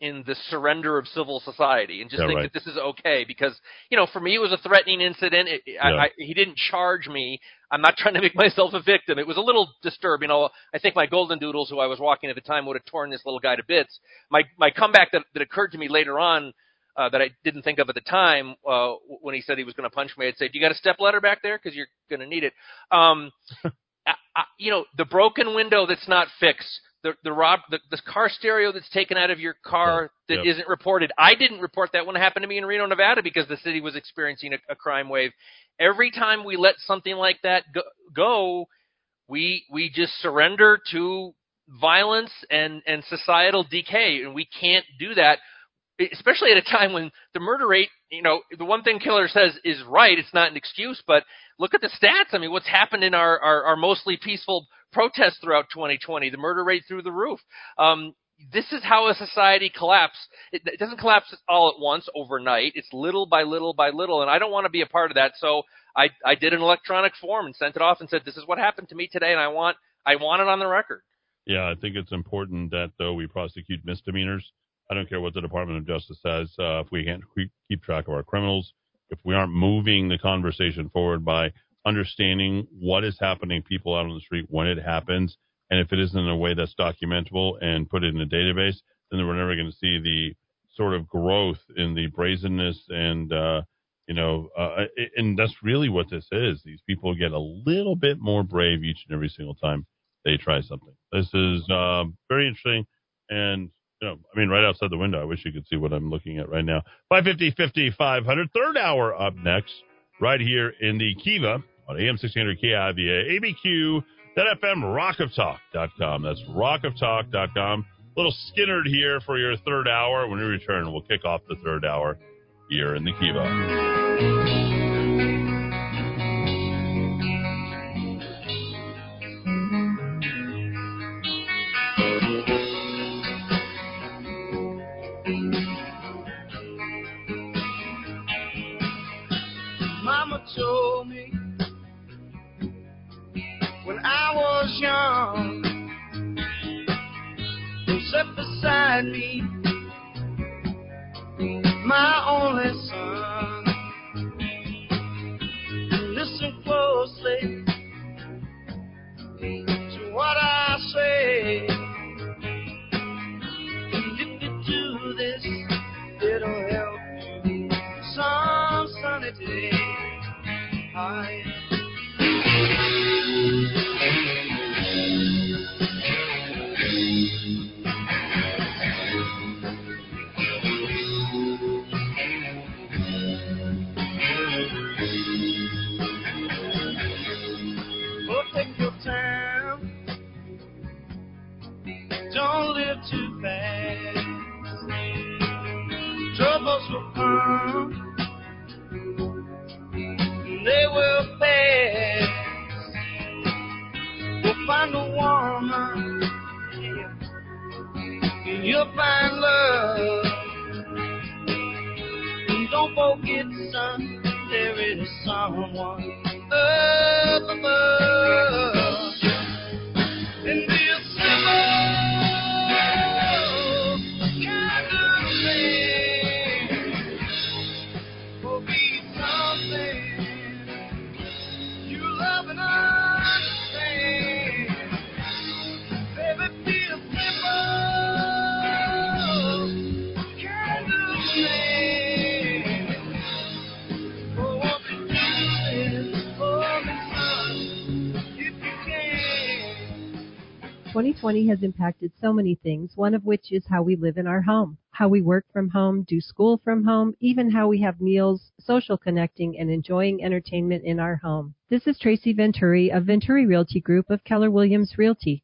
in the surrender of civil society and just Yeah, think right. that this is okay because you know for me it was a threatening incident. It, I, Yeah. I, he didn't charge me. I'm not trying to make myself a victim. It was a little disturbing. Know, I think my golden doodles who I was walking at the time would have torn this little guy to bits. My my comeback that, that occurred to me later on. Uh, that I didn't think of at the time uh, when he said he was going to punch me. I'd say, "Do you got a step ladder back there? Because you're going to need it." Um, I, I, you know, the broken window that's not fixed, the the rob, the, the car stereo that's taken out of your car that Yep. not reported. I didn't report that when it happened to me in Reno, Nevada, because the city was experiencing a, a crime wave. Every time we let something like that go, go we we just surrender to violence and and societal decay, and we can't do that especially at a time when the murder rate, you know, the one thing Keller says is right. It's not an excuse, but look at the stats. I mean, what's happened in our, our, our mostly peaceful protests throughout 2020? The murder rate through the roof. Um, this is how a society collapses. It, it doesn't collapse all at once overnight. It's little by little by little, and I don't want to be a part of that. So I, I did an electronic form and sent it off and said, "This is what happened to me today, and I want I want it on the record." Yeah, I think it's important that though we prosecute misdemeanors. I don't care what the Department of Justice says. Uh, if we can't keep- track of our criminals, if we aren't moving the conversation forward by understanding what is happening people out on the street when it happens, and if it isn't in a way that's documentable and put it in a database, then we're never going to see the sort of growth in the brazenness and uh, you know, uh, and that's really what this is. These people get a little bit more brave each and every single time they try something. This is um, very interesting, and you know, I mean, right outside the window. I wish you could see what I'm looking at right now. 550, 50, 500. Third hour up next, right here in the Kiva on AM 600 KIVA, ABQ, FM, rockoftalk.com. That's rockoftalk.com. A little Skynyrd here for your third hour. When we return, we'll kick off the third hour here in the Kiva. Beside me, has impacted so many things, one of which is how we live in our home, how we work from home, do school from home, even how we have meals, social connecting, and enjoying entertainment in our home. This is Tracy Venturi of Venturi Realty Group of Keller Williams Realty.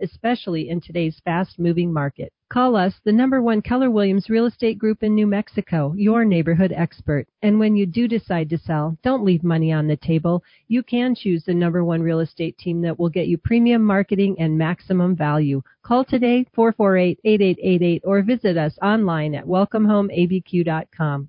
especially in today's fast moving market. Call us, the number one Keller Williams Real Estate Group in New Mexico, your neighborhood expert. And when you do decide to sell, don't leave money on the table. You can choose the number one real estate team that will get you premium marketing and maximum value. Call today, 448-8888, or visit us online at welcomehomeabq.com.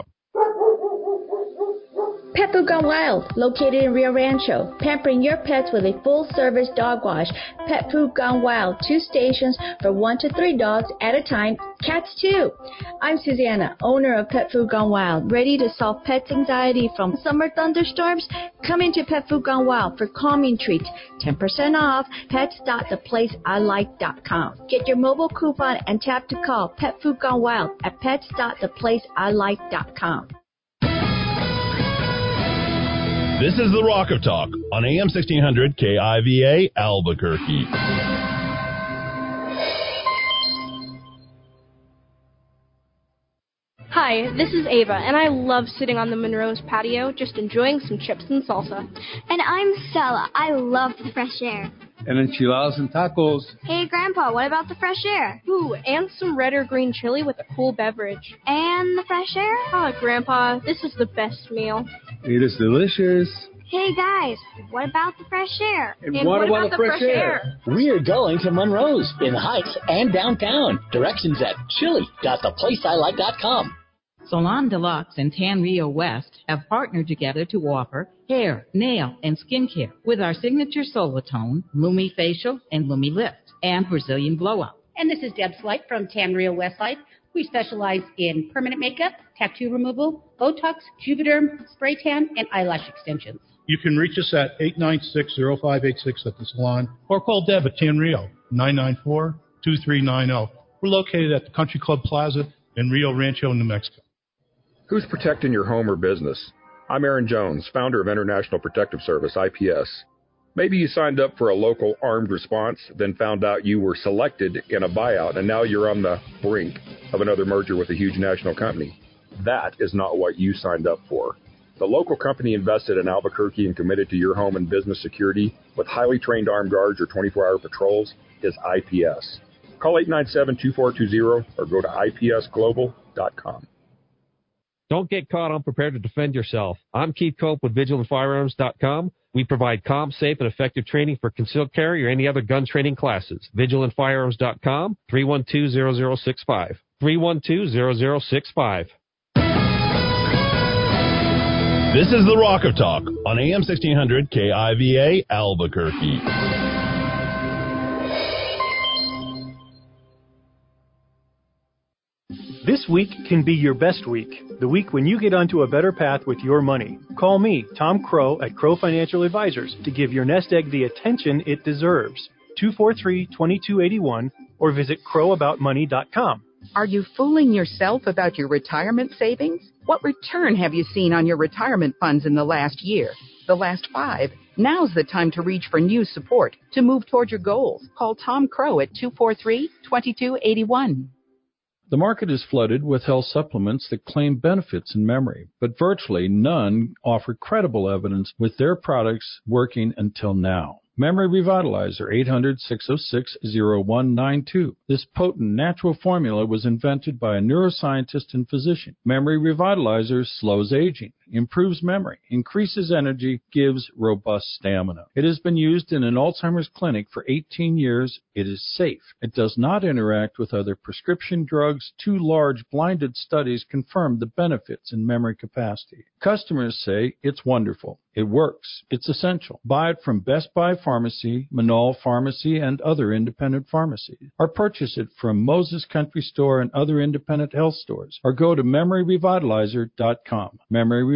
Pet Food Gone Wild, located in Rio Rancho, pampering your pets with a full-service dog wash. Pet Food Gone Wild, two stations for one to three dogs at a time, cats too. I'm Susanna, owner of Pet Food Gone Wild, ready to solve pets' anxiety from summer thunderstorms. Come into Pet Food Gone Wild for calming treats, 10% off. Pets.theplaceilike.com. Get your mobile coupon and tap to call Pet Food Gone Wild at pets.theplaceilike.com. This is the Rock of Talk on AM 1600 KIVA Albuquerque. Hi, this is Ava, and I love sitting on the Monroe's patio just enjoying some chips and salsa. And I'm Stella. I love the fresh air. And enchiladas and tacos. Hey, Grandpa, what about the fresh air? Ooh, and some red or green chili with a cool beverage. And the fresh air? Oh, Grandpa, this is the best meal. It is delicious. Hey, guys, what about the fresh air? And, and what, what, about, about the fresh, fresh air? air? We are going to Monroe's in the Heights and downtown. Directions at chili.theplaceilike.com. Salon Deluxe and Tan Rio West have partnered together to offer hair, nail, and skincare with our signature Solatone, Lumi Facial, and Lumi Lift, and Brazilian Glow Up. And this is Deb Slight from Tan Rio Westside. We specialize in permanent makeup, tattoo removal, Botox, Juvederm, spray tan, and eyelash extensions. You can reach us at 896-0586 at the salon or call Deb at Tan Rio, 994-2390. We're located at the Country Club Plaza in Rio Rancho, New Mexico. Who's protecting your home or business? I'm Aaron Jones, founder of International Protective Service, IPS. Maybe you signed up for a local armed response, then found out you were selected in a buyout, and now you're on the brink of another merger with a huge national company. That is not what you signed up for. The local company invested in Albuquerque and committed to your home and business security with highly trained armed guards or 24 hour patrols is IPS. Call 897 2420 or go to ipsglobal.com. Don't get caught unprepared to defend yourself. I'm Keith Cope with VigilantFirearms.com. We provide calm, safe, and effective training for concealed carry or any other gun training classes. VigilantFirearms.com, 312-0065. 312-0065. This is the Rock of Talk on AM 1600 KIVA Albuquerque. This week can be your best week, the week when you get onto a better path with your money. Call me, Tom Crow at Crow Financial Advisors, to give your nest egg the attention it deserves. 243 2281 or visit crowaboutmoney.com. Are you fooling yourself about your retirement savings? What return have you seen on your retirement funds in the last year? The last five? Now's the time to reach for new support to move toward your goals. Call Tom Crow at 243 2281. The market is flooded with health supplements that claim benefits in memory, but virtually none offer credible evidence with their products working until now. Memory Revitalizer 800 606 0192. This potent natural formula was invented by a neuroscientist and physician. Memory Revitalizer slows aging, improves memory, increases energy, gives robust stamina. It has been used in an Alzheimer's clinic for 18 years. It is safe. It does not interact with other prescription drugs. Two large blinded studies confirm the benefits in memory capacity. Customers say it's wonderful. It works. It's essential. Buy it from Best Buy Pharmacy, Menaul Pharmacy, and other independent pharmacies. Or purchase it from Moses Country Store and other independent health stores. Or go to memoryrevitalizer.com.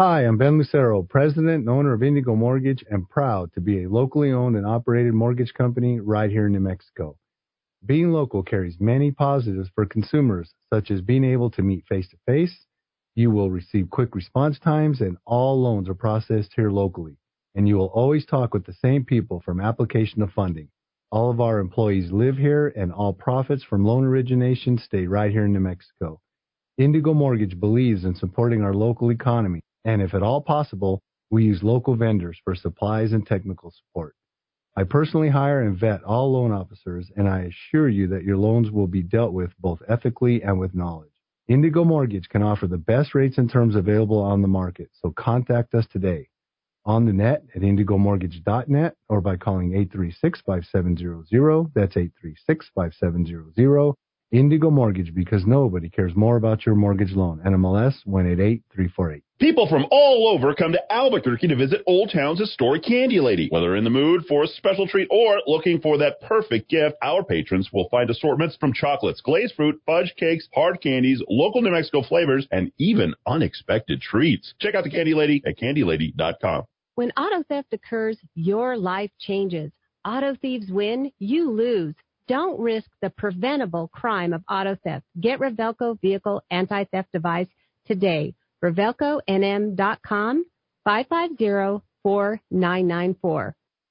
Hi, I'm Ben Lucero, president and owner of Indigo Mortgage, and proud to be a locally owned and operated mortgage company right here in New Mexico. Being local carries many positives for consumers, such as being able to meet face to face. You will receive quick response times, and all loans are processed here locally. And you will always talk with the same people from application to funding. All of our employees live here, and all profits from loan origination stay right here in New Mexico. Indigo Mortgage believes in supporting our local economy and if at all possible, we use local vendors for supplies and technical support. I personally hire and vet all loan officers, and I assure you that your loans will be dealt with both ethically and with knowledge. Indigo Mortgage can offer the best rates and terms available on the market, so contact us today. on the net at indigomortgage.net or by calling 836-5700. That's 836-5700. Indigo Mortgage because nobody cares more about your mortgage loan. NMLS 188348. People from all over come to Albuquerque to visit Old Town's historic Candy Lady. Whether in the mood for a special treat or looking for that perfect gift, our patrons will find assortments from chocolates, glazed fruit, fudge cakes, hard candies, local New Mexico flavors, and even unexpected treats. Check out the Candy Lady at candylady.com. When auto theft occurs, your life changes. Auto thieves win, you lose. Don't risk the preventable crime of auto theft. Get Revelco Vehicle Anti-Theft Device today. RevelcoNM.com 550-4994.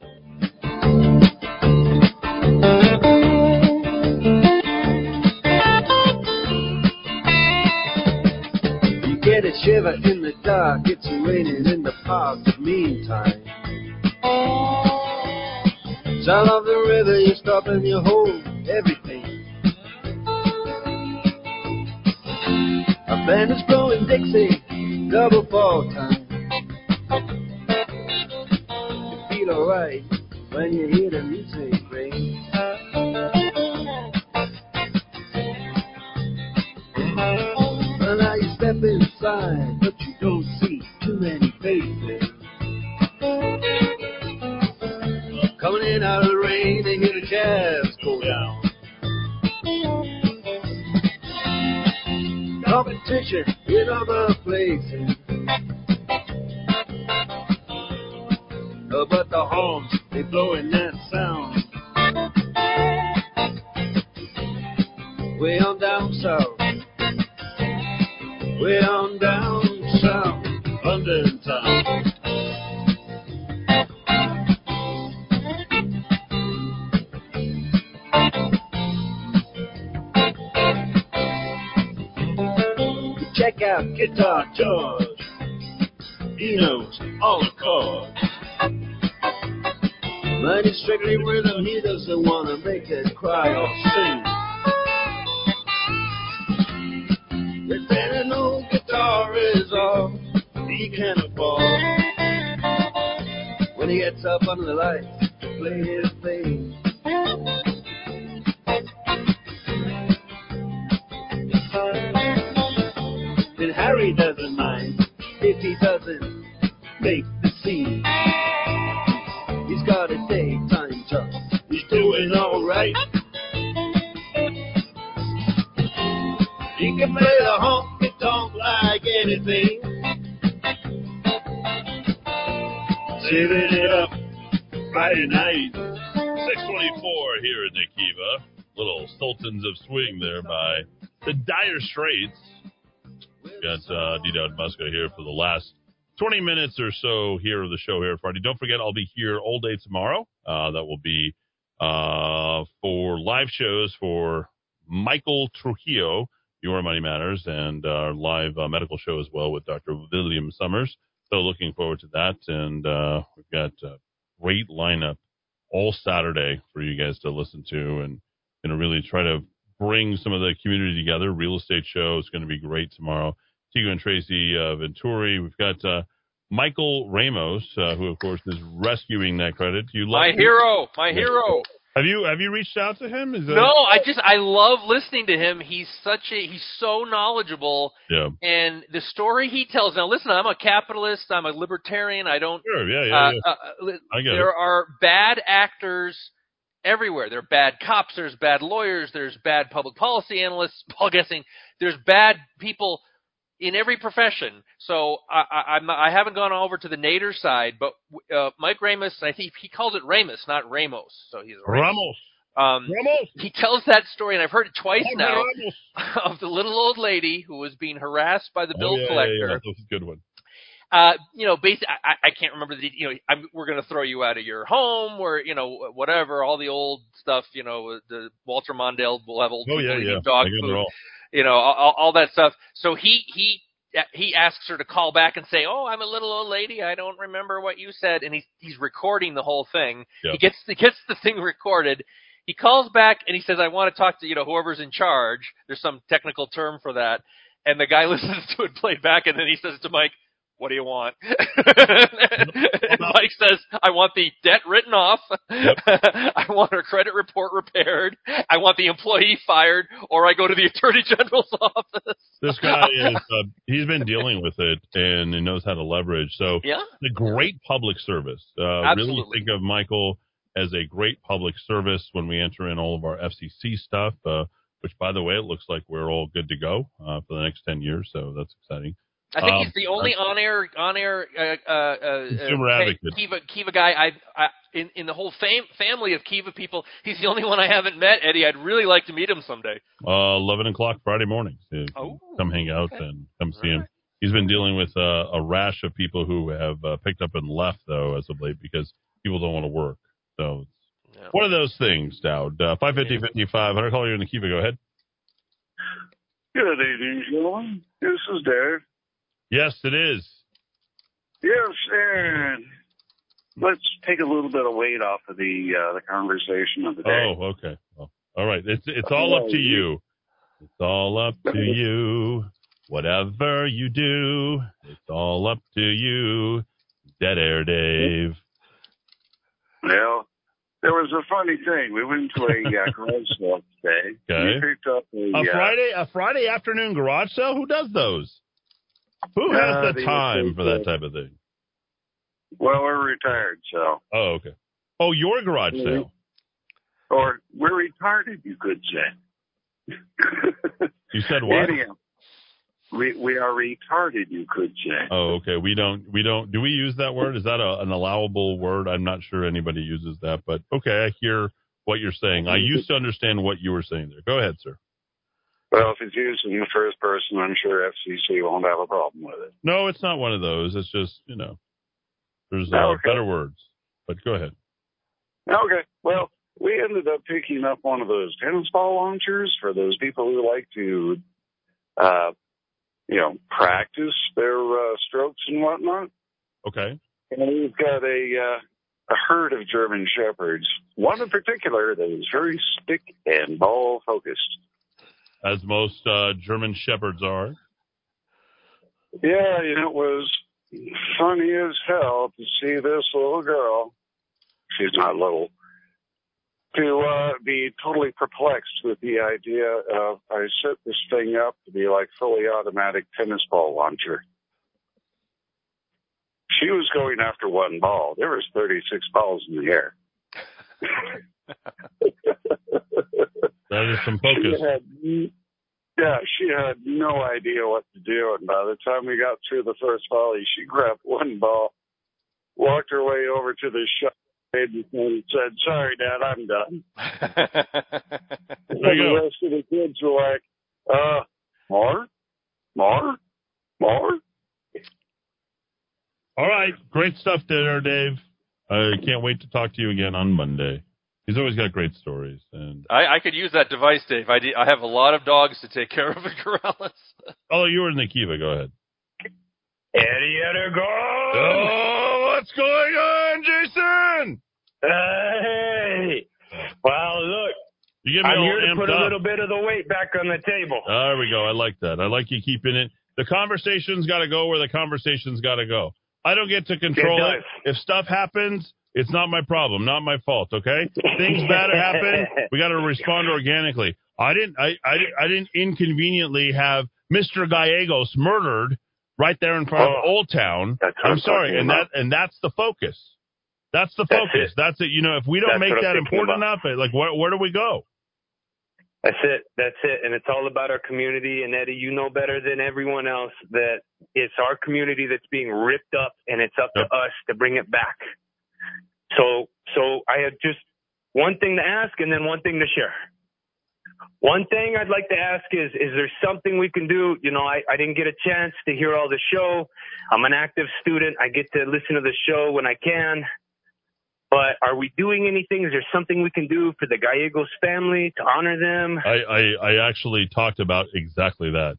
You get a shiver in the dark, it's raining in the park. Meantime, sound of the river, you stop and you hold everything. A band is blowing Dixie, double fall time. Feel alright when you hear the music ring. Well, now you step inside, but you don't see too many faces. Coming in out of the rain, they hear the jazz go down. Competition in other places. Uh, uh, D. Here for the last 20 minutes or so here of the show here Friday. Don't forget, I'll be here all day tomorrow. Uh, that will be uh, for live shows for Michael Trujillo, Your Money Matters, and our live uh, medical show as well with Dr. William Summers. So looking forward to that. And uh, we've got a great lineup all Saturday for you guys to listen to and to really try to bring some of the community together. Real estate show is going to be great tomorrow. Tigo and Tracy uh, Venturi. We've got uh, Michael Ramos, uh, who of course is rescuing that credit. You My love hero, my hero. Have you have you reached out to him? Is that... No, I just I love listening to him. He's such a he's so knowledgeable. Yeah. And the story he tells. Now, listen, I'm a capitalist. I'm a libertarian. I don't. Sure. Yeah. Yeah. uh, yeah. uh, uh, I get there it. are bad actors everywhere. There are bad cops. There's bad lawyers. There's bad public policy analysts. Paul Gessing. There's bad people in every profession. So I, I, I haven't gone over to the Nader side, but uh, Mike Ramos, I think he calls it Ramos, not Ramos. So he's Ramos. Um, Ramos. He tells that story, and I've heard it twice Oh, now, Ramos. of the little old lady who was being harassed by the bill oh, yeah, collector. Yeah, yeah, that's a good one. uh, you know, basically, I, I can't remember the, you know, I'm, we're going to throw you out of your home, or you know, whatever, all the old stuff, you know, the Walter Mondale level, Oh yeah, yeah. dog I get it food. You know, all, all that stuff. So he he he asks her to call back and say, "Oh, I'm a little old lady. I don't remember what you said." And he's he's recording the whole thing. Yeah. He gets he gets the thing recorded. He calls back and he says, "I want to talk to you know whoever's in charge." There's some technical term for that. And the guy listens to it played back, and then he says to Mike, "What do you want?" and Mike says, "I want the debt written off. I want her credit report repaired. I want the employee fired, or I go to the attorney general's office." This guy is uh, he's been dealing with it and he knows how to leverage. So Yeah. the great public service. Uh, really Absolutely. think of Michael as a great public service when we enter in all of our FCC stuff. Uh, which, by the way, it looks like we're all good to go uh, for the next ten years. So that's exciting. I think Um, he's the only on-air on-air uh, uh, uh, Consumer uh, advocate. Kiva Kiva guy I, I in in the whole fam- family of Kiva people. He's the only one I haven't met, Eddy. I'd really like to meet him someday. Uh, Eleven o'clock Friday mornings. Uh, Oh, come hang out and come see him. He's been dealing with uh, a rash of people who have uh, picked up and left though as of late because people don't want to work. So it's one of those things, Dowd. Uh, 550, 55. 100 call you in the Kiva. Go ahead. Good evening, gentlemen. This is Dave. Yes, it is. Yes, and let's take a little bit of weight off of the uh, the conversation of the day. Oh, okay. Well, all right. It's it's all up to you. It's all up to you. Whatever you do, it's all up to you. Dead air, Dave. Well, there was a funny thing. We went to a uh, garage sale today. Okay. We picked up a, A uh, Friday a Friday afternoon garage sale. Who does those? Who has Uh, the time for that type of thing? Well, we're retired, so Oh, okay. Oh, your garage sale. or we're retarded, you could say. You said what? Anyhow, we we are retarded, you could say. Oh, okay. We don't. We don't. Do we use that word? Is that a, an allowable word? I'm not sure anybody uses that, but okay. I hear what you're saying. I used to understand what you were saying there. Go ahead, sir. Well, if it's used in the first person, I'm sure FCC won't have a problem with it. No, it's not one of those. It's just you know, there's uh, Okay. better words. But go ahead. Okay. Well, we ended up picking up one of those tennis ball launchers for those people who like to, uh, you know, practice their uh, strokes and whatnot. Okay. And we've got a uh, a herd of German shepherds. One in particular that is very stick and ball focused. As most uh, German shepherds are. Yeah, you know, it was funny as hell to see this little girl. She's not little. To uh, be totally perplexed with the idea of I set this thing up to be like fully automatic tennis ball launcher. She was going after one ball. There was 36 balls in the air. That is some She had, yeah, she had no idea what to do. And by the time we got through the first volley, she grabbed one ball, walked her way over to the shot, and said, "Sorry, Dad, I'm done." and There you the rest of the kids were like, "Uh, more, more, more." All right. Great stuff there, Dave. I can't wait to talk to you again on Monday. He's always got great stories. And I, I could use that device, Dave. I, de- I have a lot of dogs to take care of in Corrales. oh, you were in the Kiva. Go ahead. Eddy Edgar. Oh, what's going on, Jason? Hey. Well, look. You get me I'm here to amped put a little bit of the weight back on the table. There we go. I like that. I like you keeping it. The conversation's got to go where the conversation's got to go. I don't get to control It it. If stuff happens, it's not my problem, not my fault. Okay, things bad happen. We got to respond organically. I didn't. I, I, I didn't inconveniently have Mr. Gallegos murdered right there in front of Oh, Old Town. I'm sorry, and about. that and that's the focus. That's the That's focus. it. That's it. You know, if we don't That's make that important about. enough, like where where do we go? That's it. That's it. And it's all about our community. And Eddy, you know better than everyone else that it's our community that's being ripped up and it's up to us to bring it back. So, so I have just one thing to ask and then one thing to share. One thing I'd like to ask is, is there something we can do? You know, I, I didn't get a chance to hear all the show. I'm an active student. I get to listen to the show when I can. But are we doing anything? Is there something we can do for the Gallegos family to honor them? I, I, I actually talked about exactly that.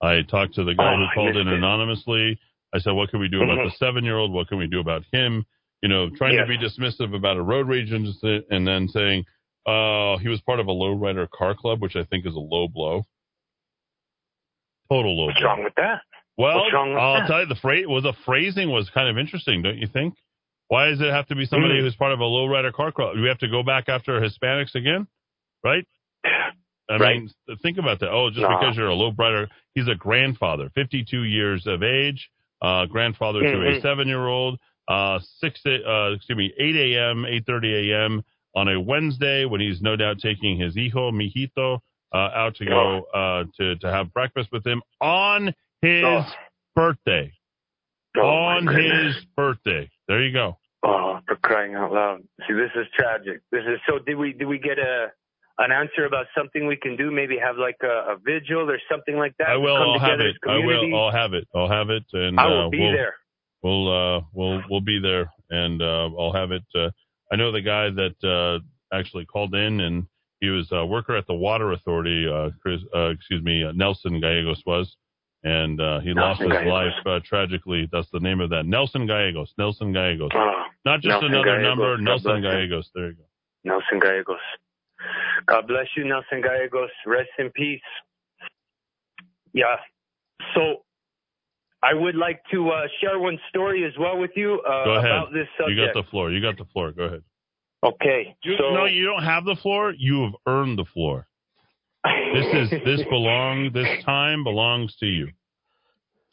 I talked to the guy Oh, who called in it. anonymously. I said, what can we do about Mhm. the seven year old? What can we do about him? You know, trying Yes. to be dismissive about a road rage incident and then saying, uh, he was part of a lowrider car club, which I think is a low blow. Total low What's blow. wrong with that? Well, with I'll that? tell you, the phrase well, the phrasing was kind of interesting, don't you think? Why does it have to be somebody Mm. who's part of a lowrider car club? Do we have to go back after Hispanics again? Right? I Right. mean, think about that. Oh, just No. because you're a lowrider, he's a grandfather, 52 years of age, uh, grandfather to a Mhm. seven-year-old, uh, six, uh, excuse me, 8 a.m., 8:30 a.m. on a Wednesday when he's no doubt taking his hijo, mijito, uh, out to go uh, to to have breakfast with him on his Oh. birthday. Oh, on his birthday. There you go. Oh, for crying out loud! See, this is tragic. This is so. Did we did we get a an answer about something we can do? Maybe have like a, a vigil or something like that. I will. I'll have it. I will. I'll have it. I'll have it, and I will uh, be we'll, there. We'll uh, we'll we'll be there, and uh, I'll have it. Uh, I know the guy that uh, actually called in, and he was a worker at the Water Authority. Uh, Chris, uh, excuse me, uh, Nelson Gallegos was, and uh, he lost his Gallegos. life uh, tragically. That's the name of that. Nelson Gallegos. Nelson Gallegos. Oh, Not just Nelson another Gallegos. number. Nelson. Gallegos. There you go. Nelson Gallegos. God bless you, Nelson Gallegos. Rest in peace. Yeah. So I would like to uh, share one story as well with you uh, Go ahead. about this subject. You got the floor. You got the floor. Go ahead. okay. You, so no, you don't have the floor. You have earned the floor. This is this belong. This time belongs to you.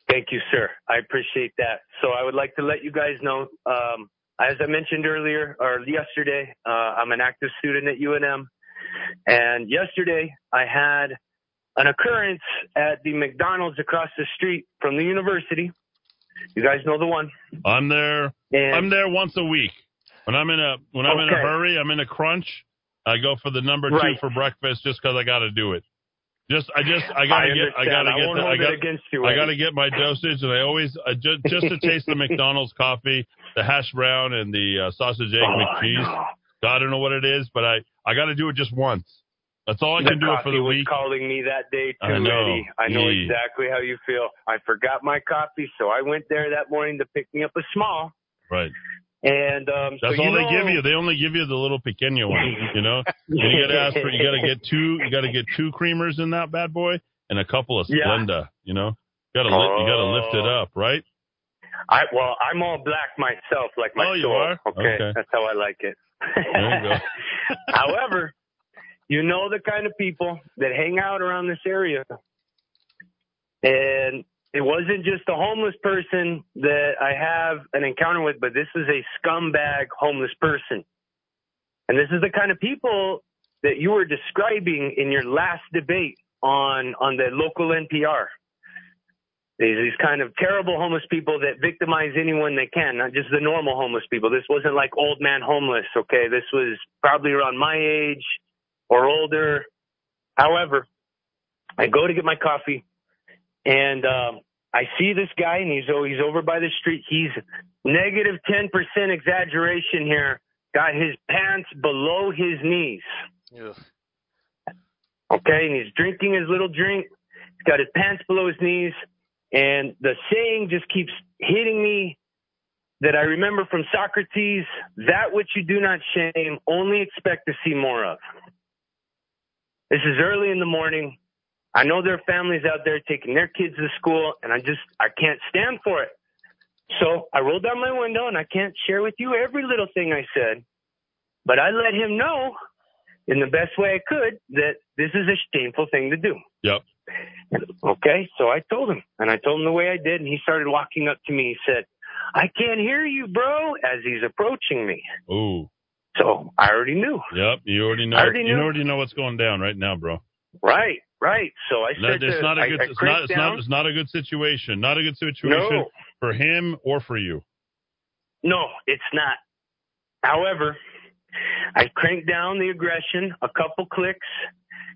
Thank you, sir. I appreciate that. So I would like to let you guys know, um, as I mentioned earlier or yesterday, uh, I'm an active student at UNM, and yesterday I had an occurrence at the McDonald's across the street from the university. You guys know the one. I'm there. And I'm there once a week. When I'm in a when I'm in a hurry, I'm in a crunch. I go for the number two Right. for breakfast just because I got to do it. Just I just I gotta I get I gotta I get the, I got against you, I Eddy. gotta get my dosage and I always I just just to taste the McDonald's coffee, the hash brown and the uh, sausage egg Oh, I McCheese. know. I don't know what it is, but I I got to do it just once. That's all I the can do for the was week. calling me that day too, I know. Eddy. I know Yeah. exactly how you feel. I forgot my coffee, so I went there that morning to pick me up a small. Right. And um, That's so all they know, give you. They only give you the little pequeño one, you know. And you got to ask for. You got to get two. You got to get two creamers in that bad boy and a couple of Splenda. Yeah. You know, got to li- you got to lift it up, right? I well, I'm all black myself, like my Oh, you soul. are? Okay? Okay. that's how I like it. There you go. However, you know the kind of people that hang out around this area, and it wasn't just a homeless person that I have an encounter with, but this is a scumbag homeless person, and this is the kind of people that you were describing in your last debate on on the local NPR. These, these kind of terrible homeless people that victimize anyone they can, not just the normal homeless people. This wasn't like old man homeless, okay? This was probably around my age or older. However, I go to get my coffee and um, I see this guy and he's, oh, he's over by the street. He's negative 10% exaggeration here. Got his pants below his knees. Yeah. Okay, and he's drinking his little drink. He's got his pants below his knees. And the saying just keeps hitting me that I remember from Socrates that which you do not shame, only expect to see more of. This is early in the morning. I know there are families out there taking their kids to school, and I just, I can't stand for it. So I rolled down my window, and I can't share with you every little thing I said, but I let him know in the best way I could that this is a shameful thing to do. Yep. Okay, so I told him, and I told him the way I did, and he started walking up to me. He said, "I can't hear you, bro," as he's approaching me. Ooh. So I already knew. Yep. You already know. I already you already know what's going down right now, bro. Right, right. So I No, said, it's to, not a I- good. I it's cranked not. It's not. It's not a good situation. Not a good situation No. for him or for you. No, it's not. However, I crank down the aggression a couple clicks,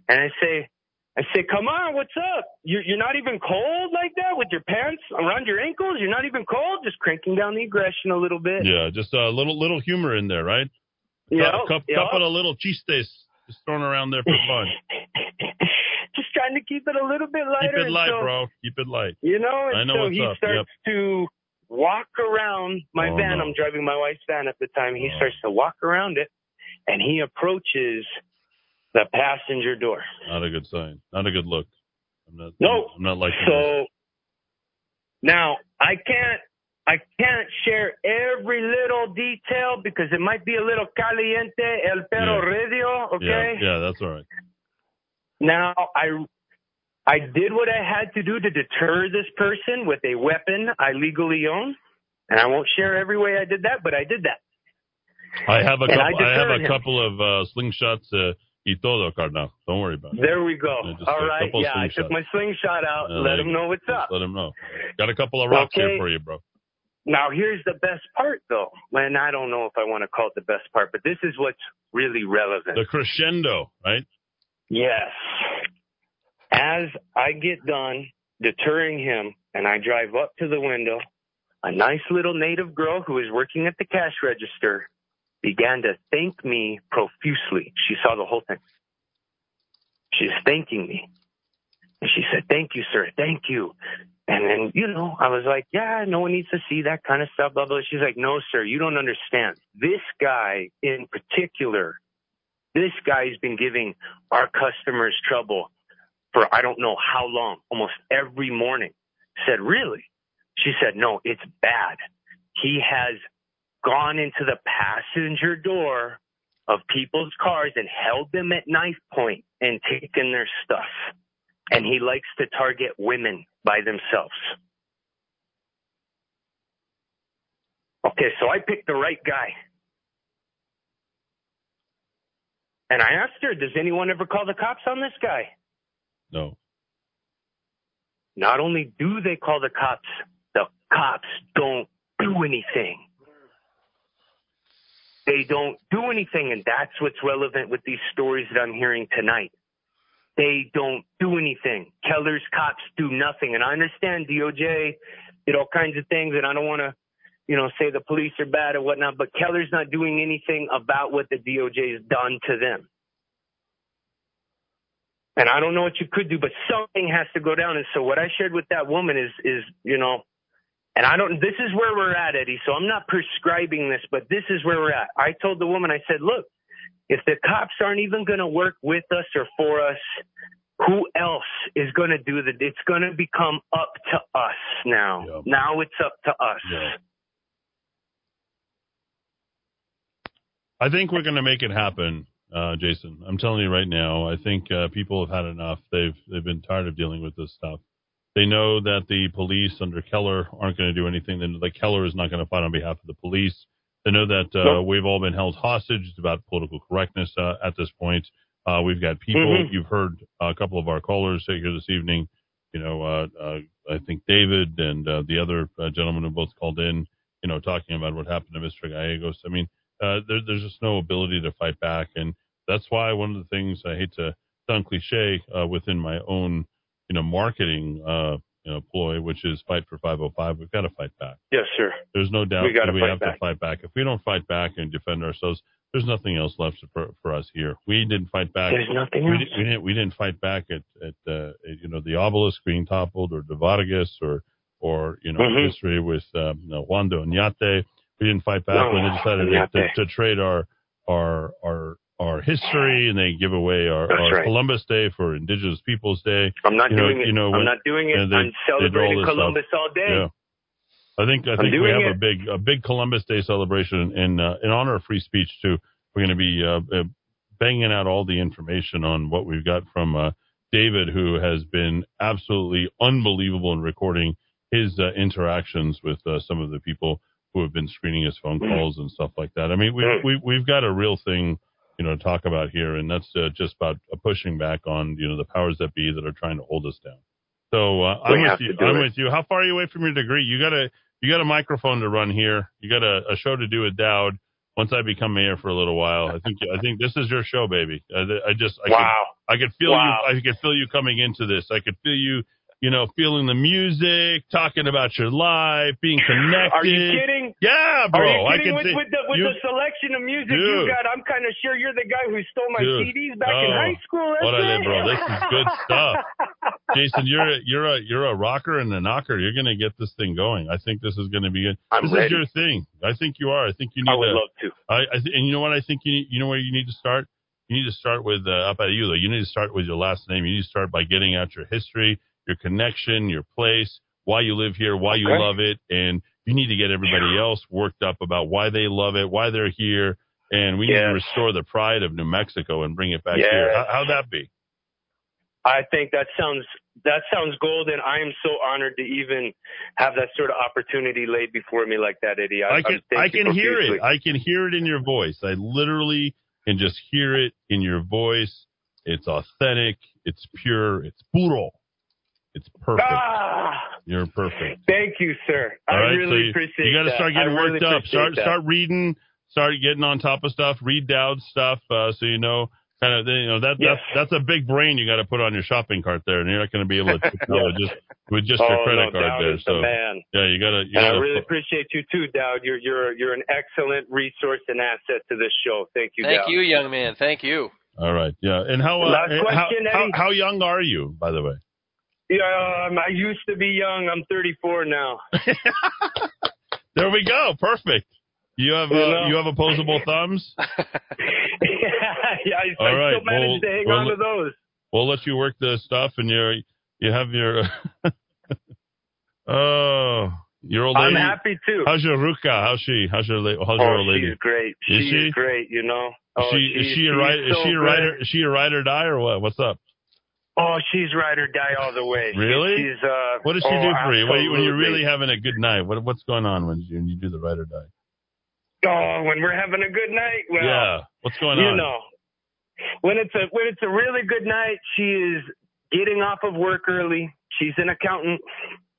And I say, I say, come on, what's up? You're, you're not even cold like that with your pants around your ankles? You're not even cold? Just cranking down the aggression a little bit. Yeah, just a little little humor in there, right? Yeah, a couple, yeah. couple of little chistes just thrown around there for fun. Just trying to keep it a little bit lighter. Keep it light, so, bro. Keep it light. You know, and I know so he up. starts to walk around my Oh, van. no. I'm driving my wife's van at the time. He Oh. starts to walk around it, and he approaches the passenger door. Not a good sign. Not a good look. I'm not. No. I'm not liking this. So now I can't I can't share every little detail because it might be a little caliente el perro Yeah. radio, okay? Yeah, yeah, that's all right. Now I I did what I had to do to deter this person with a weapon I legally own. And I won't share every way I did that, but I did that. I have a And I couple. I, have a him. couple of uh, slingshots. Uh, y todo, carnal. Don't worry about it. There we go. All right. couple Yeah, I took my slingshot out. Uh, let him know what's up. Let him know. Got a couple of rocks here for you, bro. Now, here's the best part, though. And I don't know if I want to call it the best part, but this is what's really relevant. The crescendo, right? Yes. As I get done deterring him and I drive up to the window, a nice little native girl who was working at the cash register began to thank me profusely. She saw the whole thing. She's thanking me. And she said, Thank you, sir. Thank you. And then, you know, I was like, Yeah, no one needs to see that kind of stuff, blah, blah. She's like, No, sir, you don't understand. This guy in particular, this guy's been giving our customers trouble for I don't know how long, almost every morning. Said, Really? She said, No, it's bad. He has gone into the passenger door of people's cars and held them at knife point and taken their stuff. And he likes to target women by themselves. Okay, so I picked the right guy. And I asked her, does anyone ever call the cops on this guy? No. Not only do they call the cops, the cops don't do anything. They don't do anything, and that's what's relevant with these stories that I'm hearing tonight. They don't do anything. Keller's cops do nothing, and I understand DOJ did all kinds of things, and I don't want to, you know, say the police are bad or whatnot, but Keller's not doing anything about what the DOJ has done to them. And I don't know what you could do, but something has to go down. And so what I shared with that woman is, is, you know, and I don't, this is where we're at, Eddy. So I'm not prescribing this, but this is where we're at. I told the woman, I said, look, if the cops aren't even going to work with us or for us, who else is going to do the, it's going to become up to us now. Now it's up to us. I think we're going to make it happen, uh, Jason. I'm telling you right now. I think uh, people have had enough. They've they've been tired of dealing with this stuff. They know that the police under Keller aren't going to do anything. That Keller is not going to fight on behalf of the police. They know that uh, Nope. we've all been held hostage. It's about political correctness uh, at this point. Uh, we've got people. Mhm. You've heard a couple of our callers here this evening. You know, uh, uh, I think David and uh, the other uh, gentleman who both called in. You know, talking about what happened to Mr. Gallegos. I mean, uh, there, there's just no ability to fight back, and that's why one of the things I hate to sound cliche uh, within my own, you know, marketing uh, know ploy, which is fight for 505. We've got to fight back. Yes, sir. There's no doubt We gotta we have back. to fight back. If we don't fight back and defend ourselves, there's nothing else left for, for us here. We didn't fight back. There's nothing we, else. Didn't, we didn't. We didn't fight back at at uh, you know the obelisk being toppled or the Vargas or or you know Mhm. history with um, you know, Juan de Oñate. We didn't fight back No, when they decided to, to, to trade our our our our history and they give away our, our right. Columbus Day for Indigenous Peoples Day. I'm not You know- doing it. you know, I'm when- not doing it. they- I'm celebrating. Columbus all day. Yeah. I think I I'm think we have it. a big a big Columbus Day celebration in uh, in honor of free speech too. We're going to be uh, uh, banging out all the information on what we've got from uh, David, who has been absolutely unbelievable in recording his uh, interactions with uh, some of the people who have been screening his phone Mm. calls and stuff like that. I mean, we we we've got a real thing, you know, talk about here, and that's uh, just about pushing back on you know the powers that be that are trying to hold us down. So uh, I'm with you. I'm it. with you. How far are you away from your degree? You got a you got a microphone to run here. You got a, a show to do at Dowd once I become mayor for a little while, I think I think this is your show, baby. I, I just I Wow. could, I could feel Wow. you. I could feel you coming into this. I could feel you. You know, feeling the music, talking about your life, being connected. Are you kidding? Yeah, bro. Are you I kidding can with, see- with the with you- the selection of music Dude. you got? I'm kind of sure you're the guy who stole my Dude. CDs back in Oh. high school. That's Orale, it? bro. This is good stuff. Jason, you're a, you're a you're a rocker and a knocker. You're gonna get this thing going. I think this is gonna be good. I'm this ready. is your thing. I think you are. I think you need I would to. love to. I, I th- and you know what I think you need, you know where you need to start. You need to start with uh, up at you though. You need to start with your last name. You need to start by getting out your history, your connection, your place, why you live here, why you Okay. love it, and you need to get everybody else worked up about why they love it, why they're here, and we need to restore the pride of New Mexico and bring it back here. How, how'd that be? I think that sounds that sounds golden. I am so honored to even have that sort of opportunity laid before me like that, Eddy. I, I can I can hear profusely. it. I can hear it in your voice. I literally can just hear it in your voice. It's authentic. It's pure. It's puro. It's perfect. Ah, You're perfect. thank you, sir. I All right, really so you, appreciate you got to start getting I really worked up. Start that. start reading. Start getting on top of stuff. Read Dowd's stuff uh, so you know kind of you know that Yes. that's that's a big brain you got to put on your shopping cart there, and you're not going to be able to know it just with just your oh, credit no, card Dowd there. is So the man. yeah, you got to you And I really to. appreciate you too, Dowd. You're you're you're an excellent resource and asset to this show. Thank you, Thank Dowd. you, young man. Thank you. All right, yeah. And how uh, Last and how, how how young are you, by the way? Yeah, um, I used to be young. I'm 34 now. There we go. Perfect. You have uh, You know. you have opposable thumbs. yeah, I, All I right, still managed well- to hang well, on to those. We'll let you work the stuff, and you you have your oh your old lady. I'm happy too. How's your ruka? How's she? How's your how's oh, your old lady? she's great. Is she, she? great. You know. Is Oh, she is she a writer? Is she a writer? Is she a ride or die or what? What's up? Oh, she's ride or die all the way. She- Really? She's uh. What does she oh, do for you? When, when you're really having a good night, what what's going on when you, when you do the ride or die? Oh, when we're having a good night. Well, yeah, what's going you on? You know, when it's a when it's a really good night, she is getting off of work early. She's an accountant,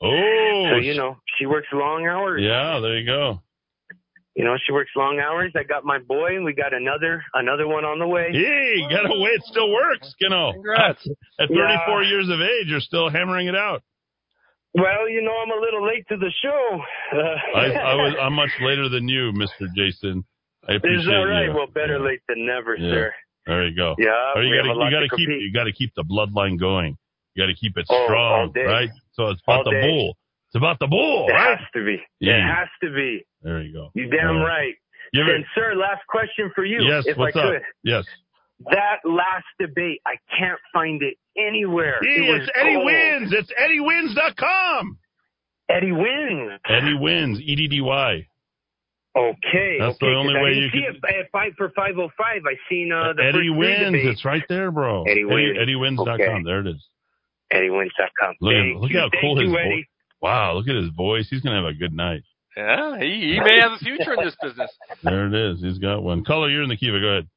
Oh, so you know she works long hours. yeah, there you go. You know she works long hours. I got my boy, and we got another another one on the way. Hey, got away. It still works, you know. Congrats. At 34 Yeah. years of age, you're still hammering it out. Well, you know I'm a little late to the show. Uh, I, I was, I'm much later than you, Mr. Jason. I Is appreciate that right? you. Well, better late than never, Yeah. sir. There you go. Yeah, Or you gotta, you gotta to keep, compete. you gotta keep the bloodline going. You gotta keep it Oh, strong, day. right? So it's about All the day. bull. It's about the bull, It right? has to be. Yeah. It has to be. There you go. You damn right. You ever- and sir, last question for you, yes, if what's I up? Yes. That last debate, I can't find it anywhere. It was it's Eddy gold. Wins. It's EddyWins.com. Eddy wins. Eddy Wins. E D D Y. Okay. That's the only way you see can- it at five for five oh five. I seen uh, the Eddy first Wins. It's right there, bro. Eddy Wins. Eddy, EddyWins.com. Okay. There it is. EddyWins.com. Look, at, look you. how Thank cool his you, voice. Eddy. Wow, look at his voice. He's gonna have a good night. Yeah, he, he may have a future in this business. There it is. He's got one. Color, you're in the Kiva. Go ahead.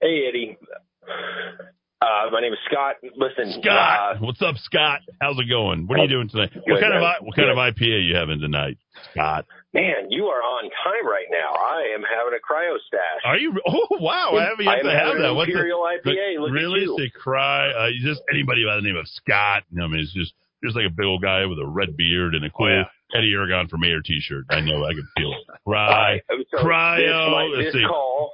Hey, Eddy. Uh, my name is Scott. Listen, Scott, uh, what's up, Scott? How's it going? What are you doing tonight? What kind of man. I- what kind of IPA you having tonight, Scott? man, you are on time right now. I am having a cryo stash. Are you? Oh wow, I haven't yet am to have that. an What's the- Imperial IPA. the- Look at really? you. Say cry. Uh, you just anybody by the name of Scott. I mean, it's just just like a big old guy with a red beard and a cool Oh, Eddy Aragon for Mayor T-shirt. I know. I can feel it. Cry. Uh, so cryo. This, this see. call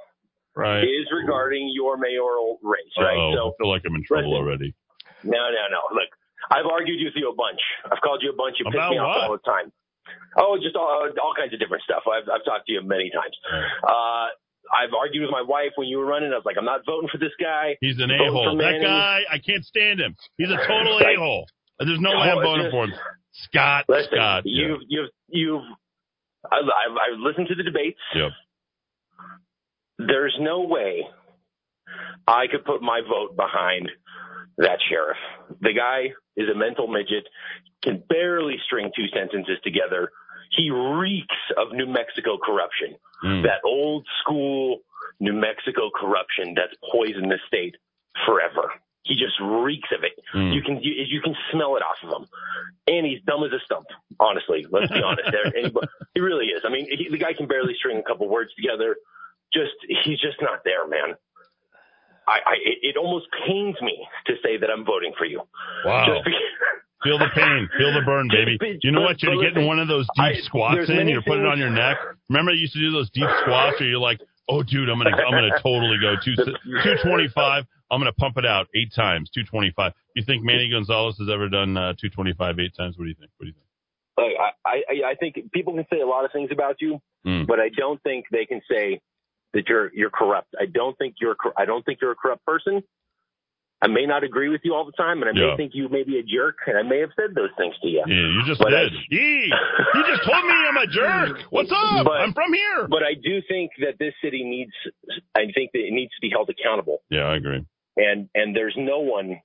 Right. is regarding your mayoral race, right? Uh-oh, So I feel like I'm in trouble listen. already. No, no, no. Look, I've argued with you a bunch. I've called you a bunch. You piss me off all the time. Oh, just all, all kinds of different stuff. I've, I've talked to you many times. Uh, I've argued with my wife when you were running. I was like, I'm not voting for this guy. He's an a-hole. That guy, I can't stand him. He's a total a-hole. There's no No, way I'm voting for him. Scott. Listen, Scott. you've, you've, you've, I've, I've, I've listened to the debates. Yep. There's no way I could put my vote behind that sheriff. The guy is a mental midget, can barely string two sentences together. He reeks of New Mexico corruption. Mm. That old school New Mexico corruption that's poisoned the state forever. He just reeks of it. Mm. You can you, you can smell it off of him, and he's dumb as a stump. Honestly, let's be honest. There, anybody, he really is. I mean, he, the guy can barely string a couple words together. Just he's just not there, man. I, I it, it almost pains me to say that I'm voting for you. Wow. Just because, Feel the pain, feel the burn, baby. You know what? You're getting one of those deep squats in. You're putting it on your neck. Remember, I used to do those deep squats where you're like, "Oh, dude, I'm gonna, I'm gonna totally go two, two twenty five. I'm gonna pump it out eight times, two twenty five. You think Manny Gonzales has ever done uh, two twenty five eight times? What do you think? What do you think? I, I I think people can say a lot of things about you, Mm. but I don't think they can say that you're you're corrupt. I don't think you're I don't think you're a corrupt person. I may not agree with you all the time, and I may Yeah. think you may be a jerk, and I may have said those things to you. Yeah, you just But I- did. Yee! You just told me I'm a jerk. What's up? But- I'm from here. But I do think that this city needs. I think that it needs to be held accountable, Yeah, I agree. And and there's no one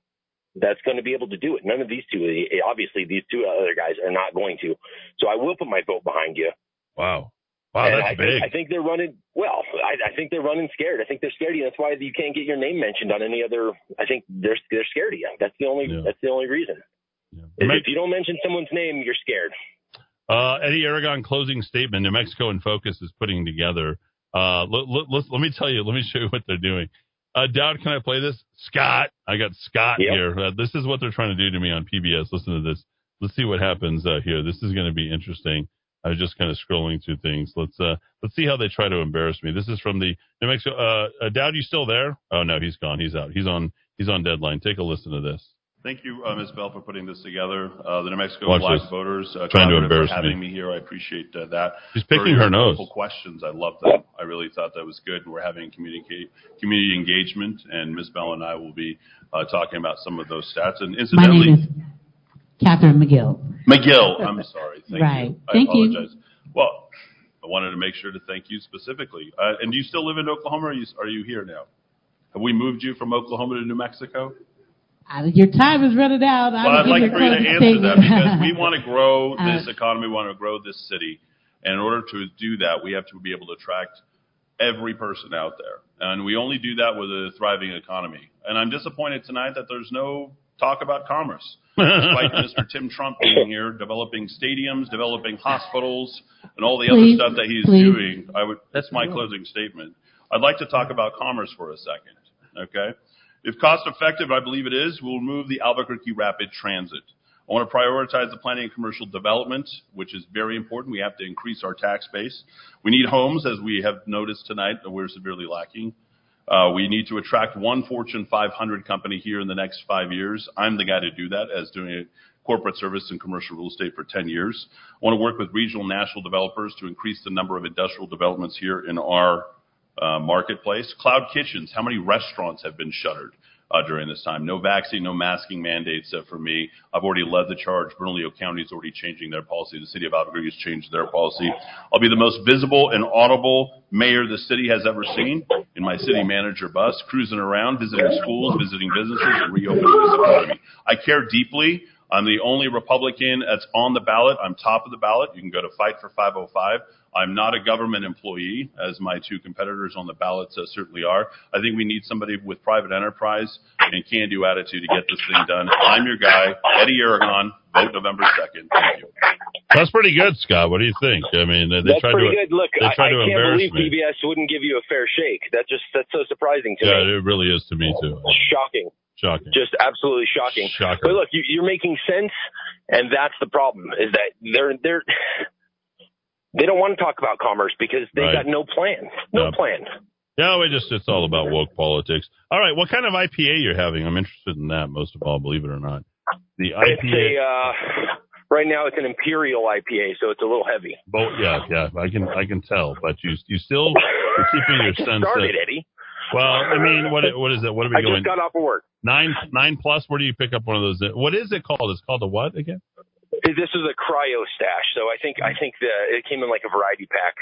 that's going to be able to do it. None of these two. Obviously, these two other guys are not going to. So I will put my vote behind you. Wow. Wow, And that's I big. Think, I think they're running well. I, I think they're running scared. I think they're scared of you. That's why you can't get your name mentioned on any other. I think they're they're scared of you. That's the only. That's the only reason. Is If you don't mention someone's name, you're scared. Uh, Eddy Aragon closing statement. New Mexico in Focus is putting together. Uh, let, let, let, let me tell you. Let me show you what they're doing. Uh, Dowd, can I play this? Scott, I got Scott Yep. here. Uh, this is what they're trying to do to me on PBS. Listen to this. Let's see what happens uh, here. This is going to be interesting. I was just kind of scrolling through things. Let's uh, let's see how they try to embarrass me. This is from the New Mexico. Uh, uh, Dowd, you still there? Oh no, he's gone. He's out. He's on. He's on deadline. Take a listen to this. Thank you, uh, Ms. Bell, for putting this together. Uh, the New Mexico Watch Black this. Voters uh, Trying to Collaborative embarrass for having me. me. here. I appreciate uh, that. She's picking her nose. wonderful questions. I love them. I really thought that was good. We're having communicate, community engagement, and Ms. Bell and I will be uh, talking about some of those stats. And incidentally, My incidentally, name is Catherine McGill. McGill. I'm sorry. Thank Right. you. I Thank you. Well, I wanted to make sure to thank you specifically. Uh, and do you still live in Oklahoma, or are you, are you here now? Have we moved you from Oklahoma to New Mexico? Uh, your time is running out. I Well, will I'd like for you to closing answer that because we want to grow Uh, this economy, we want to grow this city. And in order to do that, we have to be able to attract every person out there. And we only do that with a thriving economy. And I'm disappointed tonight that there's no talk about commerce. Despite Mr. Tim Trump being here, developing stadiums, developing hospitals, and all the Please, other stuff that he's please. doing, I would, that's my closing statement. I'd like to talk about commerce for a second. Okay? If cost effective, I believe it is, we'll move the Albuquerque Rapid Transit. I want to prioritize the planning and commercial development, which is very important. We have to increase our tax base. We need homes, as we have noticed tonight, that we're severely lacking. Uh, we need to attract one Fortune 500 company here in the next five years. I'm the guy to do that, as doing it corporate service and commercial real estate for 10 years. I want to work with regional national developers to increase the number of industrial developments here in our marketplace. Cloud kitchens. How many restaurants have been shuttered uh, during this time? No vaccine, no masking mandates uh, for me. I've already led the charge. Bernalillo County is already changing their policy. The city of Albuquerque has changed their policy. I'll be the most visible and audible mayor the city has ever seen in my city manager bus, cruising around, visiting schools, visiting businesses, and reopening this economy. I care deeply. I'm the only Republican that's on the ballot. I'm top of the ballot. You can go to Fight for 505. I'm not a government employee, as my two competitors on the ballots uh, certainly are. I think we need somebody with private enterprise and can-do attitude to get this thing done. I'm your guy, Eddy Aragon. Vote November 2nd. Thank you. That's pretty good, Scott. What do you think? I mean, they, they That's tried pretty to good. Look, they I, I tried to can't embarrass believe me. PBS wouldn't give you a fair shake. That just that's so surprising to Yeah, me. Yeah, it really is to me too. Shocking. Shocking. Just absolutely shocking. Shocking. But look, you, you're making sense, and that's the problem. Is that they're they're they don't want to talk about commerce because they've Right. got no plan. No Yep. plan. Yeah, we just it's all about woke politics. All right, what kind of IPA you're having? I'm interested in that most of all, believe it or not. The It's IPA. a uh, right now it's an imperial IPA, so it's a little heavy. Both, yeah, yeah, I can I can tell, but you you still you're keeping your sense. started, that, Eddy. well, I mean, what what is it? What are we I going? just got off of work. Nine nine plus. Where do you pick up one of those? What is it called? It's called a what again? This is a cryo stash, so I think I think the, it came in like a variety pack,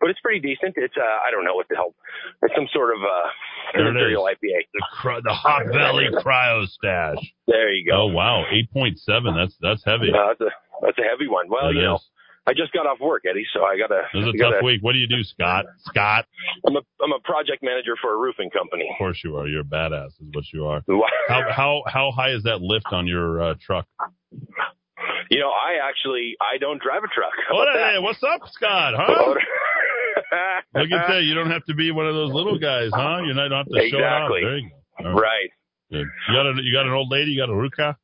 but it's pretty decent. It's uh, I don't know what the hell. It's some sort of uh, imperial. IPA. The the Hop Valley Cryo Stash. There you go. Oh wow, eight point seven. That's that's heavy. Uh, that's a that's a heavy one. Well, you know. I just got off work, Eddy, so I gotta. It was a gotta tough week. What do you do, Scott? Scott? I'm a I'm a project manager for a roofing company. Of course you are. You're a badass, is what you are. How how how high is that lift on your uh, truck? You know, I actually I don't drive a truck. How about hey, that? what's up, Scott? Huh? Look at that. You don't have to be one of those little guys, huh? You don't have to show it off. Exactly. There you go. Right. Good. You got a you got an old lady. You got a ruka.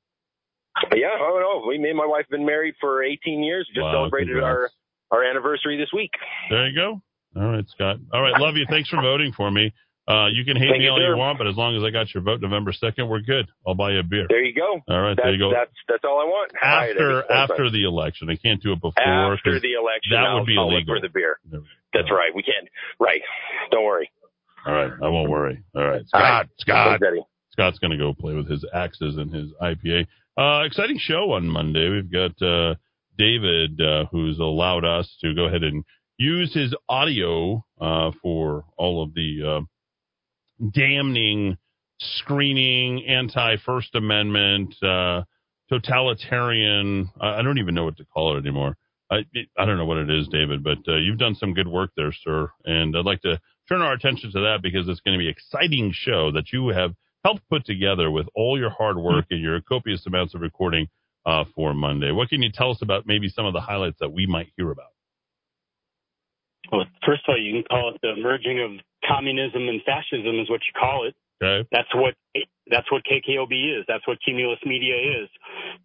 Yeah. Oh no, we me and my wife have been married for 18 years. Just Wow, celebrated our our anniversary this week. There you go. All right, Scott. All right, love you. Thanks for voting for me. Uh, you can hate Thank me you, all you want, but as long as I got your vote November second, we're good. I'll buy you a beer. There you go. All right, that's, there you go. That's that's all I want. After that's after the election, I can't do it before. after the election, that I'll, would be I'll illegal. for the beer. That's right. We can't. Right. Don't worry. All right, I won't worry. All right, Scott. right. Scott. Scott's going to go play with his axes and his IPA. Uh, exciting show on Monday. We've got uh, David, uh, who's allowed us to go ahead and use his audio uh, for all of the uh, damning, screening, anti First Amendment, uh, totalitarian. I I don't even know what to call it anymore. I, I don't know what it is, David, but uh, you've done some good work there, sir. And I'd like to turn our attention to that because it's going to be an exciting show that you have helped put together with all your hard work and your copious amounts of recording uh, for Monday. What can you tell us about maybe some of the highlights that we might hear about? Well, first of all, you can call it the merging of communism and fascism, is what you call it. Okay. That's what that's what KKOB is. That's what Cumulus Media is,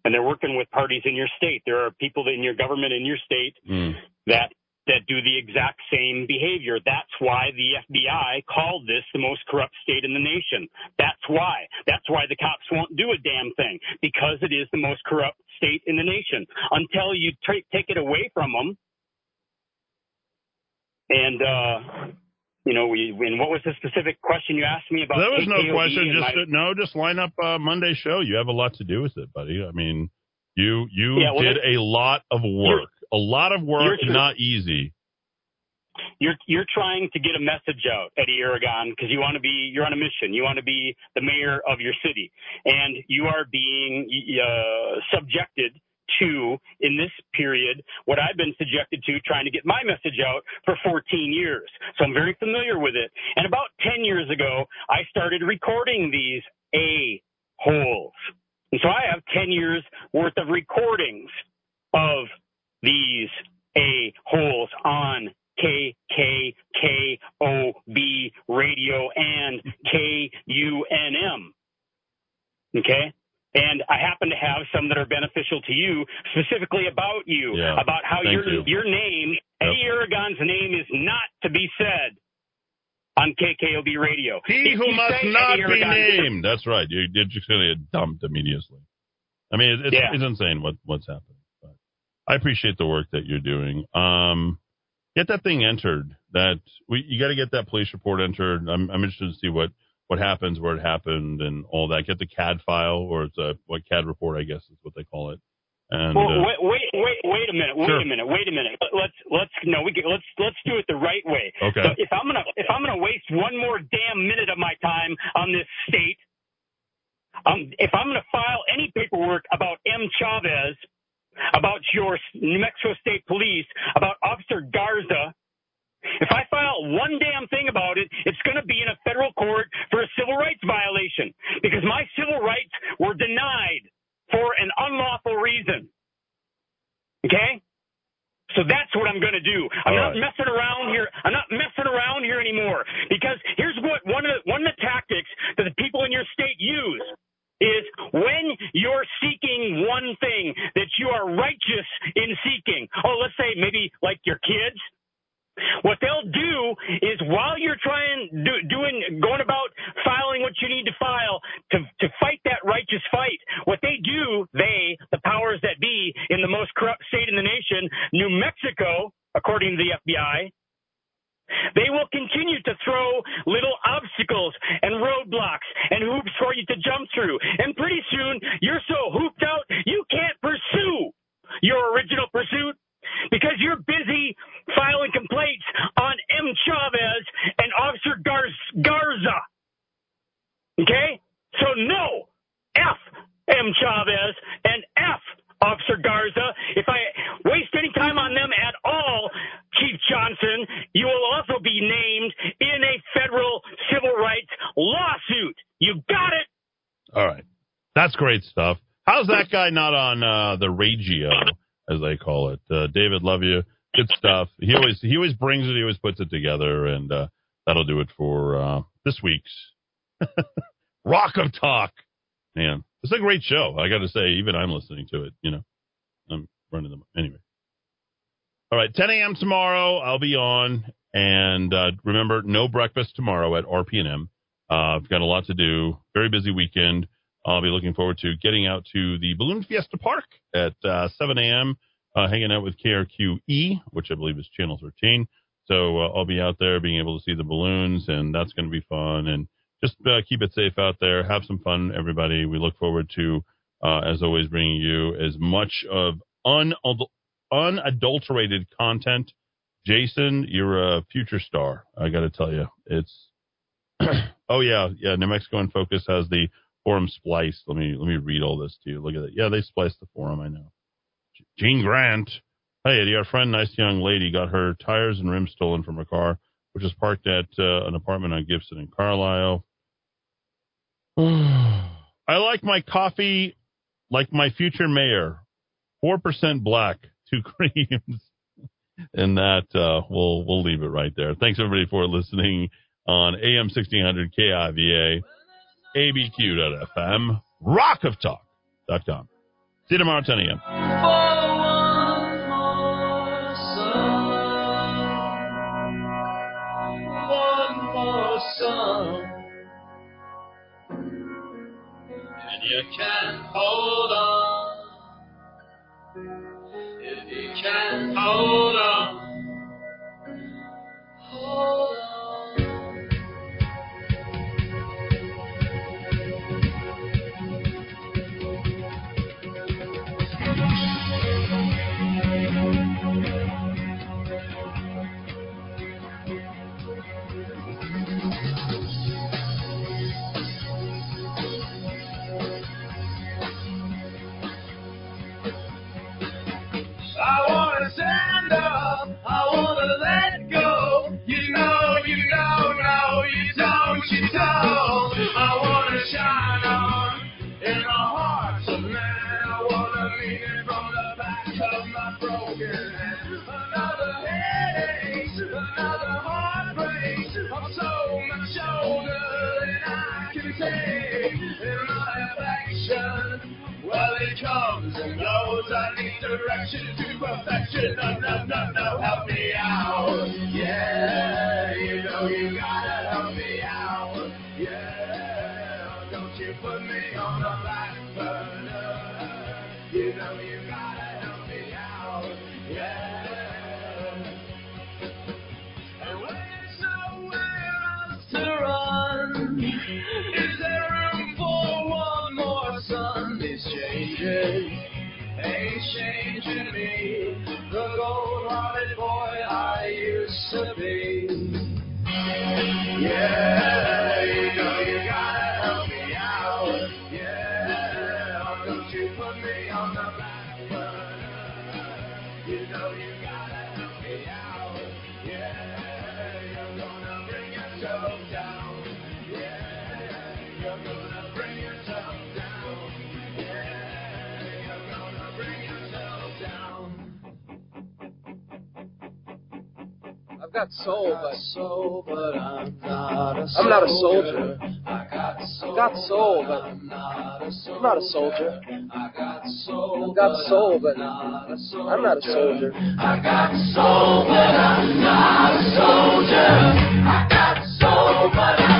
and they're working with parties in your state. There are people in your government in your state Mm. that that do the exact same behavior. That's why the FBI called this the most corrupt state in the nation. That's why. That's why the cops won't do a damn thing because it is the most corrupt state in the nation. Until you tra- take it away from them, and uh, you know, we. And what was the specific question you asked me about? There was no question. Just my- no, just line up uh, Monday show. You have a lot to do with it, buddy. I mean, you you Yeah, well, did a lot of work. A lot of work, not easy. you're you're trying to get a message out, Eddy Aragon, because you want to be you're on a mission. You want to be the mayor of your city, and you are being uh, subjected to in this period what I've been subjected to trying to get my message out for 14 years. So I'm very familiar with it. And about 10 years ago, I started recording these a holes, and so I have 10 years worth of recordings of these a holes on KKOB radio and KUNM. Okay? And I happen to have some that are beneficial to you, specifically about you, Yeah. about how Thank your you. your name, Eddy Aragon's name, is not to be said on KKOB radio. He If who must not Eddy be Aragon- named. That's right. You, you're just going to get dumped immediately. I mean, it's, Yeah. it's insane what what's happening. But I appreciate the work that you're doing. Um, get that thing entered. That we you got to get that police report entered. I'm, I'm interested to see what what happens, where it happened, and all that. Get the CAD file, or it's a what CAD report, I guess is what they call it. And well, uh, wait, wait, wait, wait a minute. Wait Sure. a minute. Wait a minute. Let's let's no. We let's let's do it the right way. Okay. So if I'm gonna if I'm gonna waste one more damn minute of my time on this state, um, if I'm gonna file any paperwork about M. Chavez, about your New Mexico State Police, about Officer Garza. If I file one damn thing about it, it's going to be in a federal court for a civil rights violation because my civil rights were denied for an unlawful reason. Okay? So that's what I'm going to do. I'm All not right. messing around here. I'm not messing around here anymore because here's what one of the, one of the tactics that the people in your state use is when you're seeking one thing that you are righteous in seeking. Oh, let's say maybe like your kids. What they'll do is while you're trying do, doing going about filing what you need to file to to fight that righteous fight, what they do, they the powers that be in the most corrupt state in the nation, New Mexico, according to the FBI, they will continue to throw little obstacles and roadblocks and hoops for you to jump through. And pretty soon, you're so hooped out, you can't pursue your original pursuit because you're busy filing complaints on M. Chavez and Officer Gar- Garza. Okay? So, no, F M. Chavez and F Officer Garza. If I waste any time on them at all, Chief Johnson, you will also be named in a federal civil rights lawsuit. You got it. All right. That's great stuff. How's that guy not on uh, the radio, as they call it? Uh, David, love you. Good stuff. He always he always brings it. He always puts it together, and uh, that'll do it for uh, this week's Rock of Talk. Man, it's a great show. I got to say, even I'm listening to it. You know, I'm running them anyway. All right, 10 a.m. tomorrow. I'll be on, and uh, remember, no breakfast tomorrow at RPM. Uh, I've got a lot to do. Very busy weekend. I'll be looking forward to getting out to the Balloon Fiesta Park at uh, 7 a.m. Uh, hanging out with KRQE, which I believe is Channel 13. So uh, I'll be out there being able to see the balloons, and that's going to be fun. And just uh, keep it safe out there. Have some fun, everybody. We look forward to, uh, as always, bringing you as much of unadul- unadulterated content. Jason, you're a future star. I got to tell you, it's. oh yeah, yeah. New Mexico in Focus has the forum spliced. Let me let me read all this to you. Look at that. Yeah, they spliced the forum. I know. Gene Grant. Hey, Eddy, our friend, nice young lady, got her tires and rims stolen from her car, which is parked at uh, an apartment on Gibson in Carlisle. I like my coffee like my future mayor. 4% black, two creams. and that, uh, we'll, we'll leave it right there. Thanks everybody for listening on AM 1600 KIVA, ABQ.FM, rockoftalk.com. See you tomorrow, 10 a.m. You can hold on. Perfection. No, no, no, no, help me out. Yeah, you know you gotta ain't changing me, the gold-hearted boy I used to be. Yeah, got soul, but soul, but I'm not a I'm not a soldier. I got soul, got soul, but I'm not a I'm not a soldier. I got soul, got soul, but not a soldier. I'm not a soldier. I got soul, but I'm not a soldier. I got soul, but I'm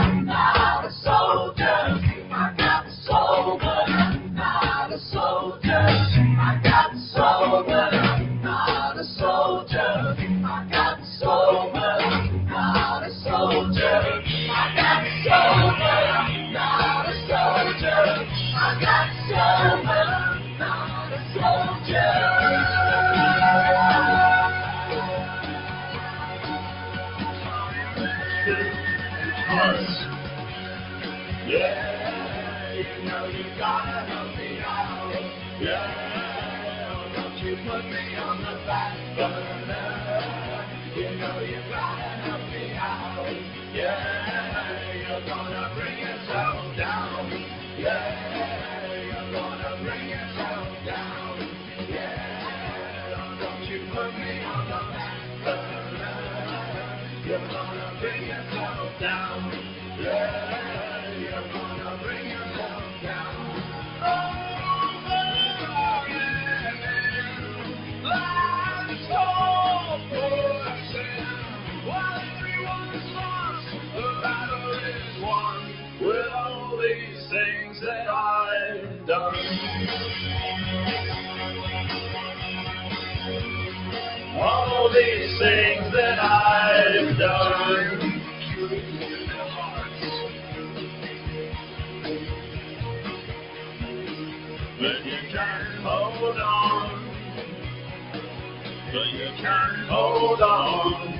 things that I've done. But you can't hold on. But you can't hold on.